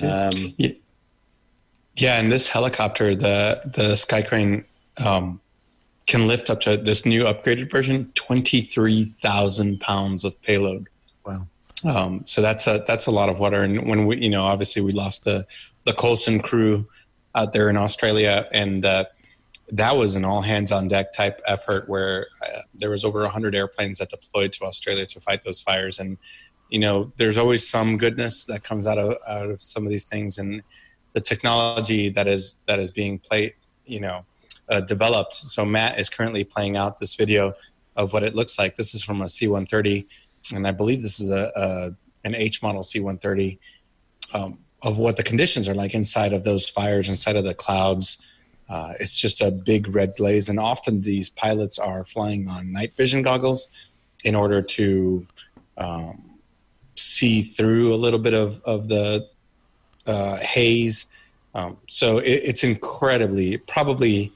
C: Um,
D: yeah. Yeah, and this helicopter, the the Skycrane, um, can lift up to this new upgraded version twenty three thousand pounds of payload.
C: Wow.
D: Um, so that's a that's a lot of water. And when we, you know, obviously we lost the the Coulson crew out there in Australia, and uh, that was an all hands on deck type effort where uh, there was over 100 airplanes that deployed to Australia to fight those fires. And you know there's always some goodness that comes out of out of some of these things and the technology that is that is being played you know uh, developed. So Matt is currently playing out this video of what it looks like. This is from a C130 and I believe this is a, a an H model C130 um, of what the conditions are like inside of those fires inside of the clouds uh, it's just a big red glaze, and often these pilots are flying on night vision goggles in order to um, see through a little bit of of the uh, haze. Um, so it, it's incredibly, probably,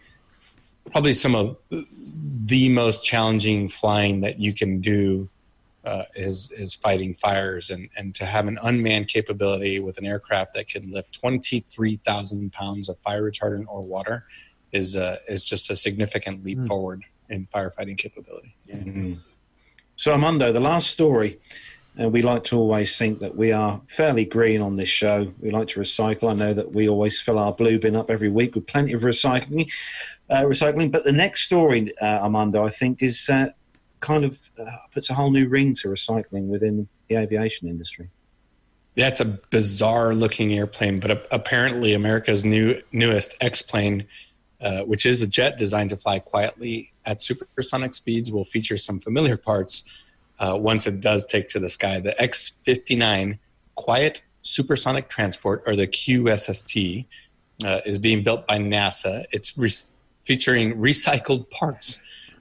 D: probably some of the most challenging flying that you can do uh, is is fighting fires and and to have an unmanned capability with an aircraft that can lift 23,000 pounds of fire retardant or water is uh, is just a significant leap mm. forward in firefighting capability.
A: Mm-hmm. So Armando, the last story. Uh, we like to always think that we are fairly green on this show. We like to recycle. I know that we always fill our blue bin up every week with plenty of recycling. Uh, recycling, but the next story, uh, Armando, I think is uh, kind of uh, puts a whole new ring to recycling within the aviation industry.
D: It's a bizarre looking airplane, but apparently America's new newest X plane, uh, which is a jet designed to fly quietly at supersonic speeds, will feature some familiar parts uh, once it does take to the sky. The X 59 Quiet Supersonic Transport, or the QSST, uh, is being built by NASA. It's re- featuring recycled parts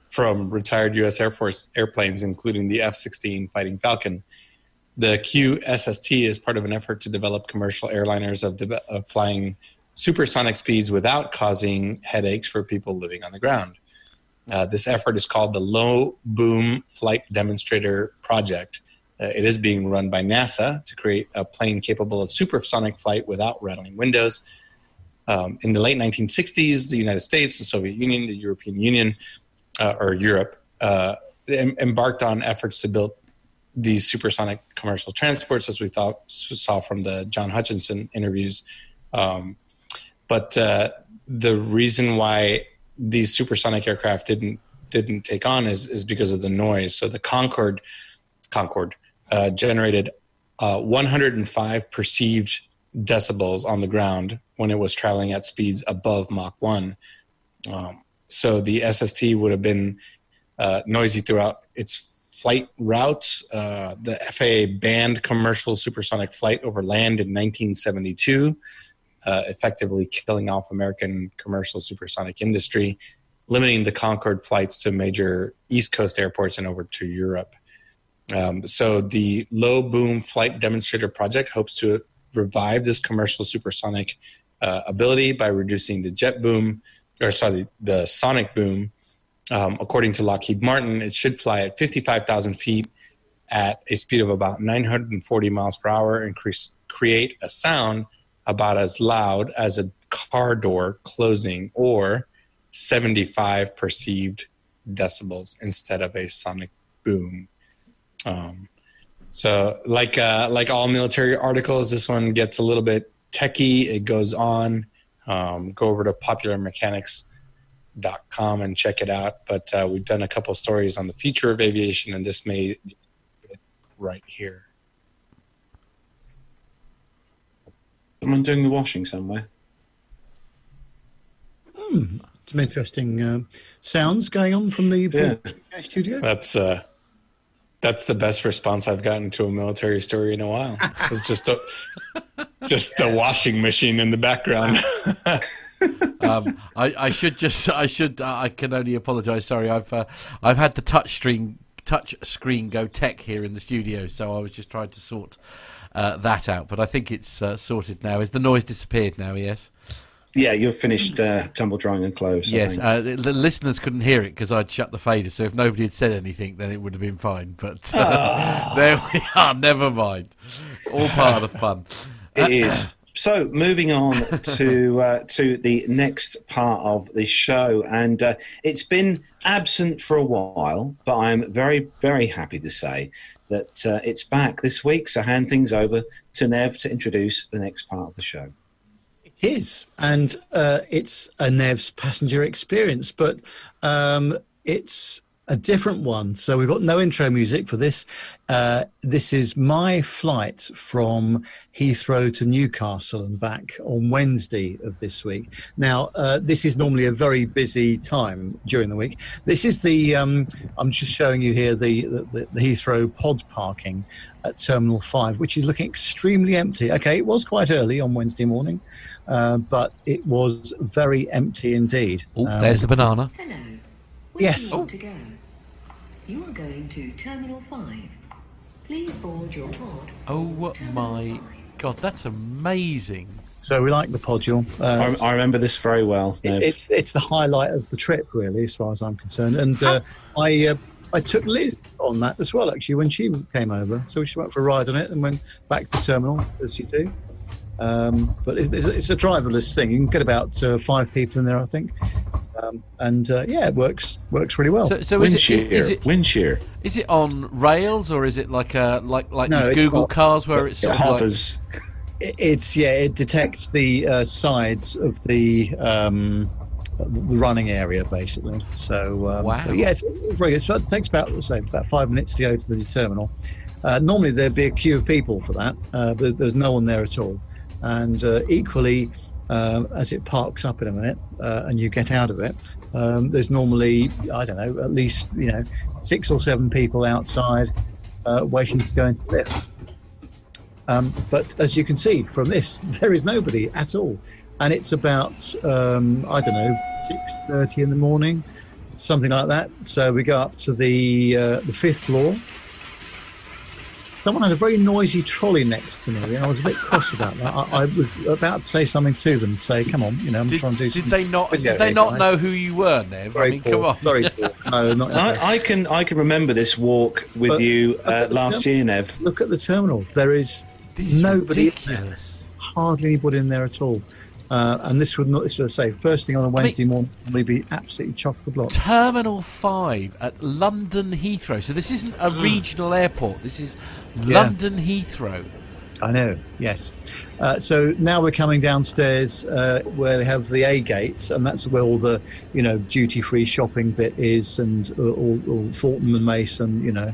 D: from retired U.S. Air Force airplanes, including the F 16 Fighting Falcon. The QSST is part of an effort to develop commercial airliners of, de- of flying supersonic speeds without causing headaches for people living on the ground. Uh, this effort is called the Low Boom Flight Demonstrator Project. Uh, it is being run by NASA to create a plane capable of supersonic flight without rattling windows. Um, in the late 1960s, the United States, the Soviet Union, the European Union uh, or Europe uh, em- embarked on efforts to build these supersonic commercial transports, as we thought saw from the John Hutchinson interviews. Um, but uh, the reason why these supersonic aircraft didn't didn't take on is is because of the noise. So the Concorde Concorde uh, generated uh, 105 perceived decibels on the ground when it was traveling at speeds above Mach one. Um, so the SST would have been uh, noisy throughout its flight routes. Uh, the FAA banned commercial supersonic flight over land in 1972, uh, effectively killing off American commercial supersonic industry, limiting the Concorde flights to major East Coast airports and over to Europe. Um, so the low boom flight demonstrator project hopes to revive this commercial supersonic uh, ability by reducing the jet boom or sorry, the sonic boom, um, according to Lockheed Martin, it should fly at 55,000 feet at a speed of about 940 miles per hour and cre- create a sound about as loud as a car door closing or 75 perceived decibels instead of a sonic boom. Um, so, like uh, like all military articles, this one gets a little bit techy. It goes on. Um, go over to popularmechanics.com and check it out. But uh, we've done a couple stories on the future of aviation, and this may it right here.
A: Someone doing the washing somewhere. Hmm.
C: Some interesting uh, sounds going on from the
A: Yeah.
C: Studio.
D: That's uh, that's the best response I've gotten to a military story in a while. It's just a just the washing machine in the background.
B: um, I, I should just I should uh, I can only apologise. Sorry, I've uh, I've had the touch screen touch screen go tech here in the studio, so I was just trying to sort uh, that out. But I think it's uh, sorted now. Is the noise disappeared now? Yes.
A: Yeah, you've finished uh, tumble drying and clothes.
B: yes. Uh, the, the listeners couldn't hear it because I'd shut the fader. So if nobody had said anything, then it would have been fine. But uh, there we are. Never mind. All part of the fun.
A: It is. So, moving on to uh, to the next part of the show, and uh, it's been absent for a while, but I'm very very happy to say that uh, it's back this week. So, hand things over to Nev to introduce the next part of the show.
C: Is, and uh, it's a Nev's passenger experience, but um, it's a different one. So we've got no intro music for this. Uh, this is my flight from Heathrow to Newcastle and back on Wednesday of this week. Now, uh, this is normally a very busy time during the week. This is the, um, I'm just showing you here the, the, the Heathrow pod parking at Terminal 5, which is looking extremely empty. Okay, it was quite early on Wednesday morning, uh, but it was very empty indeed.
B: Oh,
C: Uh,
B: there's the banana.
E: Hello. Where
C: Yes.
E: do you want to go? You are going to Terminal 5. Please board your pod.
B: Oh
E: Terminal
B: my
E: 5.
B: god, that's amazing.
C: So we like the podule.
A: I,
C: Uh,
A: I remember this very well.
C: it- it's it's the highlight of the trip, really, as far as I'm concerned. And uh, I uh, I took Liz on that as well, actually, when she came over. So she went for a ride on it and went back to terminal, as you do. Um, but it's, it's, a- it's a driverless thing. You can get about uh, five people in there, I think. Um, and uh, yeah, it works works really well.
B: So, so is
A: wind
B: it,
A: shear,
B: is it
A: wind shear.
B: is it on rails or is it like a like like
C: No,
B: these Google
C: not.
B: cars where it's
A: It
B: sort of like,
A: hovers.
C: It- It's yeah, it detects the uh, sides of the um, the running area basically. So um,
B: Wow.
C: but yeah, it's very good. So it takes about let's say about five minutes to go to the terminal. Uh, normally there'd be a queue of people for that, uh, but there's no one there at all. And uh, equally, um, as it parks up in a minute uh, and you get out of it, um, there's normally I don't know at least you know six or seven people outside uh, waiting to go into the lift. Um, but as you can see from this, there is nobody at all, and it's about um, I don't know six thirty in the morning, something like that. So we go up to the uh, the fifth floor. Someone had a very noisy trolley next to me, and I was a bit cross about that. I, I was about to say something to them, say, "Come on, you know, I'm
B: did,
C: trying to do
B: did
C: something."
B: they not did they not know who you were, Nev?
C: Very
B: I mean,
C: poor,
B: come on.
C: very poor. No, not.
A: I, I can I can remember this walk with
C: But-
A: you uh,
C: but-
A: last year, Nev.
C: Look at the terminal. There is
B: This is
C: nobody in there.
B: ridiculous.
C: hardly anybody in there at all. Uh, and this would not, this would say, first thing on a Wednesday morning, would be absolutely chock the block.
B: Terminal 5 at London Heathrow. So this isn't a regional airport. This is.
C: Yeah.
B: London Heathrow.
C: I know, yes. Uh, so now we're coming downstairs uh, where they have the A gates, and that's where all the, you know, duty-free shopping bit is, and uh, all, all Fortnum and Mason, you know.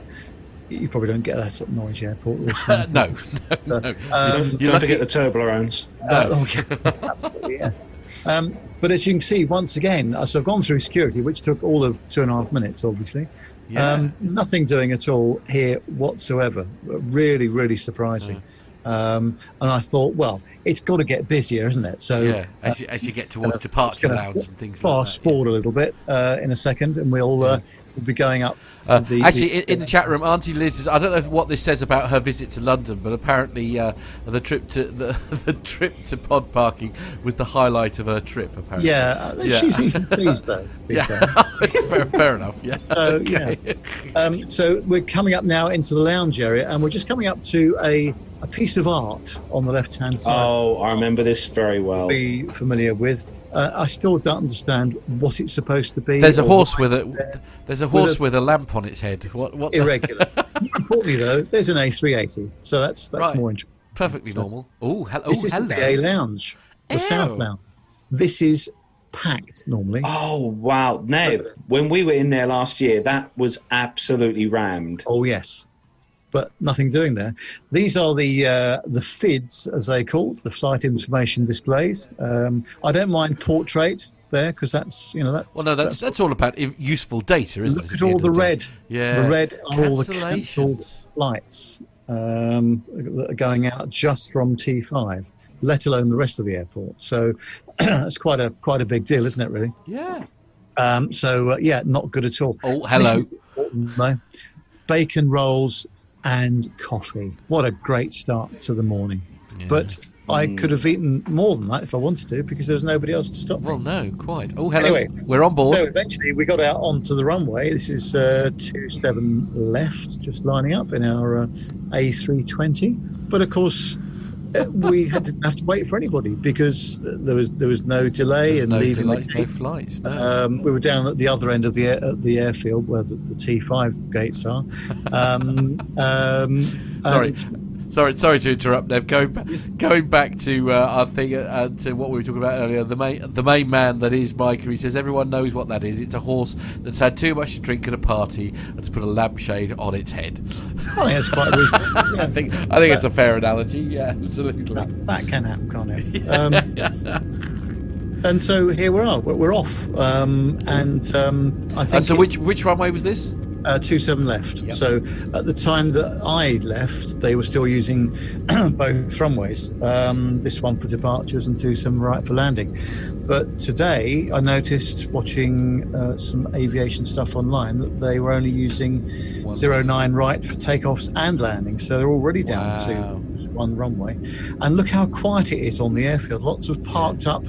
C: You probably don't get that at Norwich Airport. or
B: no, no, no.
C: Um,
B: You're
A: Don't
B: lucky-
A: forget the Toblerones.
C: Uh, oh, yeah, absolutely, yes. Um, but as you can see, once again, uh, so I've gone through security, which took all of two and a half minutes, obviously.
B: Yeah.
C: Um, nothing doing at all here whatsoever. Really, really surprising. Um, and I thought, well, it's got to get busier, isn't it? So
B: yeah, as you, as you get towards departure
C: gonna
B: lounge and things
C: fast
B: like that. yeah.
C: forward a little bit uh, in a second, and we'll uh, we'll be going up. to
B: Uh,
C: the,
B: actually,
C: the-
B: in, in the chat room, Auntie Liz is. I don't know what this says about her visit to London, but apparently uh, the trip to the, the trip to pod parking was the highlight of her trip. Apparently,
C: yeah, uh,
B: Yeah.
C: she's easy pleased though.
B: yeah,
C: fair.
B: fair, fair enough. Yeah,
C: So, yeah. Um, so we're coming up now into the lounge area, and we're just coming up to a, a piece of art on the left-hand side.
A: Oh, I remember this very well.
C: Be familiar with. Uh, I still don't understand what it's supposed to be.
B: There's a horse with
C: it's
B: a
C: there.
B: there's a horse
C: a-
B: with a lamp on its head. What what? the-
C: irregular. more importantly, though, there's an A380, so that's that's
B: Right.
C: more interesting.
B: Perfectly
C: So-
B: normal. Oh, hello.
C: This is
B: hello.
C: the BA Lounge, the South Lounge. This is packed normally.
A: Oh wow, Nev! When we were in there last year, that was absolutely rammed.
C: Oh yes, but nothing doing there. These are the uh, the FIDs, as they called, the flight information displays. Um, I don't mind portrait there because that's you know that's
B: Well, no, that's that's all about useful data, isn't
C: look
B: it?
C: at all the
B: end of day?
C: red.
B: Yeah.
C: The red are all the cancelled
B: Cancellations.
C: flights um, that are going out just from T5, let alone the rest of the airport. So that's quite a quite a big deal, isn't it? Really.
B: Yeah.
C: Um, so uh, yeah, not good at all.
B: Oh, hello.
C: is. Bacon rolls and coffee. What a great start to the morning.
B: Yeah.
C: But I could have eaten more than that if I wanted to because there was nobody else to stop me.
B: well, no, quite. Oh, hello.
C: Anyway,
B: We're on board.
C: So eventually we got out onto the runway. This is uh, two seven left, just lining up in our uh, A320. But of course, we had to have to wait for anybody because there was there was no delay
B: There's
C: in
B: no
C: leaving
B: delays,
C: the
B: no flights. No.
C: Um, we were down at the other end of the air, at the airfield where the, the T5 gates are. Um, um,
B: Sorry. Sorry, sorry to interrupt, Nev. Going, going back to uh, our thing, uh, to what we were talking about earlier, the main, the main man that is Mike, he says everyone knows what that is. It's a horse that's had too much to drink at a party and has put a lampshade on its head.
C: I think that's quite reasonable.
B: I think, I think it's a fair analogy. Yeah, absolutely.
C: that, that can happen, can't it? Um, and so here we are. We're, we're off, um, and um, I think
B: And so,
C: it-
B: which which runway was this?
C: Uh, two seven left.
B: Yep.
C: So at the time that I left, they were still using both runways. Um, this one for departures and two seven right for landing. But today, I noticed watching uh, some aviation stuff online that they were only using
B: One.
C: zero nine right for takeoffs and landings. So they're already down
B: Wow.
C: to one runway. And look how quiet it is on the airfield. Lots of parked up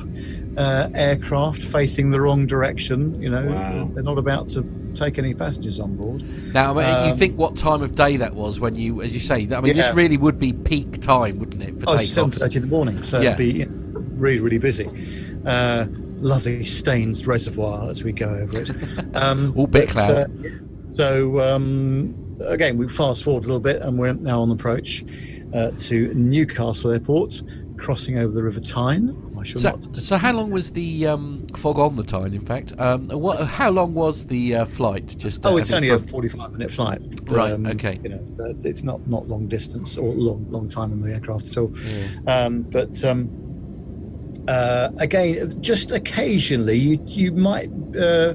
C: uh, aircraft facing the wrong direction. You know,
A: Wow.
C: they're not about to take any passengers on board.
B: Now, I mean, you
C: Um,
B: think what time of day that was when you, as you say, I mean, this really would be peak time, wouldn't it, for
C: Oh, it's seven in the morning, so
B: Yeah.
C: it'd be really, really busy. Uh, lovely Staines reservoir as we go over it. Um,
B: All bit
C: but, uh,
B: cloud.
C: so um, again, we fast forward a little bit, and we're now on approach uh, to Newcastle Airport, crossing over the River Tyne. Shall
B: So,
C: not.
B: so how long was the um, fog on the Tyne? In fact, um, what? How long was the uh, flight? Just uh,
C: Oh, it's only a forty-five minute flight.
B: Right, okay.
C: You know, uh, it's not not long distance or long long time on the aircraft at all. Um, but um, uh, again, just occasionally, you you might. Uh,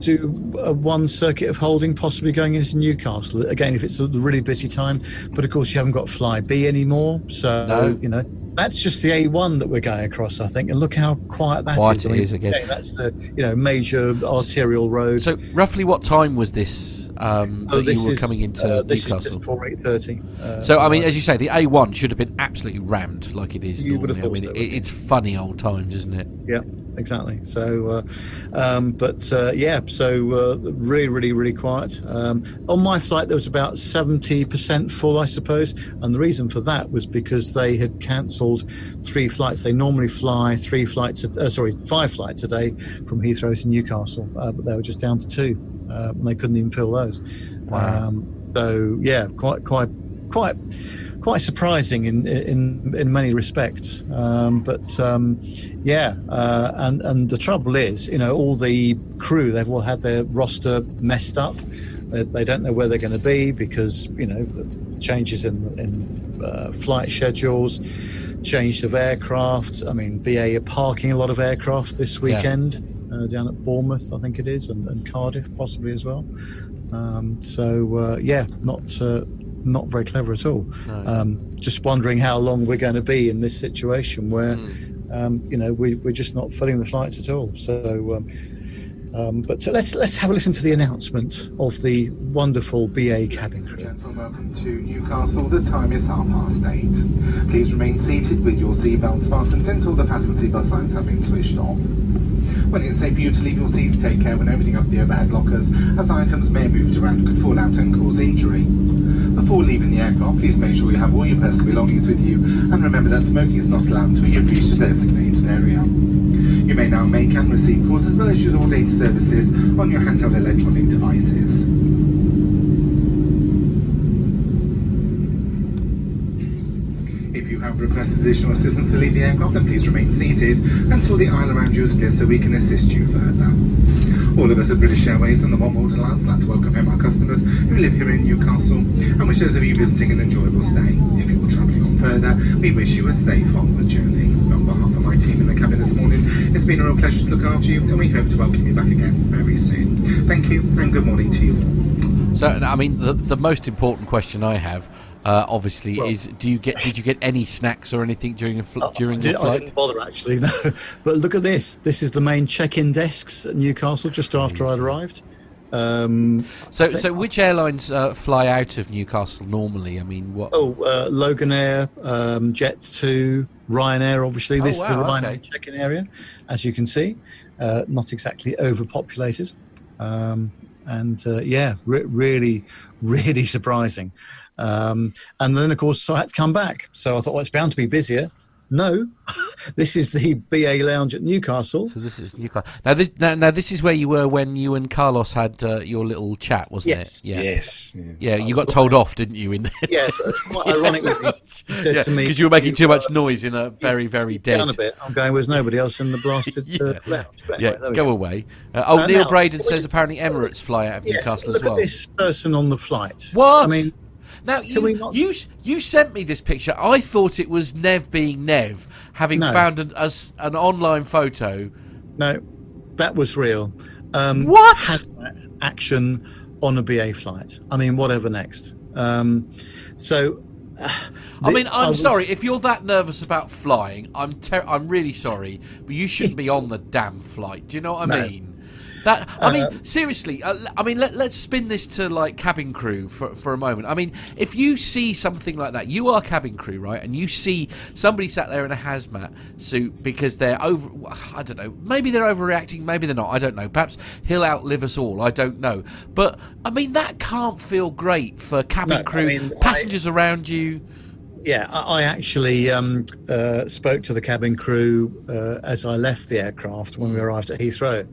C: do a one circuit of holding, possibly going into Newcastle again if it's a really busy time. But of course, you haven't got Flybe anymore, so
B: No.
C: you know that's just the A1 that we're going across, I think. And look how quiet that is.
B: Quiet it is again.
C: okay, that's the you know major arterial road.
B: So, roughly, what time was this um,
C: Oh,
B: that you were
C: is,
B: coming into
C: uh, this is
B: Newcastle?
C: just before eight thirty. Uh,
B: so, I mean, as you say, the A1 should have been absolutely rammed like it is
C: You would
B: normally.
C: have
B: I mean, it, it's funny old times, isn't it?
C: yeah, exactly. So, uh, um, but uh, yeah, so uh, really, really, really quiet. Um, on my flight, there was about seventy percent full, I suppose, and the reason for that was because they had cancelled three flights. They normally fly three flights, a, uh, sorry, five flights a day from Heathrow to Newcastle, uh, but they were just down to two, uh, and they couldn't even fill those.
B: Wow.
C: Um, so yeah, quite, quite, quite. Quite surprising in in in many respects, um, but um, yeah, uh, and and the trouble is, you know, all the crew they've all had their roster messed up. They, they don't know where they're going to be because you know the changes in in uh, flight schedules, change of aircraft. I mean, BA are parking a lot of aircraft this
B: Yeah.
C: Weekend uh, down at Bournemouth, I think it is, and, and Cardiff possibly as well. Um, so uh, yeah, not uh, not very clever at all.
B: No.
C: Um, just wondering how long we're going to be in this situation where
B: Hmm.
C: um, you know we, we're just not filling the flights at all. So. Um, um, but so let's let's have a listen to the announcement of the wonderful BA cabin crew.
F: Gentlemen, welcome to Newcastle. The time is half past eight. Please remain seated with your seatbelts fastened until the passenger bus signs have been switched off. When it's safe for you to leave your seats, take care when opening up the overhead lockers, as items may have moved around could fall out and cause injury. Before leaving the aircraft, please make sure you have all your personal belongings with you, and remember that smoking is not allowed until you've reached a designated area. You may now make and receive calls as well as use all data services on your handheld electronic devices. You requested additional assistance to leave the aircraft, then please remain seated until the aisle around you is clear so we can assist you further. All of us at British Airways and the One World Alliance like to welcome home our customers who live here in Newcastle and wish those of you visiting an enjoyable stay. If you're travelling on further, we wish you a safe onward journey. On behalf of my team in the cabin this morning, it's been a real pleasure to look after you and we hope to welcome you back again very soon. Thank you and good morning to you all.
B: So, I mean, the, the most important question I have, uh, obviously,
C: Well-
B: is: Do you get? Did you get any snacks or anything during a fl-
C: I-
B: during
C: I,
B: the
C: did, I didn't bother actually, no. But look at this. This is the main check-in desks at Newcastle just after I'd arrived. Um,
B: So, so which airlines uh, fly out of Newcastle normally? I mean, what?
C: oh, uh, Loganair, um, Jet2, Ryanair, obviously.
B: Oh,
C: This is the Ryanair
B: okay.
C: check-in area, as you can see. Uh, not exactly overpopulated. Um, and uh, yeah, re- really, really surprising. Um, and then, of course, I had to come back. So I thought, well, it's bound to be busier. No, this is the BA Lounge at Newcastle.
B: So this is Newcastle. Now this now, now this is where you were when you and Carlos had uh, your little chat, wasn't
C: Yes.
B: it? Yeah.
A: Yes. Yeah.
B: Yeah, you got told
C: like-
B: off, didn't you? In there?
C: Yes, quite ironically, he said
B: yeah,
C: to me,
B: because you were making too much noise in a very, very dead.
C: down a bit. I'm going, there's nobody else in the blasted
B: Yeah.
C: uh, lounge. But
B: Yeah,
C: anyway, there
B: go
C: go.
B: away. Uh, oh,
C: Uh,
B: Neil
C: now,
B: Braden says
C: you-
B: apparently Emirates fly out of
C: Yes,
B: Newcastle
C: look
B: as well.
C: at this person on the flight.
B: What?
C: I mean,
B: Now you,
C: not-
B: you you sent me this picture. I thought it was Nev being Nev, having
C: No.
B: found an, us an online photo.
C: no, that was real. Um,
B: What?
C: Had action on a BA flight. I mean, whatever next. Um, so, uh,
B: I mean, I'm
C: was-
B: sorry if you're that nervous about flying. I'm ter- I'm really sorry, but you shouldn't be on the damn flight. Do you know what I
C: No.
B: mean? That I mean,
C: Uh,
B: seriously. Uh, I mean, let, let's spin this to like cabin crew for for a moment. I mean, if you see something like that, you are cabin crew, right? And you see somebody sat there in a hazmat suit because they're over. I don't know. Maybe they're overreacting. Maybe they're not. I don't know. Perhaps he'll outlive us all. I don't know. But I mean, that can't feel great for cabin
C: No, I
B: crew,
C: mean, I-
B: passengers around you.
C: Yeah, I, I actually um, uh, spoke to the cabin crew uh, as I left the aircraft when we arrived at Heathrow,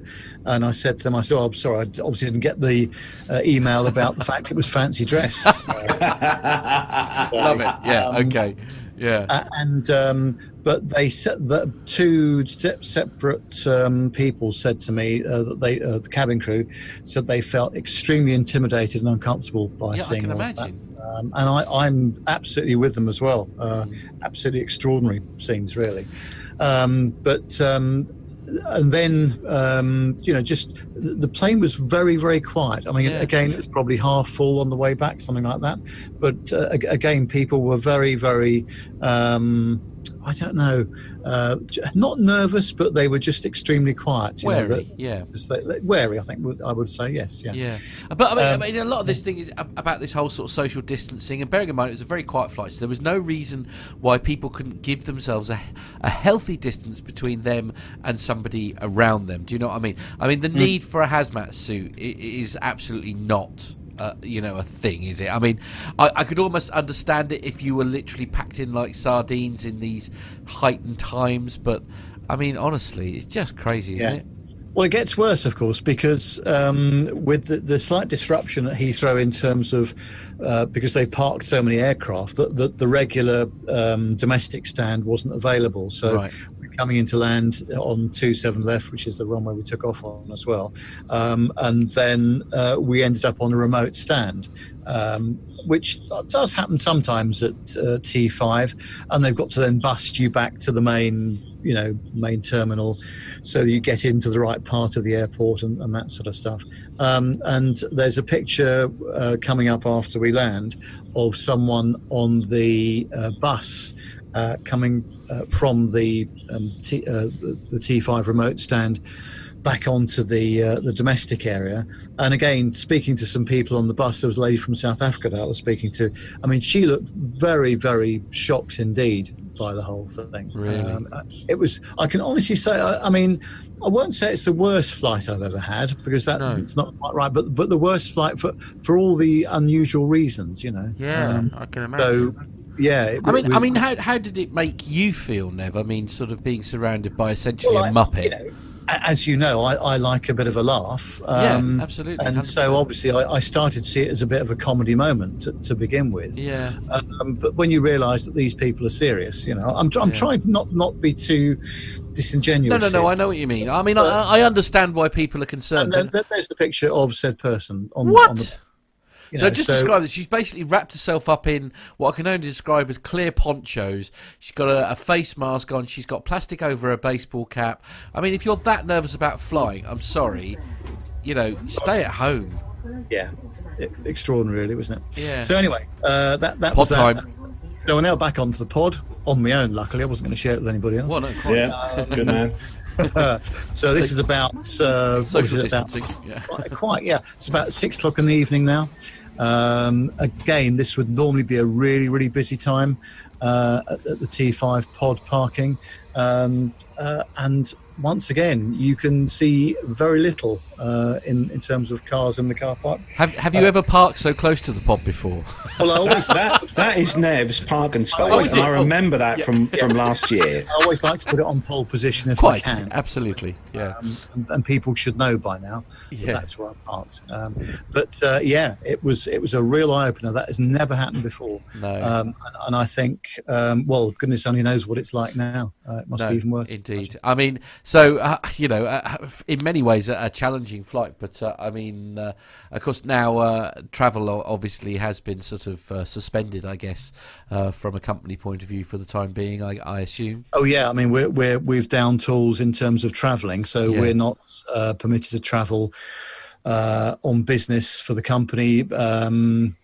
C: and I said to them, "I said, oh, I'm sorry, I obviously didn't get the uh, email about the fact it was fancy dress."
B: Love it. Yeah.
C: Um,
B: okay. Yeah.
C: And um, but they said that two se- separate um, people said to me uh, that they uh, the cabin crew said they felt extremely intimidated and uncomfortable by
B: yeah, I
C: seeing
B: can
C: all of that. Um, and I, I'm absolutely with them as well. Uh, absolutely extraordinary scenes, really. Um, but um, and then um, you know, just the, the plane was very, very quiet. I mean,
B: Yeah.
C: again, it was probably half full on the way back, something like that. But uh, again, people were very, very. Um, I don't know, uh, not nervous, but they were just extremely quiet. You know,
B: Wary.
C: that-
B: yeah.
C: they- they- wary, I think I would say yes. Yeah.
B: Yeah, but I mean,
C: Um,
B: I mean, a lot of this thing is about this whole sort of social distancing. And bearing in mind, it was a very quiet flight, so there was no reason why people couldn't give themselves a, a healthy distance between them and somebody around them. Do you know what I mean? I mean, the need for a hazmat suit is absolutely not. Uh, you know, a thing is it? I mean, I, I could almost understand it if you were literally packed in like sardines in these heightened times, but I mean, honestly, it's just crazy, isn't
C: Yeah.
B: it?
C: Well, it gets worse, of course, because um, with the, the slight disruption at Heathrow in terms of uh, because they parked so many aircraft, that the, the regular um, domestic stand wasn't available. So
B: Right.
C: Coming into land on two seven left, which is the runway we took off on as well, um, and then uh, we ended up on a remote stand. Um, which does happen sometimes at uh, T5, and they've got to then bust you back to the main, you know, main terminal, so you get into the right part of the airport and, and that sort of stuff. Um, and there's a picture uh, coming up after we land of someone on the uh, bus uh, coming uh, from the um, T, uh, the, the T5 remote stand back onto the uh, the domestic area. And again, speaking to some people on the bus, there was a lady from South Africa that I was speaking to. I mean, she looked very, very shocked indeed by the whole thing.
B: Really?
C: Um, uh, it was. I can honestly say. I, I mean, I won't say it's the worst flight I've ever had because that
B: No.
C: it's not quite right. But but the worst flight for for all the unusual reasons, you know.
B: Yeah,
C: Um,
B: I can
C: so
B: imagine.
C: Yeah. it-
B: I mean,
C: we-
B: I mean, how how did it make you feel, Nev? I mean, sort of being surrounded by essentially
C: Well,
B: a
C: I-
B: muppet.
C: you know, as you know, I, I like a bit of a laugh. Um,
B: Yeah, absolutely,
C: And
B: 100%.
C: so obviously, I, I started to see it as a bit of a comedy moment to, to begin with.
B: yeah,
C: Um, but when you realise that these people are serious, you know, I'm, I'm
B: Yeah.
C: trying not not be too disingenuous.
B: no, no, no.
C: here.
B: I know what you mean. I mean, I,
C: But-
B: I understand why people are concerned.
C: And then,
B: but-
C: then there's the picture of said person on,
B: what?
C: on the. You
B: so
C: know,
B: just describe this. She's basically wrapped herself up in what I can only describe as clear ponchos. She's got a, a face mask on. She's got plastic over her baseball cap. I mean, if you're that nervous about flying, I'm sorry. You know, stay at home.
C: Yeah, e- extraordinary, really, wasn't it?
B: Yeah.
C: So anyway, uh, that that
B: Pod
C: was that.
B: time.
C: So we're now back onto the pod on my own. Luckily, I wasn't going to share it with anybody else.
B: Well, no, quite.
A: Yeah, good man.
C: so this is about uh, what is
B: Social
C: it about?
B: Yeah.
C: quite, quite, yeah. It's about six o'clock in the evening now. Um, again, this would normally be a really, really busy time uh, at, at the T5 pod parking. Um, uh, and once again, you can see very little uh, in, in terms of cars in the car park.
B: Have Have you ever parked so close to the pod before?
C: Well, I always,
A: That that is Nev's parking and space,
C: Oh,
A: and? I remember that from from last year.
C: I always like to put it on pole position if
B: Quite,
C: I can.
B: absolutely. Yeah.
C: um, and, and people should know by now that that's where I'm parked. Um, but uh, yeah, it was it was a real eye opener. That has never happened before.
B: No.
C: Um, and, and I think, um, well, goodness only knows what it's like now. Uh, it must
B: No,
C: be even worse.
B: indeed. I mean, so uh, you know, uh, in many ways, a, a challenging flight. But uh, I mean, uh, of course, now uh, travel obviously has been sort of uh, suspended, I guess, uh, from a company point of view for the time being. I, I assume.
C: Oh yeah, I mean we're we're we've down tools in terms of travelling, so
B: Yeah.
C: we're not uh, permitted to travel uh, on business for the company. Um,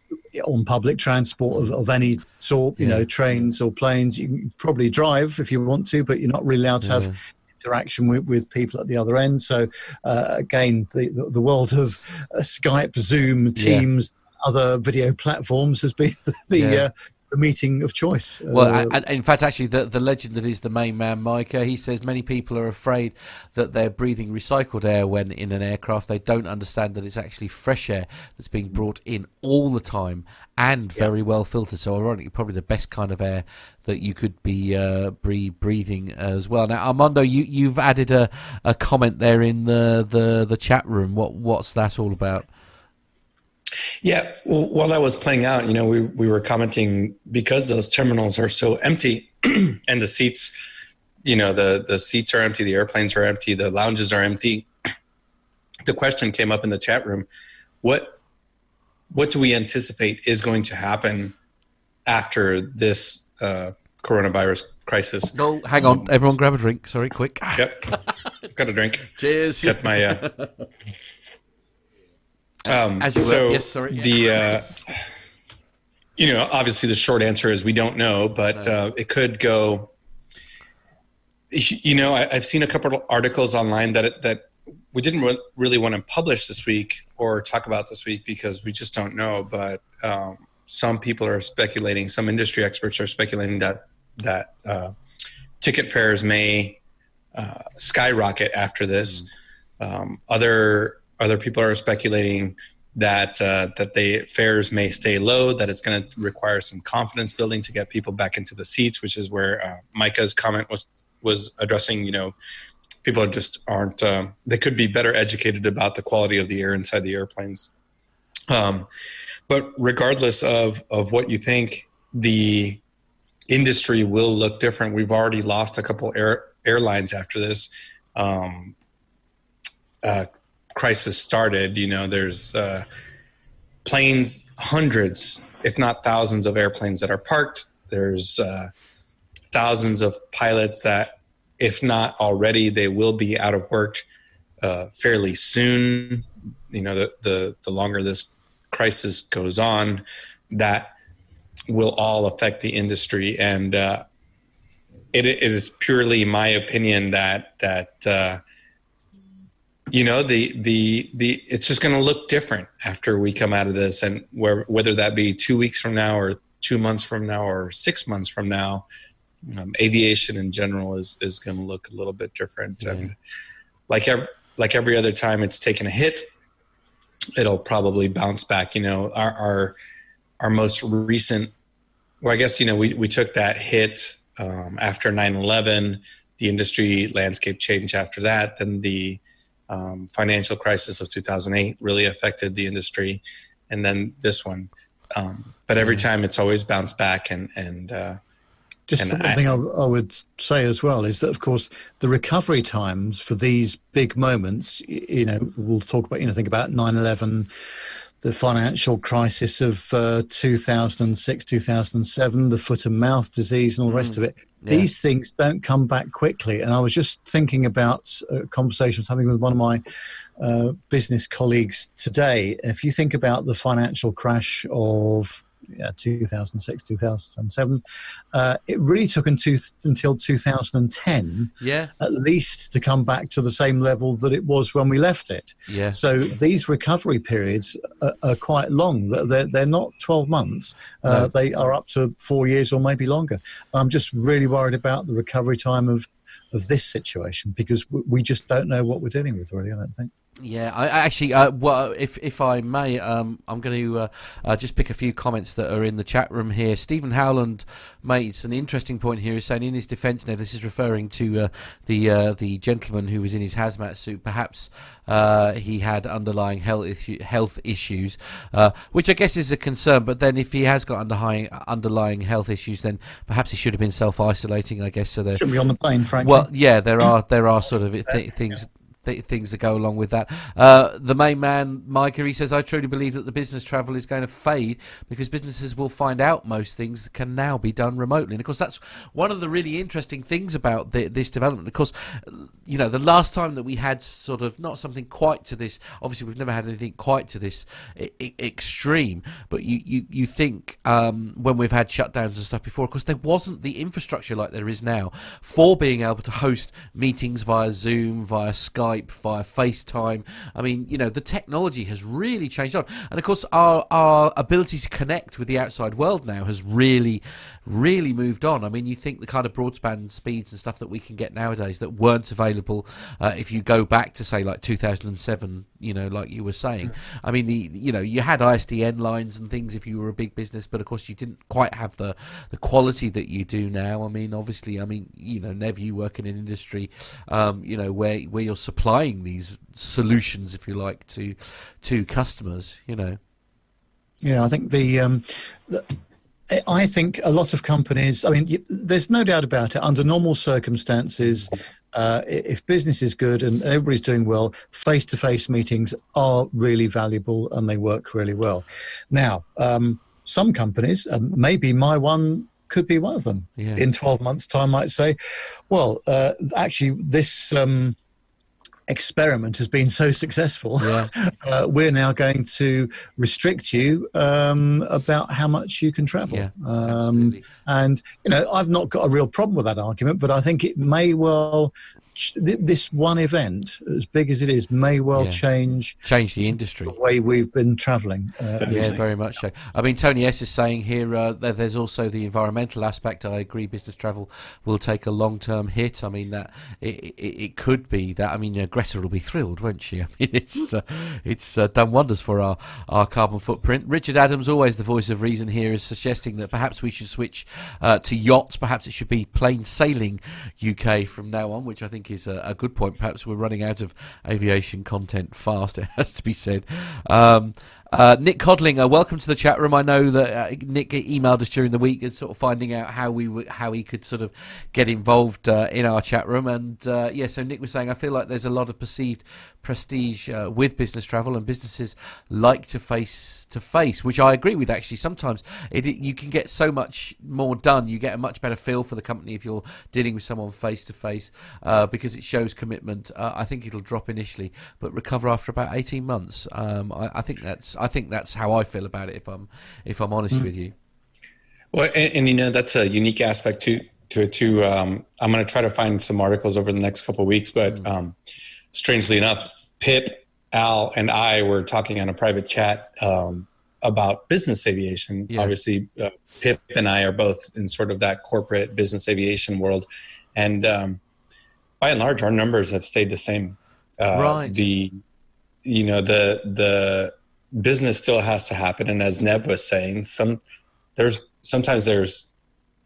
C: on public transport of, of any sort, you
B: Yeah.
C: know, trains or planes. You can probably drive if you want to, but you're not really allowed to have interaction with, with people at the other end. So, uh, again, the, the, the world of uh, Skype, Zoom,
B: Yeah.
C: Teams, other video platforms has been the, the,
B: Yeah.
C: The meeting of choice.
B: Well,
C: Uh,
B: and in fact, actually, the the legend that is the main man, Micah, he says many people are afraid that they're breathing recycled air when in an aircraft. They don't understand that it's actually fresh air that's being brought in all the time and very well filtered. So, ironically, probably the best kind of air that you could be uh, breathing as well. Now, Armando, you you've added a, a comment there in the, the the chat room. What what's that all about?
D: Yeah, well, while that was playing out, you know, we, we were commenting because those terminals are so empty and the seats, you know, the, the seats are empty, the airplanes are empty, the lounges are empty. The question came up in the chat room what, what do we anticipate is going to happen after this uh, coronavirus crisis?
B: No, hang on, everyone, grab a drink. Sorry, quick.
D: Yep. Got a drink.
B: Cheers.
D: Got my. Uh, um,
B: As you
D: so
B: Yes, sorry.
D: The, uh, you know, obviously the short answer is we don't know, but uh, it could go. You know, I, I've seen a couple of articles online that that we didn't re- really want to publish this week or talk about this week because we just don't know. But um, some people are speculating, some industry experts are speculating that that uh, ticket fares may uh, skyrocket after this. Um, other other people are speculating that uh, that the fares may stay low, that it's going to require some confidence building to get people back into the seats, which is where uh, Micah's comment was was addressing. You know, people just aren't uh, they could be better educated about the quality of the air inside the airplanes. Um, but regardless of of what you think, the industry will look different. We've already lost a couple air, airlines after this um, uh, crisis started. You know, there's uh, planes, hundreds, if not thousands, of airplanes that are parked. There's uh, thousands of pilots that, if not already, they will be out of work uh, fairly soon. You know, the, the the longer this crisis goes on, that will all affect the industry and uh, it, it is purely my opinion that that uh, you know the the the it's just going to look different after we come out of this and where whether that be two weeks from now or two months from now or six months from now um, aviation in general is is going to look a little bit different and like every like every other time it's taken a hit it'll probably bounce back you know our our, our most recent well, I guess you know we we took that hit um, after 9/11. The industry landscape changed after that. Then the um, financial crisis of 2008 really affected the industry, and then this one. Um, but every time it's always bounced back and and uh,
C: just
D: And
C: one
D: I-
C: thing I, I would say as well is that, of course, the recovery times for these big moments, you know, we'll talk about, you know, think about 9 11, the financial crisis of uh, 2006, 2007, the foot and mouth disease, and all the rest of it.
B: Yeah.
C: These things don't come back quickly. And I was just thinking about a conversation I was having with one of my uh, business colleagues today. If you think about the financial crash of yeah, 2006, 2007, uh, it really took until, until 2010
B: Yeah,
C: at least to come back to the same level that it was when we left it.
B: yeah.
C: So these recovery periods are, are quite long. They're- They're, they're not 12 months. Uh,
B: No.
C: They are up to four years or maybe longer. I'm just really worried about the recovery time of, of this situation because we, we just don't know what we're dealing with, really, I don't think.
B: Yeah, I, actually, uh, well, if if I may, um, I'm going to uh, uh, just pick a few comments that are in the chat room here. Stephen Howland makes an interesting point here. He's saying, in his defence, now this is referring to uh, the uh, the gentleman who was in his hazmat suit. Perhaps uh, he had underlying health issue, health issues, uh, which I guess is a concern. But then, if he has got underlying underlying health issues, then perhaps he should have been self isolating. I guess so. There,
C: Shouldn't be on the plane, frankly.
B: well, yeah, there are there are sort of th- things. Th- things that go along with that. Uh, the main man, Micah, he says, I truly believe that the business travel is going to fade because businesses will find out most things can now be done remotely. And of course, that's one of the really interesting things about the, this development. Of course, you know, the last time that we had sort of not something quite to this, obviously, we've never had anything quite to this I- I- extreme, but you, you, you think um, when we've had shutdowns and stuff before, of course, there wasn't the infrastructure like there is now for being able to host meetings via Zoom, via Skype, via FaceTime. I mean, you know, the technology has really changed on. And of course, our, our ability to connect with the outside world now has really, really moved on. I mean, you think the kind of broadband speeds and stuff that we can get nowadays that weren't available uh, if you go back to, say, like 2007, you know, like you were saying. I mean, the you know, you had ISDN lines and things if you were a big business, but of course, you didn't quite have the, the quality that you do now. I mean, obviously, I mean, you know, Nev, you work in an industry, um, you know, where where you're supplying these solutions, if you like, to to customers. You know,
C: Yeah, I think the, um, the I think a lot of companies. I mean, there's no doubt about it. Under normal circumstances, uh, if business is good and everybody's doing well, face-to-face meetings are really valuable and they work really well. Now, um, some companies, um, maybe my one could be one of them.
B: Yeah.
C: In 12 months' time, might say, well, uh, actually, this. Um, experiment has been so successful
B: Yeah.
C: uh, we're now going to restrict you um, about how much you can travel.
B: Yeah,
C: um, and you know, I've not got a real problem with that argument, but I think it may well. Ch- This one event, as big as it is, may well
B: Yeah.
C: change
B: change the industry.
C: the way we've been travelling. Uh,
B: Yeah, very much so. I mean, Tony S is saying here uh, that there's also the environmental aspect. I agree, business travel will take a long-term hit. I mean, that it, it, it could be that. I mean, uh, Greta will be thrilled, won't she? I mean, it's uh, it's uh, done wonders for our, our carbon footprint. Richard Adams, always the voice of reason here, is suggesting that perhaps we should switch uh, to yachts. Perhaps it should be plain sailing UK from now on, which I think is a, a good point. Perhaps we're running out of aviation content fast. It has to be said. Um, uh, Nick Codling, uh, welcome to the chat room. I know that uh, Nick emailed us during the week and sort of finding out how we w- how he could sort of get involved uh, in our chat room. And uh, yeah, so Nick was saying, I feel like there's a lot of perceived prestige uh, with business travel, and businesses like to face to face, which I agree with. Actually, sometimes it, it- you can get so much more done. You get a much better feel for the company if you're dealing with someone face to face uh, because it shows commitment. Uh, I think it'll drop initially, but recover after about 18 months. Um, I, I think that's I think that's how I feel about it. If I'm if I'm honest with you.
D: Well, and, and you know that's a unique aspect to to it too. Um, I'm going to try to find some articles over the next couple of weeks, but um, strangely enough, Pip, Al, and I were talking on a private chat um, about business aviation.
B: Yeah.
D: Obviously, uh, Pip and I are both in sort of that corporate business aviation world, and um, by and large, our numbers have stayed the same. Uh,
B: Right.
D: The you know the the business still has to happen, and as Nev was saying, some there's sometimes there's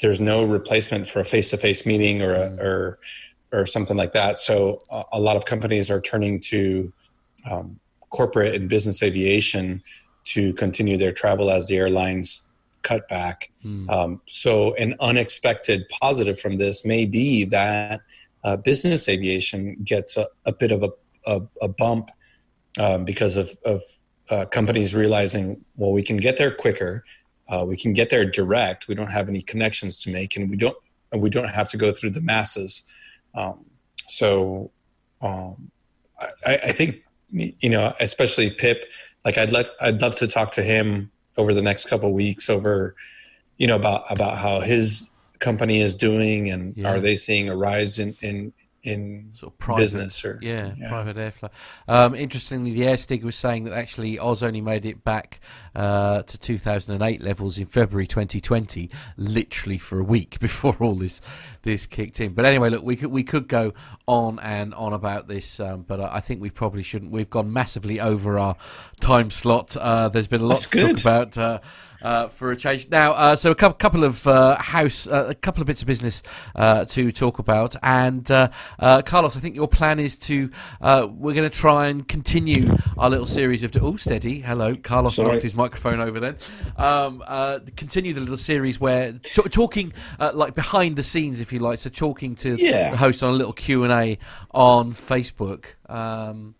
D: there's no replacement for a face-to-face meeting or a, or or something like that. So a, a lot of companies are turning to um, corporate and business aviation to continue their travel as the airlines cut back.
B: Mm.
D: Um, so an unexpected positive from this may be that uh, business aviation gets a, a bit of a, a, a bump um, because of, of uh, companies realizing, well, we can get there quicker, uh, we can get there direct. We don't have any connections to make, and we don't and we don't have to go through the masses. Um, so um, I, I think you know, especially Pip. Like I'd like I'd love to talk to him over the next couple weeks over, you know, about about how his company is doing and
B: Yeah.
D: are they seeing a rise in in in
B: sort of private,
D: business or
B: yeah, private airflow. Um, interestingly, the Airstig was saying that actually Oz only made it back uh, to 2008 levels in February 2020, literally for a week before all this this kicked in. But anyway, look, we could we could go on and on about this, um, but I think we probably shouldn't. We've gone massively over our time slot. Uh, there's been a lot
A: That's
B: to talk about. Uh, uh, for a change. Now, uh, so a couple, couple of uh, house, uh, a couple of bits of business uh, to talk about, and uh, uh, Carlos, I think your plan is to uh, we're going to try and continue our little series of oh steady, hello, Carlos
A: Sorry.
B: knocked his microphone over then. Um, uh, continue the little series where t- talking uh, like behind the scenes, if you like, so talking to
A: Yeah.
B: the host on a little Q and A on Facebook. Um,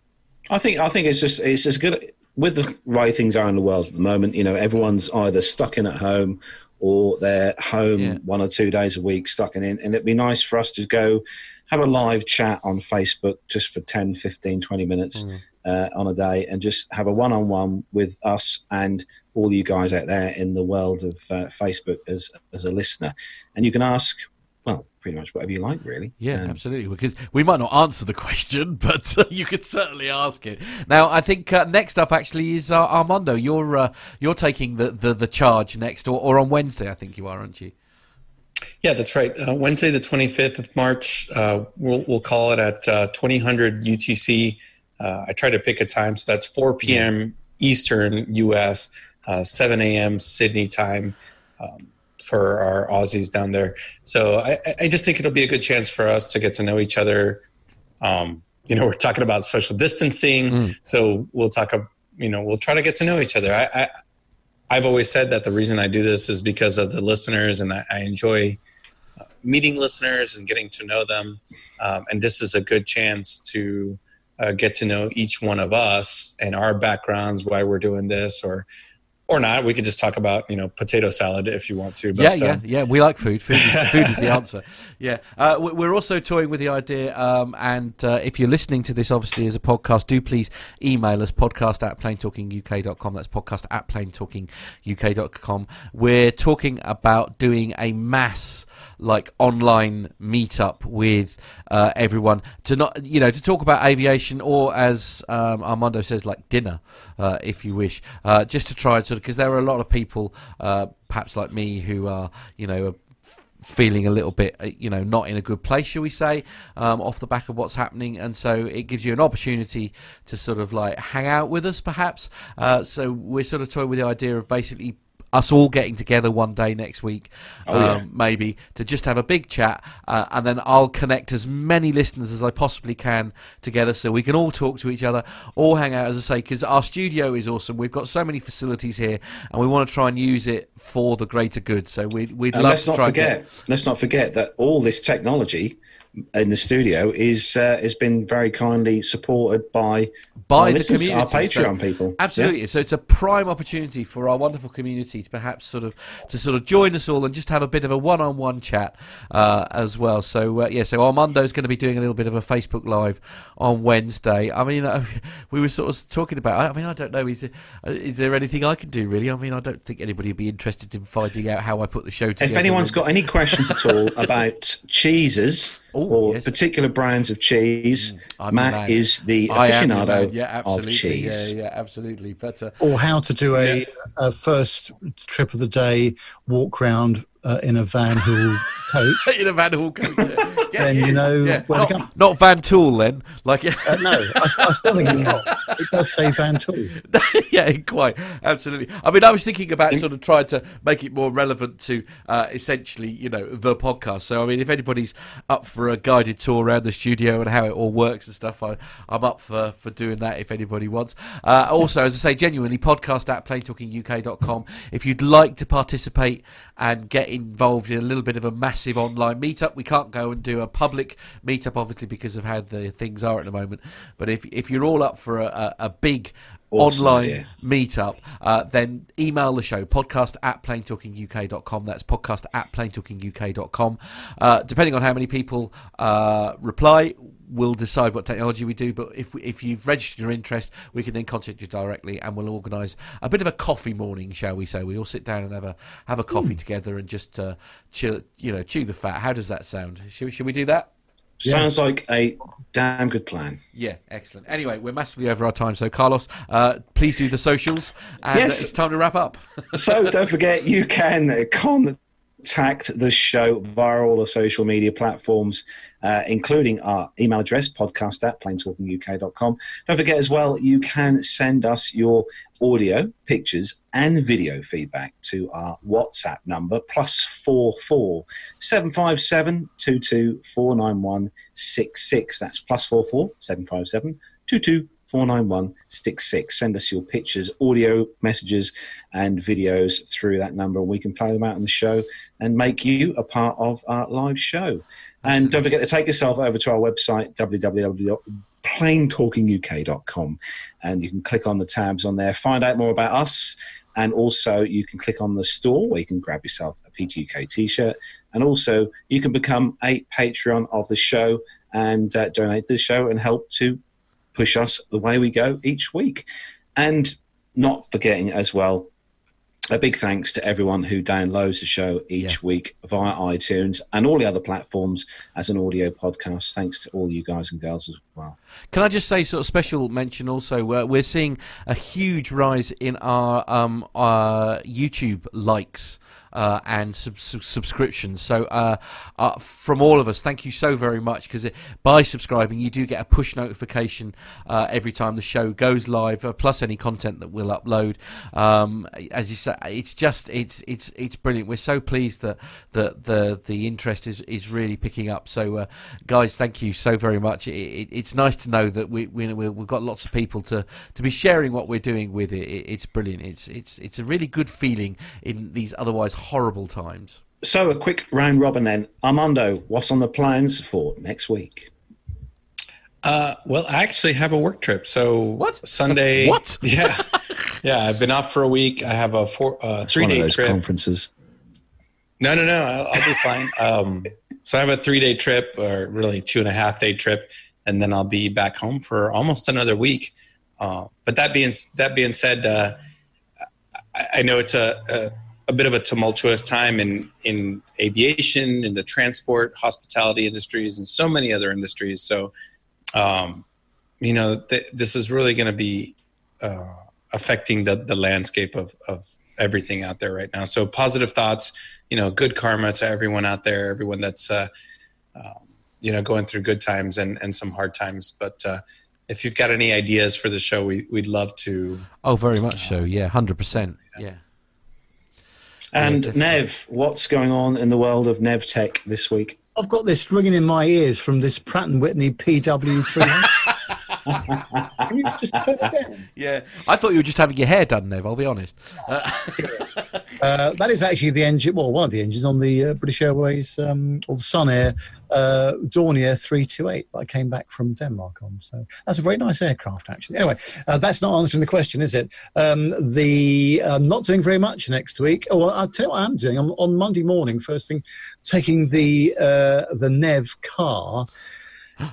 A: I think I think it's just it's just good with the way things are in the world at the moment. You know, everyone's either stuck in at home or they're home
B: Yeah.
A: one or two days a week, stuck in. And it'd be nice for us to go have a live chat on Facebook just for 10, 15, 20 minutes uh, on a day and just have a one on one with us and all you guys out there in the world of uh, Facebook as, as a listener. And you can ask, well, pretty much whatever you like, really.
B: Yeah,
A: Um,
B: absolutely. Because we might not answer the question, but uh, you could certainly ask it. Now, I think uh, next up actually is uh, Armando. You're uh, you're taking the, the, the charge next, or, or on Wednesday, I think you are, aren't you?
D: Yeah, that's right. Uh, Wednesday, the 25th of March, uh, we'll, we'll call it at uh, 2000 UTC. Uh, I try to pick a time, so that's 4 p.m. Eastern US, uh, 7 a.m. Sydney time um, for our Aussies down there. So I, I- just think it'll be a good chance for us to get to know each other. Um, you know, we're talking about social distancing, so we'll talk. You know, we'll try to get to know each other. I, I I've always said that the reason I do this is because of the listeners, and I, I enjoy uh, meeting listeners and getting to know them. Um, and this is a good chance to uh, get to know each one of us and our backgrounds, why we're doing this, or or not. We could just talk about you know potato salad if you want to.
B: yeah,
D: But,
B: yeah,
D: uh,
B: yeah. We like food. Food is, food is the answer. Yeah. Uh, we- we're also toying with the idea, um, and uh, if you're listening to this, obviously, as a podcast, do please email us podcast at planetalkinguk.com. That's podcast at planetalkinguk.com. We're talking about doing a mass like online meetup with uh, everyone to not you know to talk about aviation or as um, Armando says like dinner uh, if you wish uh, just to try and sort of because there are a lot of people uh, perhaps like me who are you know feeling a little bit, uh, you know, not in a good place, shall we say, um, off the back of what's happening, and so it gives you an opportunity to sort of like hang out with us, perhaps. Uh, so we're sort of toying with the idea of basically us all getting together one day next week,
A: Oh, yeah.
B: um, maybe to just have a big chat, uh, and then I'll connect as many listeners as I possibly can together, so we can all talk to each other, all hang out, as I say, because our studio is awesome. We've got so many facilities here, and we want to try and use it for the greater good. So we'd, we'd
A: And
B: love
A: let's
B: to
A: not
B: try and get-
A: forget. Let's not forget that all this technology in the studio is uh, has been very kindly supported by
B: by the community,
A: our Patreon
B: So-
A: people.
B: Absolutely. So it's a prime opportunity for our wonderful community to perhaps sort of to sort of join us all and just have a bit of a one-on-one chat uh, as well. So uh, yeah, so Armando's going to be doing a little bit of a Facebook live on Wednesday. I mean, uh, we were sort of talking about. I mean, I don't know. Is there, uh, is there anything I can do really? I mean, I don't think anybody would be interested in finding out how I put the show together.
A: If anyone's got any questions at all about cheeses
B: Oh,
A: or
B: yes.
A: particular brands of cheese,
B: I'm
A: Matt
B: man.
A: is the
B: I am your
A: aficionado
B: yeah,
A: of
B: absolutely.
A: cheese.
B: Yeah, yeah, absolutely. But uh,
C: or how to do a, a first trip of the day walk round uh, in a van who coach,
B: in a Van Hall coach. Yeah. Yeah,
C: then you know
B: yeah.
C: where
B: not,
C: come.
B: not Van Tool then. Like
C: Uh, no, I, I still think it's not. It does say Van Tool.
B: yeah, quite absolutely. I mean, I was thinking about sort of trying to make it more relevant to uh, essentially, you know, the podcast. So, I mean, if anybody's up for a guided tour around the studio and how it all works and stuff, I, I'm up for, for doing that if anybody wants. Uh, also, as I say, genuinely, podcast at planetalkinguk.com. If you'd like to participate and get involved in a little bit of a massive online meetup, we can't go and do a public meetup, obviously, because of how the things are at the moment. But if if you're all up for a, a, a big
A: Awesome
B: online
A: idea.
B: meetup, uh, then email the show podcast at planetalkinguk.com. That's podcast at planetalkinguk.com. Uh, depending on how many people uh, reply, we'll decide what technology we do. But if we, if you've registered your interest, we can then contact you directly, and we'll organise a bit of a coffee morning, shall we say? We all sit down and have a have a coffee together and just uh, chill, you know, chew the fat. How does that sound? Should, should we do that?
A: Sounds like a damn good plan.
B: Yeah, excellent. Anyway, we're massively over our time, so Carlos, uh, please do the socials, and
A: Yes.
B: it's time to wrap up.
A: so don't forget you can contact the show via all the social media platforms uh, including our email address podcast at planetalkinguk.com don't forget as well you can send us your audio pictures and video feedback to our whatsapp number plus four four seven five seven two two four nine one six six. That's plus four four seven five seven two two 49166. Send us your pictures, audio messages, and videos through that number, and we can play them out on the show and make you a part of our live show. And don't forget to take yourself over to our website, www.planetalkinguk.com, and you can click on the tabs on there, find out more about us. And also, you can click on the store where you can grab yourself a PTUK t shirt. And also, you can become a Patreon of the show and uh, donate to the show and help to push us the way we go each week. And not forgetting as well, a big thanks to everyone who downloads the show each
B: Yeah.
A: week via iTunes and all the other platforms as an audio podcast. Thanks to all you guys and girls as well.
B: Can I just say, sort of special mention also? Uh, we're seeing a huge rise in our um, uh, YouTube likes. Uh, and sub- sub- subscriptions. So, uh, uh, from all of us, thank you so very much because by subscribing, you do get a push notification uh, every time the show goes live, uh, plus any content that we'll upload. Um, as you say, it's just it's it's it's brilliant. We're so pleased that that the the interest is is really picking up. So, uh, guys, thank you so very much. It, it, it's nice to know that we, we we- we've got lots of people to to be sharing what we're doing with it. it it's brilliant. It's it's it's a really good feeling in these otherwise horrible times.
A: So, a quick round robin then. Armando, what's on the plans for next week?
D: Uh, well, I actually have a work trip. So
B: What?
D: Sunday?
B: What?
D: Yeah, yeah. I've been off for a week. I have a four, uh,
A: It's
D: three
A: one of those
D: trip.
A: conferences.
D: No, no, no. I'll, I'll be fine. Um, so I have a three day trip, or really two and a half day trip, and then I'll be back home for almost another week. Uh, but that being that being said, uh, I, I know it's a, a a bit of a tumultuous time in in aviation, in the transport, hospitality industries, and so many other industries. So, um, you know, th- this is really going to be uh, affecting the the landscape of of everything out there right now. So positive thoughts, you know, good karma to everyone out there, everyone that's uh, um, you know going through good times and and some hard times. But uh, if you've got any ideas for the show, we we'd love to.
B: Oh, very much so. Yeah, hundred percent. Yeah.
A: And
B: definitely.
A: Nev, what's going on in the world of Nev Tech this week?
C: I've got this ringing in my ears from this Pratt and Whitney PW300. Can you just turn it down?
B: Yeah, I thought you were just having your hair done, Nev. I'll be honest.
C: Uh, that is actually the engine, well, one of the engines on the uh, British Airways um, or the Sun Air uh, Dornier 328 that I came back from Denmark on. So that's a very nice aircraft, actually. Anyway, uh, that's not answering the question, is it? Um, the I'm not doing very much next week. Oh, well, I'll tell you what I am doing. I'm on Monday morning, first thing, taking the uh, the Nev car.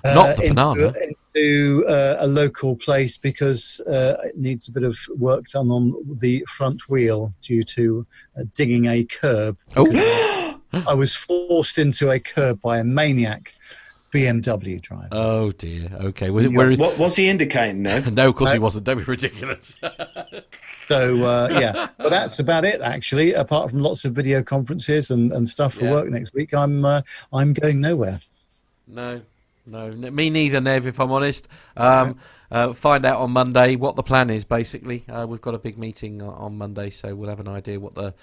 B: Not the
C: into,
B: banana.
C: into uh, a local place because uh, it needs a bit of work done on the front wheel due to uh, digging a curb.
B: Oh,
C: I was forced into a curb by a maniac BMW driver.
B: Oh dear. Okay. Where,
C: Yeah.
B: where,
A: What was he indicating, there?
B: no, of course he
C: Uh,
B: wasn't. Don't be ridiculous.
C: So uh, yeah, but that's about it actually. Apart from lots of video conferences and, and stuff for
B: Yeah.
C: work next week, I'm uh, I'm going nowhere.
B: No, no, me neither, Nev. If I'm honest, um, uh, find out on Monday what the plan is. Basically, uh, we've got a big meeting on Monday, so we'll have an idea what the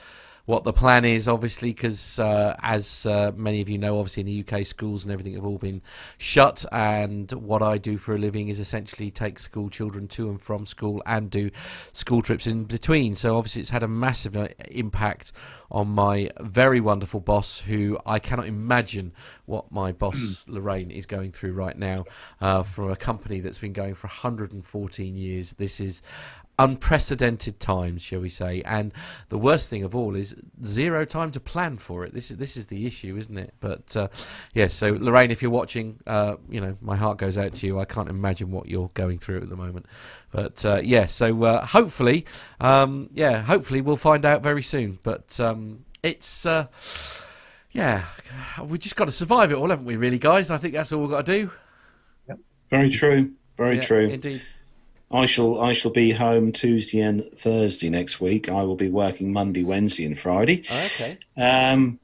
B: what the plan is. Obviously, because uh, as uh, many of you know, obviously in the UK, schools and everything have all been shut. And what I do for a living is essentially take school children to and from school and do school trips in between. So obviously, it's had a massive uh, impact on my very wonderful boss, who I cannot imagine what my boss Lorraine is going through right now uh, for a company that's been going for 114 years. This is unprecedented times, shall we say? And the worst thing of all is zero time to plan for it. This is this is the issue, isn't it? But uh, yes, so Lorraine, if you're watching, uh, you know my heart goes out to you. I can't imagine what you're going through at the moment. But uh, yeah, so uh, hopefully, um, yeah, hopefully we'll find out very soon. But um, it's. Uh, yeah, we just got to survive it all, haven't we? Really, guys. I think that's all we've got to do. Yep.
A: Very true. Very
B: Yeah,
A: true.
B: Indeed.
A: I shall I shall be home Tuesday and Thursday next week. I will be working Monday, Wednesday, and Friday.
B: Okay.
A: Um,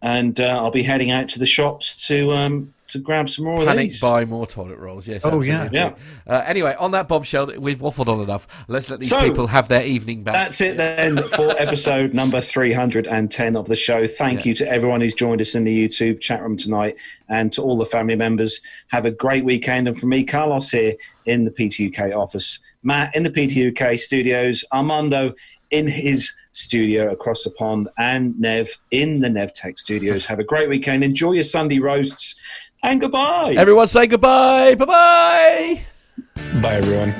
A: and uh, I'll be heading out to the shops to um, to grab some more of
B: Panic
A: these.
B: buy more toilet rolls. Yes.
C: Oh, yeah.
B: yeah. Uh, anyway, on that bombshell, we've waffled on enough. Let's let these
A: So-
B: people have their evening back.
A: That's it then for episode number 310 of the show. Thank
B: Yeah.
A: you to everyone who's joined us in the YouTube chat room tonight and to all the family members. Have a great weekend. And from me, Carlos here in the PTUK office, Matt in the PTUK studios, Armando in his studio across the pond, and Nev in the Nev Tech studios. Have a great weekend. Enjoy your Sunday roasts and goodbye.
B: Everyone say goodbye. Bye bye.
D: Bye, everyone.